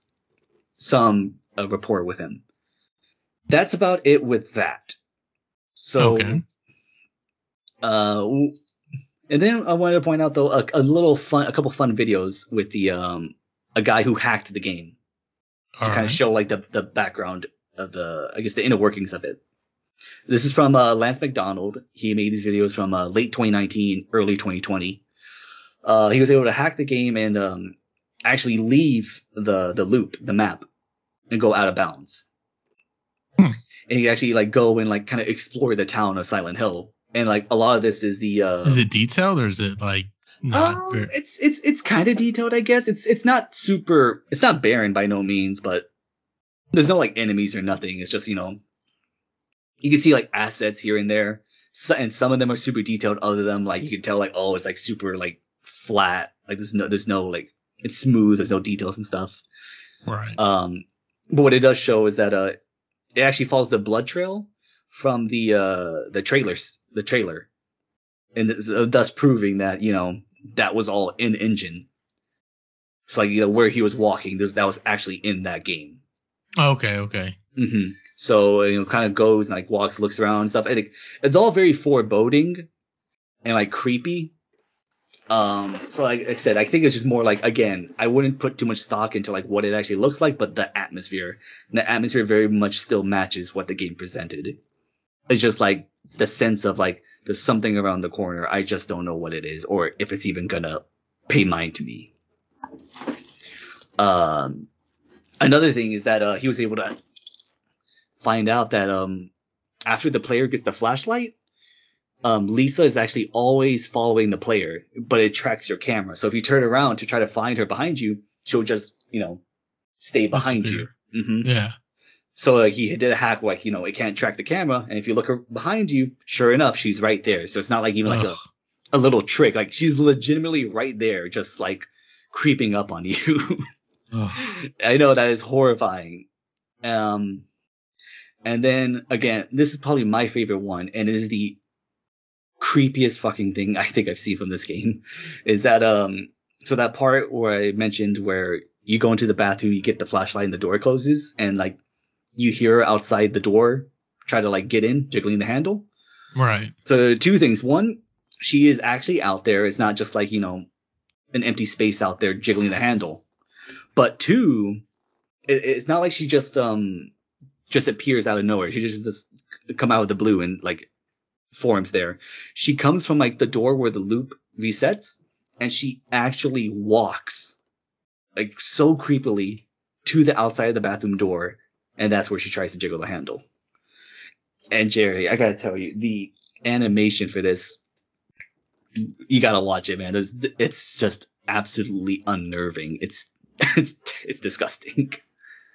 some uh, rapport with him. That's about it with that. So, Okay. uh, and then I wanted to point out though a, a little fun, a couple fun videos with the um a guy who hacked the game to All kind of show like the the background of the I guess the inner workings of it. This is from uh, Lance McDonald. He made these videos from uh, late 2019, early 2020. Uh, he was able to hack the game and um, actually leave the the loop, the map, and go out of bounds. And you actually like go and like kind of explore the town of Silent Hill. And like a lot of this is the uh, Is it detailed or is it like? not um, very- it's it's it's kind of detailed, I guess. It's it's not super. It's not barren by no means, but there's no like enemies or nothing. It's just you know, you can see like assets here and there, so, and some of them are super detailed. Other than like you can tell like oh it's like super like flat. Like there's no there's no like it's smooth. There's no details and stuff. right. Um, but what it does show is that uh, it actually follows the blood trail from the uh the trailers, the trailer, and uh, thus proving that you know that was all in engine. It's like you know where he was walking, this, that was actually in that game. okay. Okay. hmm So you know, kind of goes and like walks, looks around and stuff. And it, it's all very foreboding and like creepy. Um, so like I said, I think it's just more like again, I wouldn't put too much stock into like what it actually looks like, but the atmosphere. The atmosphere very much still matches what the game presented. It's just like the sense of like there's something around the corner. I just don't know what it is, or if it's even gonna pay mind to me. Um, another thing is that uh, he was able to find out that um after the player gets the flashlight, um Lisa is actually always following the player, but it tracks your camera. So if you turn around to try to find her behind you, she'll just you know stay behind Disappear. you. hmm Yeah. So uh, he did a hack where you know it can't track the camera, and if you look behind you, sure enough, she's right there. So it's not like even like a a little trick. Like she's legitimately right there, just like creeping up on <laughs> you. I know that is horrifying. Um, and then again, this is probably my favorite one, and it is the creepiest fucking thing I think I've seen from this game. Is that um, so that part where I mentioned where you go into the bathroom, you get the flashlight, and the door closes, and like you hear outside the door try to like get in, jiggling the handle. Right. So two things. One, she is actually out there. It's not just like, you know, an empty space out there jiggling the handle. But two, it, it's not like she just um just appears out of nowhere. She just just come out of the blue and like forms there. She comes from like the door where the loop resets and she actually walks like so creepily to the outside of the bathroom door and that's where she tries to jiggle the handle. And Jerry, I gotta tell you, the animation for this, you gotta watch it, man. There's, it's just absolutely unnerving. It's <laughs> it's it's disgusting.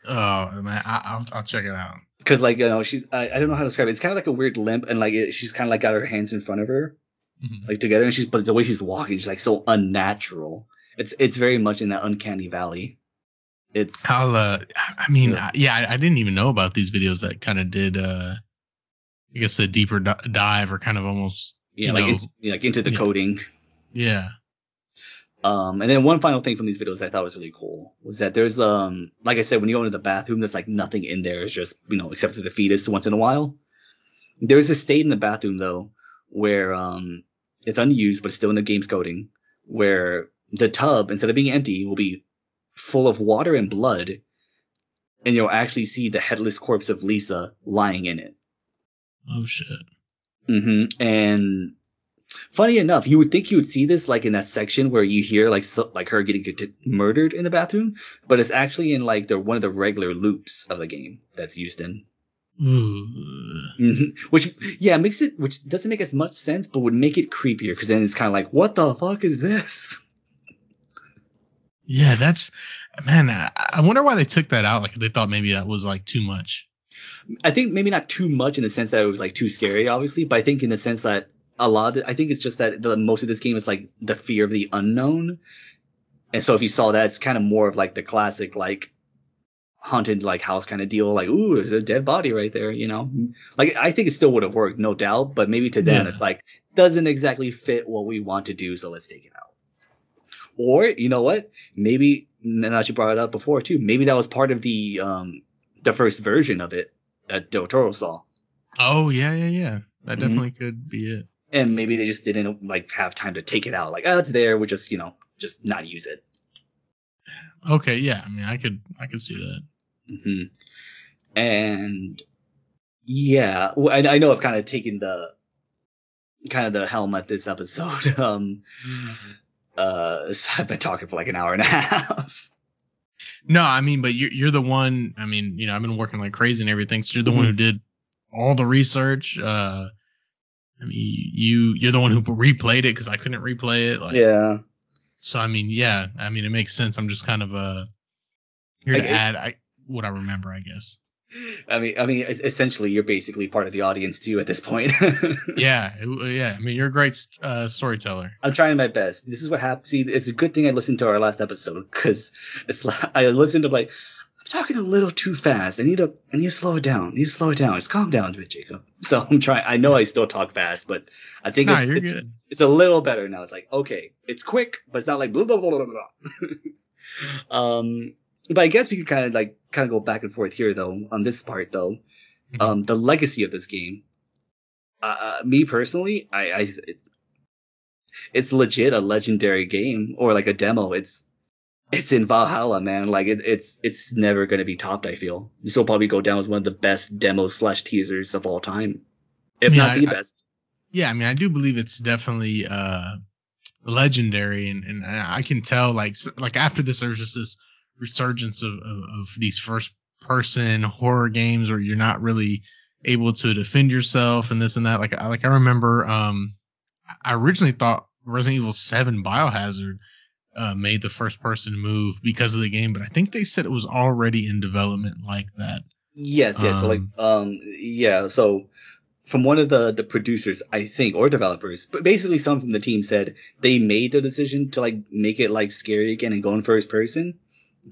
Oh man, I, I'll I'll check it out. Cause like you know she's I, I don't know how to describe it. It's kind of like a weird limp and like it, she's kind of like got her hands in front of her Mhm. like together and she's but the way she's walking she's like so unnatural. It's it's very much in that uncanny valley. It's I'll uh, I mean, Yeah. I, yeah, I, I didn't even know about these videos that kind of did uh, I guess a deeper di- dive or kind of almost yeah you like know, it's yeah, like into the yeah. coding. yeah. Um, and then one final thing from these videos I thought was really cool was that there's um, like I said, when you go into the bathroom, there's like nothing in there. It's just you know, except for the fetus once in a while. There's a state in the bathroom though where um, it's unused, but it's still in the game's coding, where the tub instead of being empty will be full of water and blood, and you'll actually see the headless corpse of Lisa lying in it. Oh shit. hmm And funny enough, you would think you would see this like in that section where you hear like so, like her getting get murdered in the bathroom, but it's actually in like the one of the regular loops of the game that's used in. Ooh. hmm Which yeah makes it which doesn't make as much sense, but would make it creepier because then it's kind of like what the fuck is this? <laughs> Yeah, that's man. I, I wonder why they took that out. Like they thought maybe that was like too much. I think maybe not too much in the sense that it was like too scary, obviously, but I think in the sense that a lot of I think it's just that the most of this game is like the fear of the unknown. And so if you saw that, it's kind of more of like the classic like haunted like house kind of deal, like ooh, there's a dead body right there, you know. Like I think it still would have worked, no doubt, but maybe to them Yeah. it's like doesn't exactly fit what we want to do, so let's take it out. Or you know what? Maybe now that you brought it up before too, maybe that was part of the um the first version of it that Del Toro saw. Oh yeah, yeah, yeah. That Mhm. definitely could be it. And maybe they just didn't like have time to take it out. Like, oh, it's there. We'll just, you know, just not use it. Okay, yeah. I mean, I could I could see that. hmm and yeah, well, I, I know I've kind of taken the kind of the helm at this episode. <laughs> Um, uh, so I've been talking for like an hour and a <laughs> half. No, I mean, but you're you're the one. I mean, you know, I've been working like crazy and everything. So you're the one who did all the research. Uh, I mean, you you're the one who replayed it because I couldn't replay it. Like, yeah. So I mean, yeah, I mean, it makes sense. I'm just kind of uh here I- to add I what I remember, I guess. I mean, I mean, essentially, you're basically part of the audience too at this point. <laughs> Yeah, yeah. I mean, you're a great uh, storyteller. I'm trying my best. This is what happens. See, it's a good thing I listened to our last episode because it's like I listened to like talking a little too fast. I need to I need to slow it down. I need to slow it down. Just calm down a bit, Jacob. <laughs> So I'm trying. I know I still talk fast, but I think Nah, it's, it's, it's a little better now. It's like okay, it's quick, but it's not like blah blah blah blah blah. <laughs> um, but I guess we can kind of like kind of go back and forth here though on this part though. Mhm. Um, the legacy of this game. Uh, me personally, I, I it, it's legit a legendary game or like a demo. It's it's in Valhalla, man. Like it, it's it's never gonna be topped. I feel this will probably go down as one of the best demos slash teasers of all time, if Yeah, not the I- best. Yeah, I mean, I do believe it's definitely uh legendary, and and I can tell like like after this, there's just this resurgence of of, of these first person horror games where you're not really able to defend yourself and this and that. Like I like I remember um I originally thought Resident Evil 7 Biohazard uh, made the first person move because of the game, but I think they said it was already in development like that. Yes, yes. so like, Um, um, yeah. So from one of the the producers, I think, or developers, but basically some from the team said they made the decision to like make it like scary again and go in first person,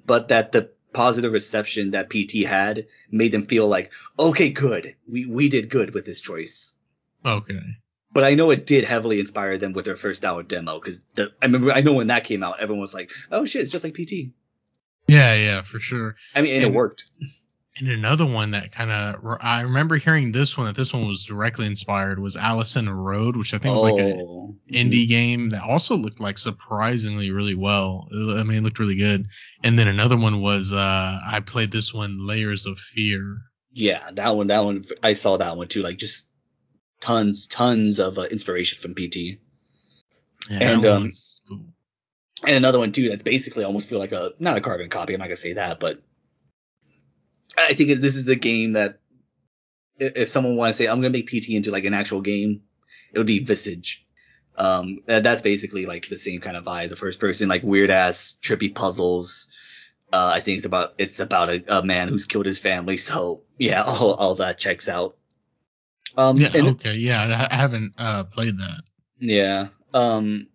but that the positive reception that PT had made them feel like, okay, good, we we did good with this choice. Okay. But I know it did heavily inspire them with their first hour demo because the I remember I know when that came out, everyone was like, oh shit, it's just like PT. Yeah, yeah, for sure. I mean, and, And- it worked. And another one that kind of I remember hearing this one that this one was directly inspired was Allison Road, which I think was like an Oh. indie game that also looked like surprisingly really well. I mean, it looked really good. And then another one was uh I played this one Layers of Fear. Yeah, that one, that one, I saw that one too. Like just tons, tons of uh, inspiration from PT. Yeah, And, um, cool. And another one too that's basically almost feel like a not a carbon copy. I'm not gonna say that, but I think this is the game that if someone wants to say I'm gonna make PT into like an actual game, it would be Visage. Um, that's basically like the same kind of vibe. The first person, like weird ass trippy puzzles. Uh, I think it's about it's about a, a man who's killed his family. So yeah, <laughs> all, all that checks out. Um, Yeah, okay, yeah, I haven't uh played that. Yeah. Um,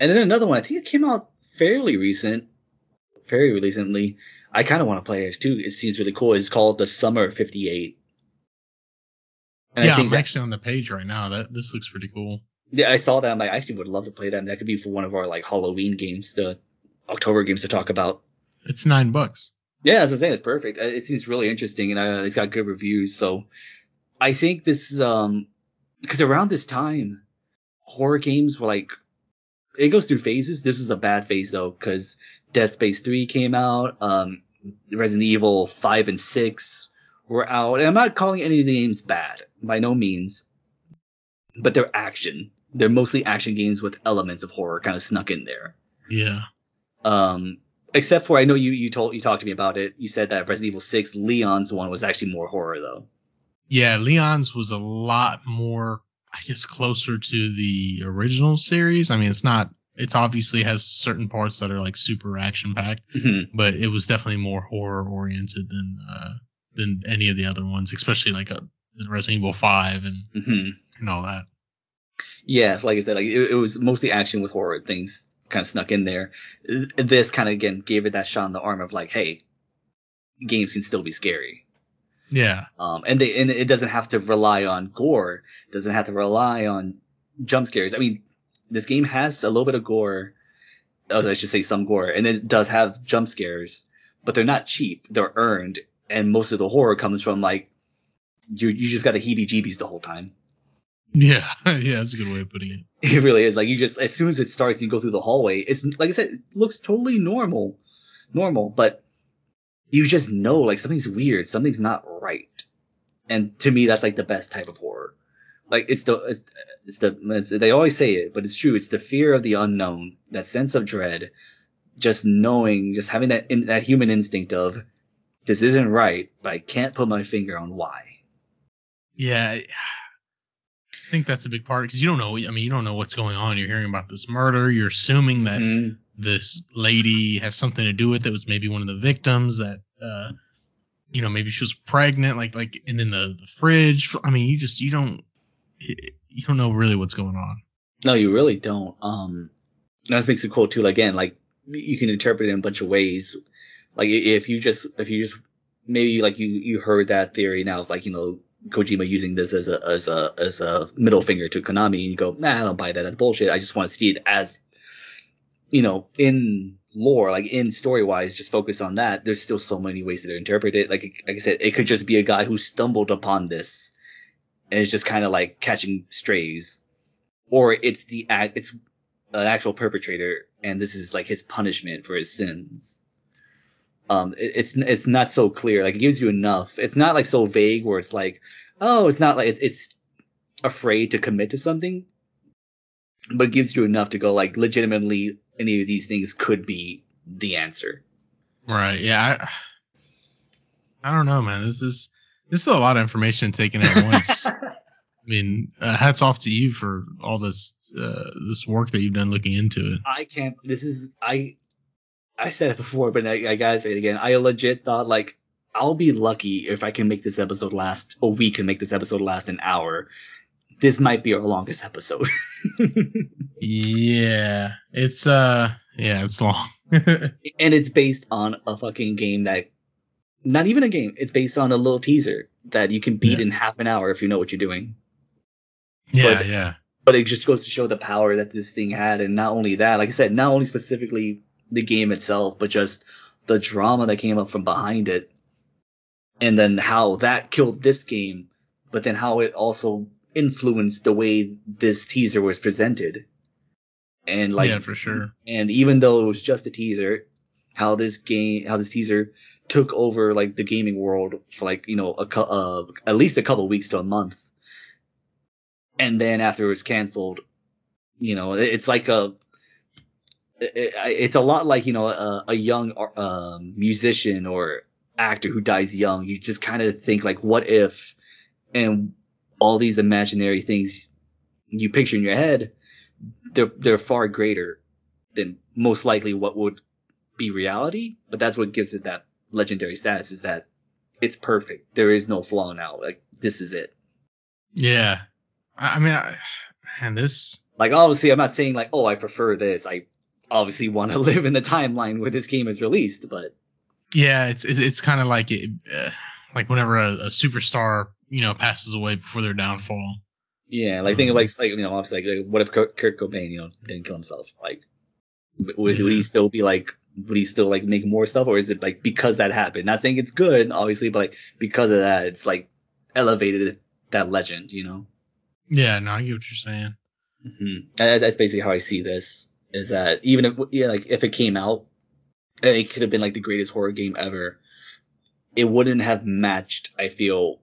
and then another one. I think it came out fairly recent, very recently. I kind of want to play it too. It seems really cool. It's called The Summer of '58. And yeah, I think I'm that, actually on the page right now. That this looks pretty cool. yeah, I saw that. I'm like, I actually would love to play that. And that could be for one of our like Halloween games, the October games to talk about. It's nine bucks. Yeah, that's what I'm saying. It's perfect. Uh, It seems really interesting, and uh, it's got good reviews. So I think this is um because around this time, horror games were like it goes through phases. This was a bad phase though, because Dead Space Three came out, um, Resident Evil Five and Six were out, and I'm not calling any of the games bad by no means, but they're action. They're mostly action games with elements of horror kind of snuck in there. Yeah. Um, except for I know you you told you talked to me about it. You said that Resident Evil Six Leon's one was actually more horror though. Yeah, Leon's was a lot more, I guess, closer to the original series. I mean, it's not, it's obviously has certain parts that are like super action packed, Mhm. but it was definitely more horror oriented than, uh, than any of the other ones, especially like uh the Resident Evil 5 and, mm-hmm. and all that. Yeah, so like I said, like it, it was mostly action with horror things kind of snuck in there. This kind of again gave it that shot in the arm of like, hey, games can still be scary. Yeah. Um, and they and it doesn't have to rely on gore. Doesn't have to rely on jump scares. I mean, this game has a little bit of gore. Oh, I should say some gore, and it does have jump scares, but they're not cheap. They're earned, and most of the horror comes from like you you just got the heebie-jeebies the whole time. Yeah. <laughs> yeah. That's a good way of putting it. <laughs> It really is. Like you just as soon as it starts, you go through the hallway. It's like I said, it looks totally normal, normal, but you just know like something's weird, something's not right. And to me, that's like the best type of horror. Like it's the it's, it's the it's, they always say it, but it's true. It's the fear of the unknown, that sense of dread, just knowing, just having that in, that human instinct of this isn't right, but I can't put my finger on why. Yeah, I think that's a big part because you don't know. I mean, you don't know what's going on. You're hearing about this murder. You're assuming that Mhm. This lady has something to do with it. Was maybe one of the victims that, uh, you know, maybe she was pregnant. Like, like, and then the, the fridge. I mean, you just you don't you don't know really what's going on. No, you really don't. Um, that makes it cool too. Like, Again, like you can interpret it in a bunch of ways. Like if you just if you just maybe like you you heard that theory now of like you know Kojima using this as a as a as a middle finger to Konami and you go nah I don't buy that as bullshit. I just want to see it as you know in lore like in story wise just focus on that. There's still so many ways to interpret it. Like like I said, it could just be a guy who stumbled upon this and is just kind of like catching strays or it's the it's an actual perpetrator and this is like his punishment for his sins um it, it's it's not so clear like it gives you enough it's not like so vague where it's like oh it's not like it's, it's afraid to commit to something but gives you enough to go like legitimately any of these things could be the answer Right. Yeah. I, I don't know, man. This is this is a lot of information taken at once. <laughs> I mean, uh, hats off to you for all this uh, this work that you've done looking into it. I can't. This is I. I said it before, but I, I gotta say it again. I legit thought like I'll be lucky if I can make this episode last, a week and make this episode last an hour. This might be our longest episode. <laughs> Yeah, it's uh, yeah, it's long. <laughs> and it's based on a fucking game that, not even a game. It's based on a little teaser that you can beat Yeah. in half an hour if you know what you're doing. yeah, But- yeah, But it just goes to show the power that this thing had, and not only that, like I said, not only specifically the game itself, but just the drama that came up from behind it, and then how that killed this game, but then how it also influenced the way this teaser was presented. And like, yeah, for sure. and even though it was just a teaser, how this game, how this teaser took over like the gaming world for like you know a cou- uh, at least a couple weeks to a month, and then after it was canceled, you know it's like a it- it- it's a lot like you know a, a young um, musician or actor who dies young. You just kind of think like, what if, and all these imaginary things you picture in your head, they're they're far greater than most likely what would be reality. But that's what gives it that legendary status is that it's perfect. There is no flaw now. Like this is it. Yeah, I, mean, I, man, this. Like obviously, I'm not saying like, oh, I prefer this. I obviously want to <laughs> live in the timeline where this game is released, but Yeah, it's it's, it's kind of like it, uh, like whenever a, a superstar you know passes away before their downfall. yeah, like think of like like you know, obviously, like, like what if Kurt, Kurt Cobain, you know, didn't kill himself? Like, would, would he still be like? Would he still like make more stuff, or is it like because that happened? Not saying it's good, obviously, but like because of that, it's like elevated that legend, you know. Yeah, no, I get what you're saying. hmm that's basically how I see this. Is that even if yeah, like if it came out, it could have been like the greatest horror game ever, it wouldn't have matched. I feel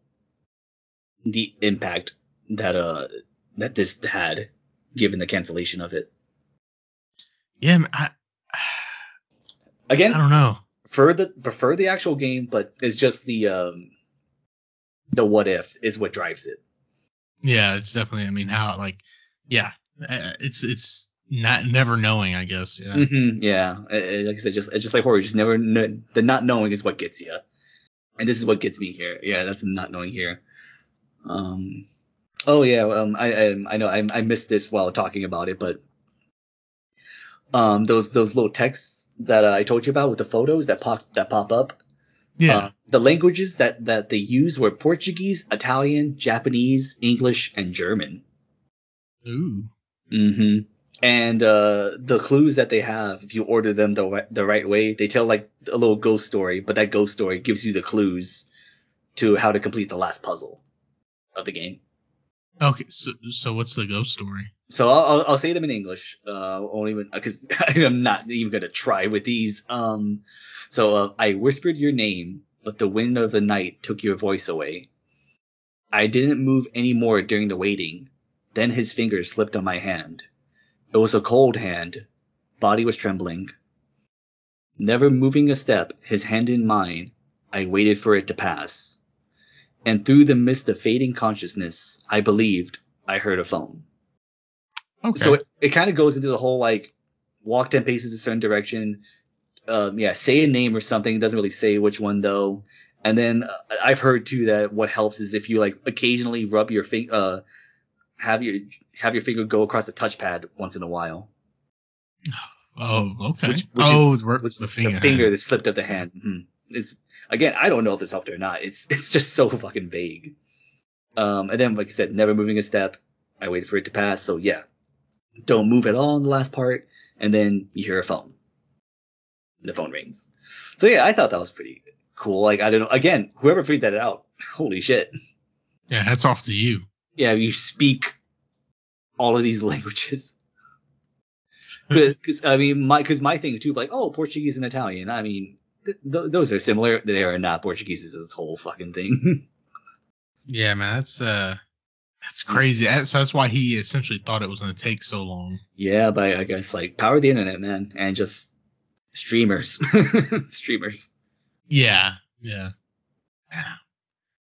the impact that uh that this had, given the cancellation of it. Yeah, I Again, I don't know. prefer the prefer the actual game, but it's just the um the what if is what drives it. Yeah, it's definitely. I mean, how like, yeah, uh, it's it's not never knowing. I guess. Yeah. hmm yeah, Uh, uh, like I said, just it's just like horror. Just never kn- the not knowing is what gets you, and this is what gets me here. Yeah, that's not knowing here. Um, oh yeah, um, I I, I know I I missed this while talking about it, but um, those those little texts that uh, I told you about with the photos that pop that pop up. Yeah. Uh, the languages that that they used were Portuguese, Italian, Japanese, English, and German. Ooh. hmm And uh, the clues that they have, if you order them the the right way, they tell like a little ghost story, but that ghost story gives you the clues to how to complete the last puzzle of the game. Okay. So so what's the ghost story? So I'll, I'll, I'll say them in English, uh, only because <laughs> I'm not even gonna try with these. Um, So uh, I whispered your name, but the wind of the night took your voice away. I didn't move any more during the waiting. Then his fingers slipped on my hand. It was a cold hand. Body was trembling. Never moving a step, his hand in mine, I waited for it to pass. And through the mist of fading consciousness, I believed I heard a phone. Okay. So it, it kind of goes into the whole like walk 10 paces a certain direction. Um, yeah, say a name or something. It doesn't really say which one though. And then uh, I've heard too that what helps is if you like occasionally rub your finger, uh, have your have your finger go across the touchpad once in a while. oh, okay. Which- which oh, the, Which the finger. the finger that slipped of the hand. Mhm. Is again, I don't know if this helped or not. It's <laughs> it's just so fucking vague. Um, and then like I said, never moving a step. I waited for it to pass. So yeah, don't move at all in the last part, and then you hear a phone. The phone rings. So yeah, I thought that was pretty cool. Like I don't know. Again, whoever figured that out, <laughs> holy shit. Yeah, hats off to you. Yeah, you speak all of these <laughs> languages. Because I mean, my because my thing too, like oh, Portuguese and Italian. I mean, th- th- those are similar. They are not. Portuguese is this whole fucking thing. <laughs> Yeah, man, that's uh, that's crazy. That's, that's why he essentially thought it was gonna take so long. yeah, but I guess like power the internet, man, and just streamers, <laughs> streamers. Yeah, yeah. Yeah.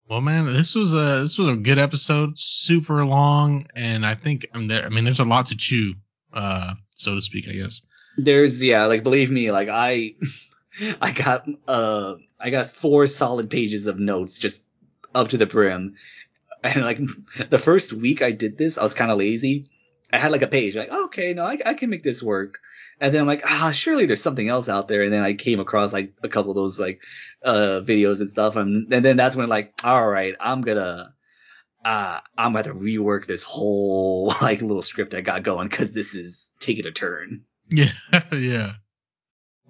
Well, man, this was a this was a good episode, super long, and I think I mean, there, I mean there's a lot to chew, uh, so to speak, I guess. There's yeah, like believe me, like I, <laughs> <laughs> I got uh, I got four solid pages of notes just up to the brim, and like the first week I did this, I was kind of lazy. I had like a page, like okay, no, I, I can make this work. And then I'm like, ah, surely there's something else out there. And then I came across like a couple of those like uh videos and stuff, and, and then that's when like, all right, I'm gonna. Uh, I'm gonna have to rework this whole <laughs> like little script I got going because this is taking a turn. <laughs> Yeah, yeah.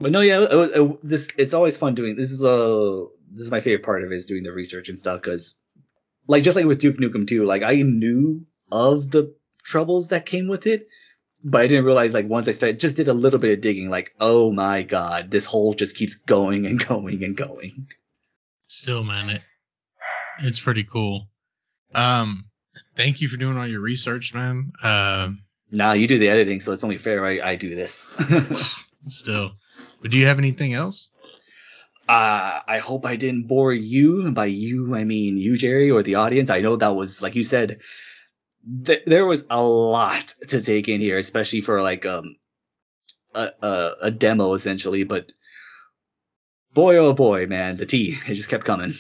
But no, yeah, it, it, this it's always fun doing. This is a this is my favorite part of it is doing the research and stuff because, like, just like with Duke Nukem 2, like I knew of the troubles that came with it, but I didn't realize like once I started, just did a little bit of digging, like, oh my god, this hole just keeps going and going and going. Still, man, it it's pretty cool. Um, thank you for doing all your research, man. Um, Nah, you do the editing, so it's only fair I, I do this. <laughs> still, but do you have anything else? Uh, I hope I didn't bore you. And by you, I mean you, Jerry, or the audience. I know that was, like you said, th- there was a lot to take in here, especially for like um a, a, a demo essentially. But boy, oh boy, man, the tea it just kept coming.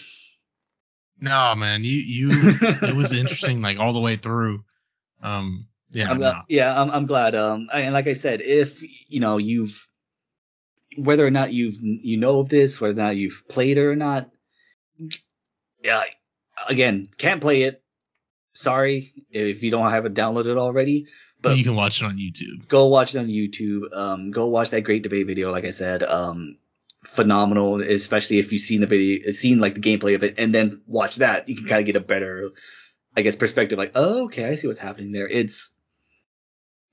No, man, you you <laughs> it was interesting like all the way through. Um, yeah, I'm no. glad, yeah, I'm, I'm glad. Um, and like I said, if you know you've whether or not you've you know of this, whether or not you've played it or not, yeah, again, can't play it. Sorry if you don't have it downloaded already, but you can watch it on YouTube. go watch it on YouTube. Um, go watch that Grate Debate video. Like I said, um, phenomenal. Especially if you've seen the video, seen like the gameplay of it, and then watch that, you can kind of get a better, I guess, perspective. Like, oh, okay, I see what's happening there. It's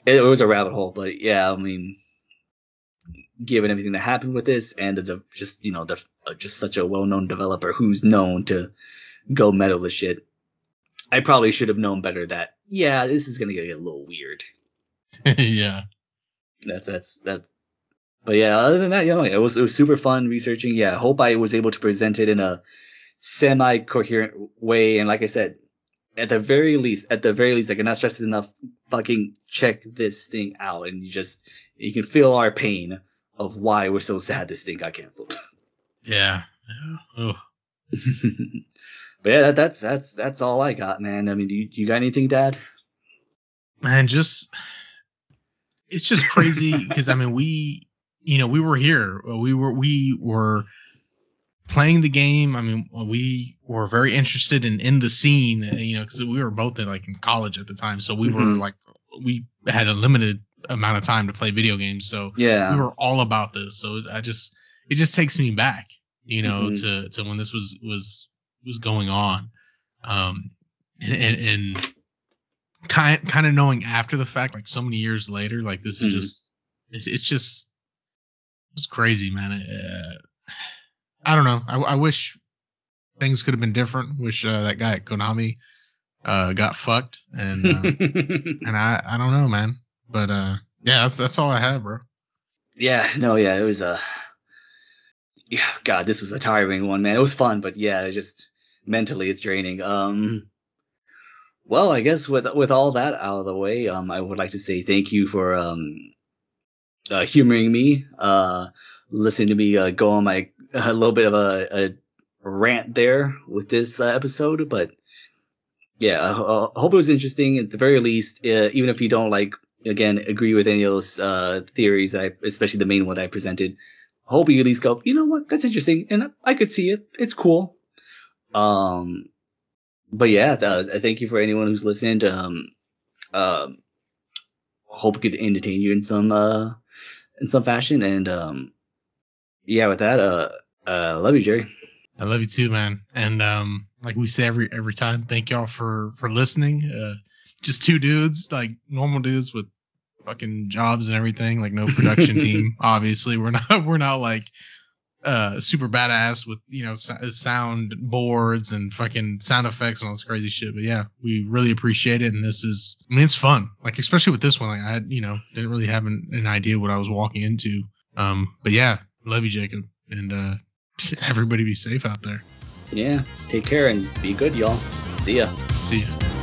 it, was a rabbit hole, but yeah, I mean, given everything that happened with this, and the, just you know, the, uh, just such a well-known developer who's known to go metal the shit. I probably should have known better that yeah, this is gonna get a little weird. <laughs> yeah. That's that's that's. But yeah, other than that, you know, it was it was super fun researching. Yeah, I hope I was able to present it in a semi coherent way. And like I said, at the very least, at the very least, I cannot stress it enough. Fucking check this thing out, and you just you can feel our pain of why we're so sad this thing got canceled. <laughs> Yeah. yeah. Oh. <laughs> but yeah, that, that's that's that's all I got, man. I mean, do you, do you got anything, Dad? Man, just it's just crazy <laughs> because I mean we you know we were here we were we were playing the game I mean we were very interested in in the scene you know because we were both in like in college at the time so we were Mhm. like we had a limited amount of time to play video games so Yeah. we were all about this so I just it just takes me back you know Mhm. to to when this was was was going on um and, and, and kind kind of knowing after the fact like so many years later like this is Mhm. just it's, it's just it's crazy man uh, I don't know. I, I wish things could have been different. Wish uh, that guy at Konami uh, got fucked, and uh, <laughs> and I I don't know, man. But uh, yeah, that's that's all I have, bro. Yeah, no, yeah, it was a. Uh, yeah, God, this was a tiring one, man. It was fun, but yeah, just mentally it's draining. Um, well, I guess with with all that out of the way, um, I would like to say thank you for um, uh, humoring me, uh, listening to me uh, go on my <laughs> a little bit of a, a rant there with this uh, episode, but yeah, I, I, hope it was interesting at the very least. Uh, even if you don't like, again, agree with any of those uh, theories, I, especially the main one I presented, hope you at least go, you know what, that's interesting, and I could see it. It's cool. Um, but yeah, uh, thank you for anyone who's listened. Um, uh, hope it could entertain you in some uh in some fashion, and um, yeah, with that, uh, uh, love you, Jerry. I love you too, man. And um, like we say every every time, thank y'all for for listening. Uh, just two dudes, like normal dudes with fucking jobs and everything, like no production <laughs> team. Obviously, we're not <laughs> we're not like uh super badass with you know sound boards and fucking sound effects and all this crazy shit. But yeah, we really appreciate it, and this is I mean it's fun. Like especially with this one, like I had you know didn't really have an, an idea what I was walking into. Um, but yeah, love you, Jacob, and uh <laughs> everybody be safe out there. Yeah, take care and be good, y'all. See ya. See ya.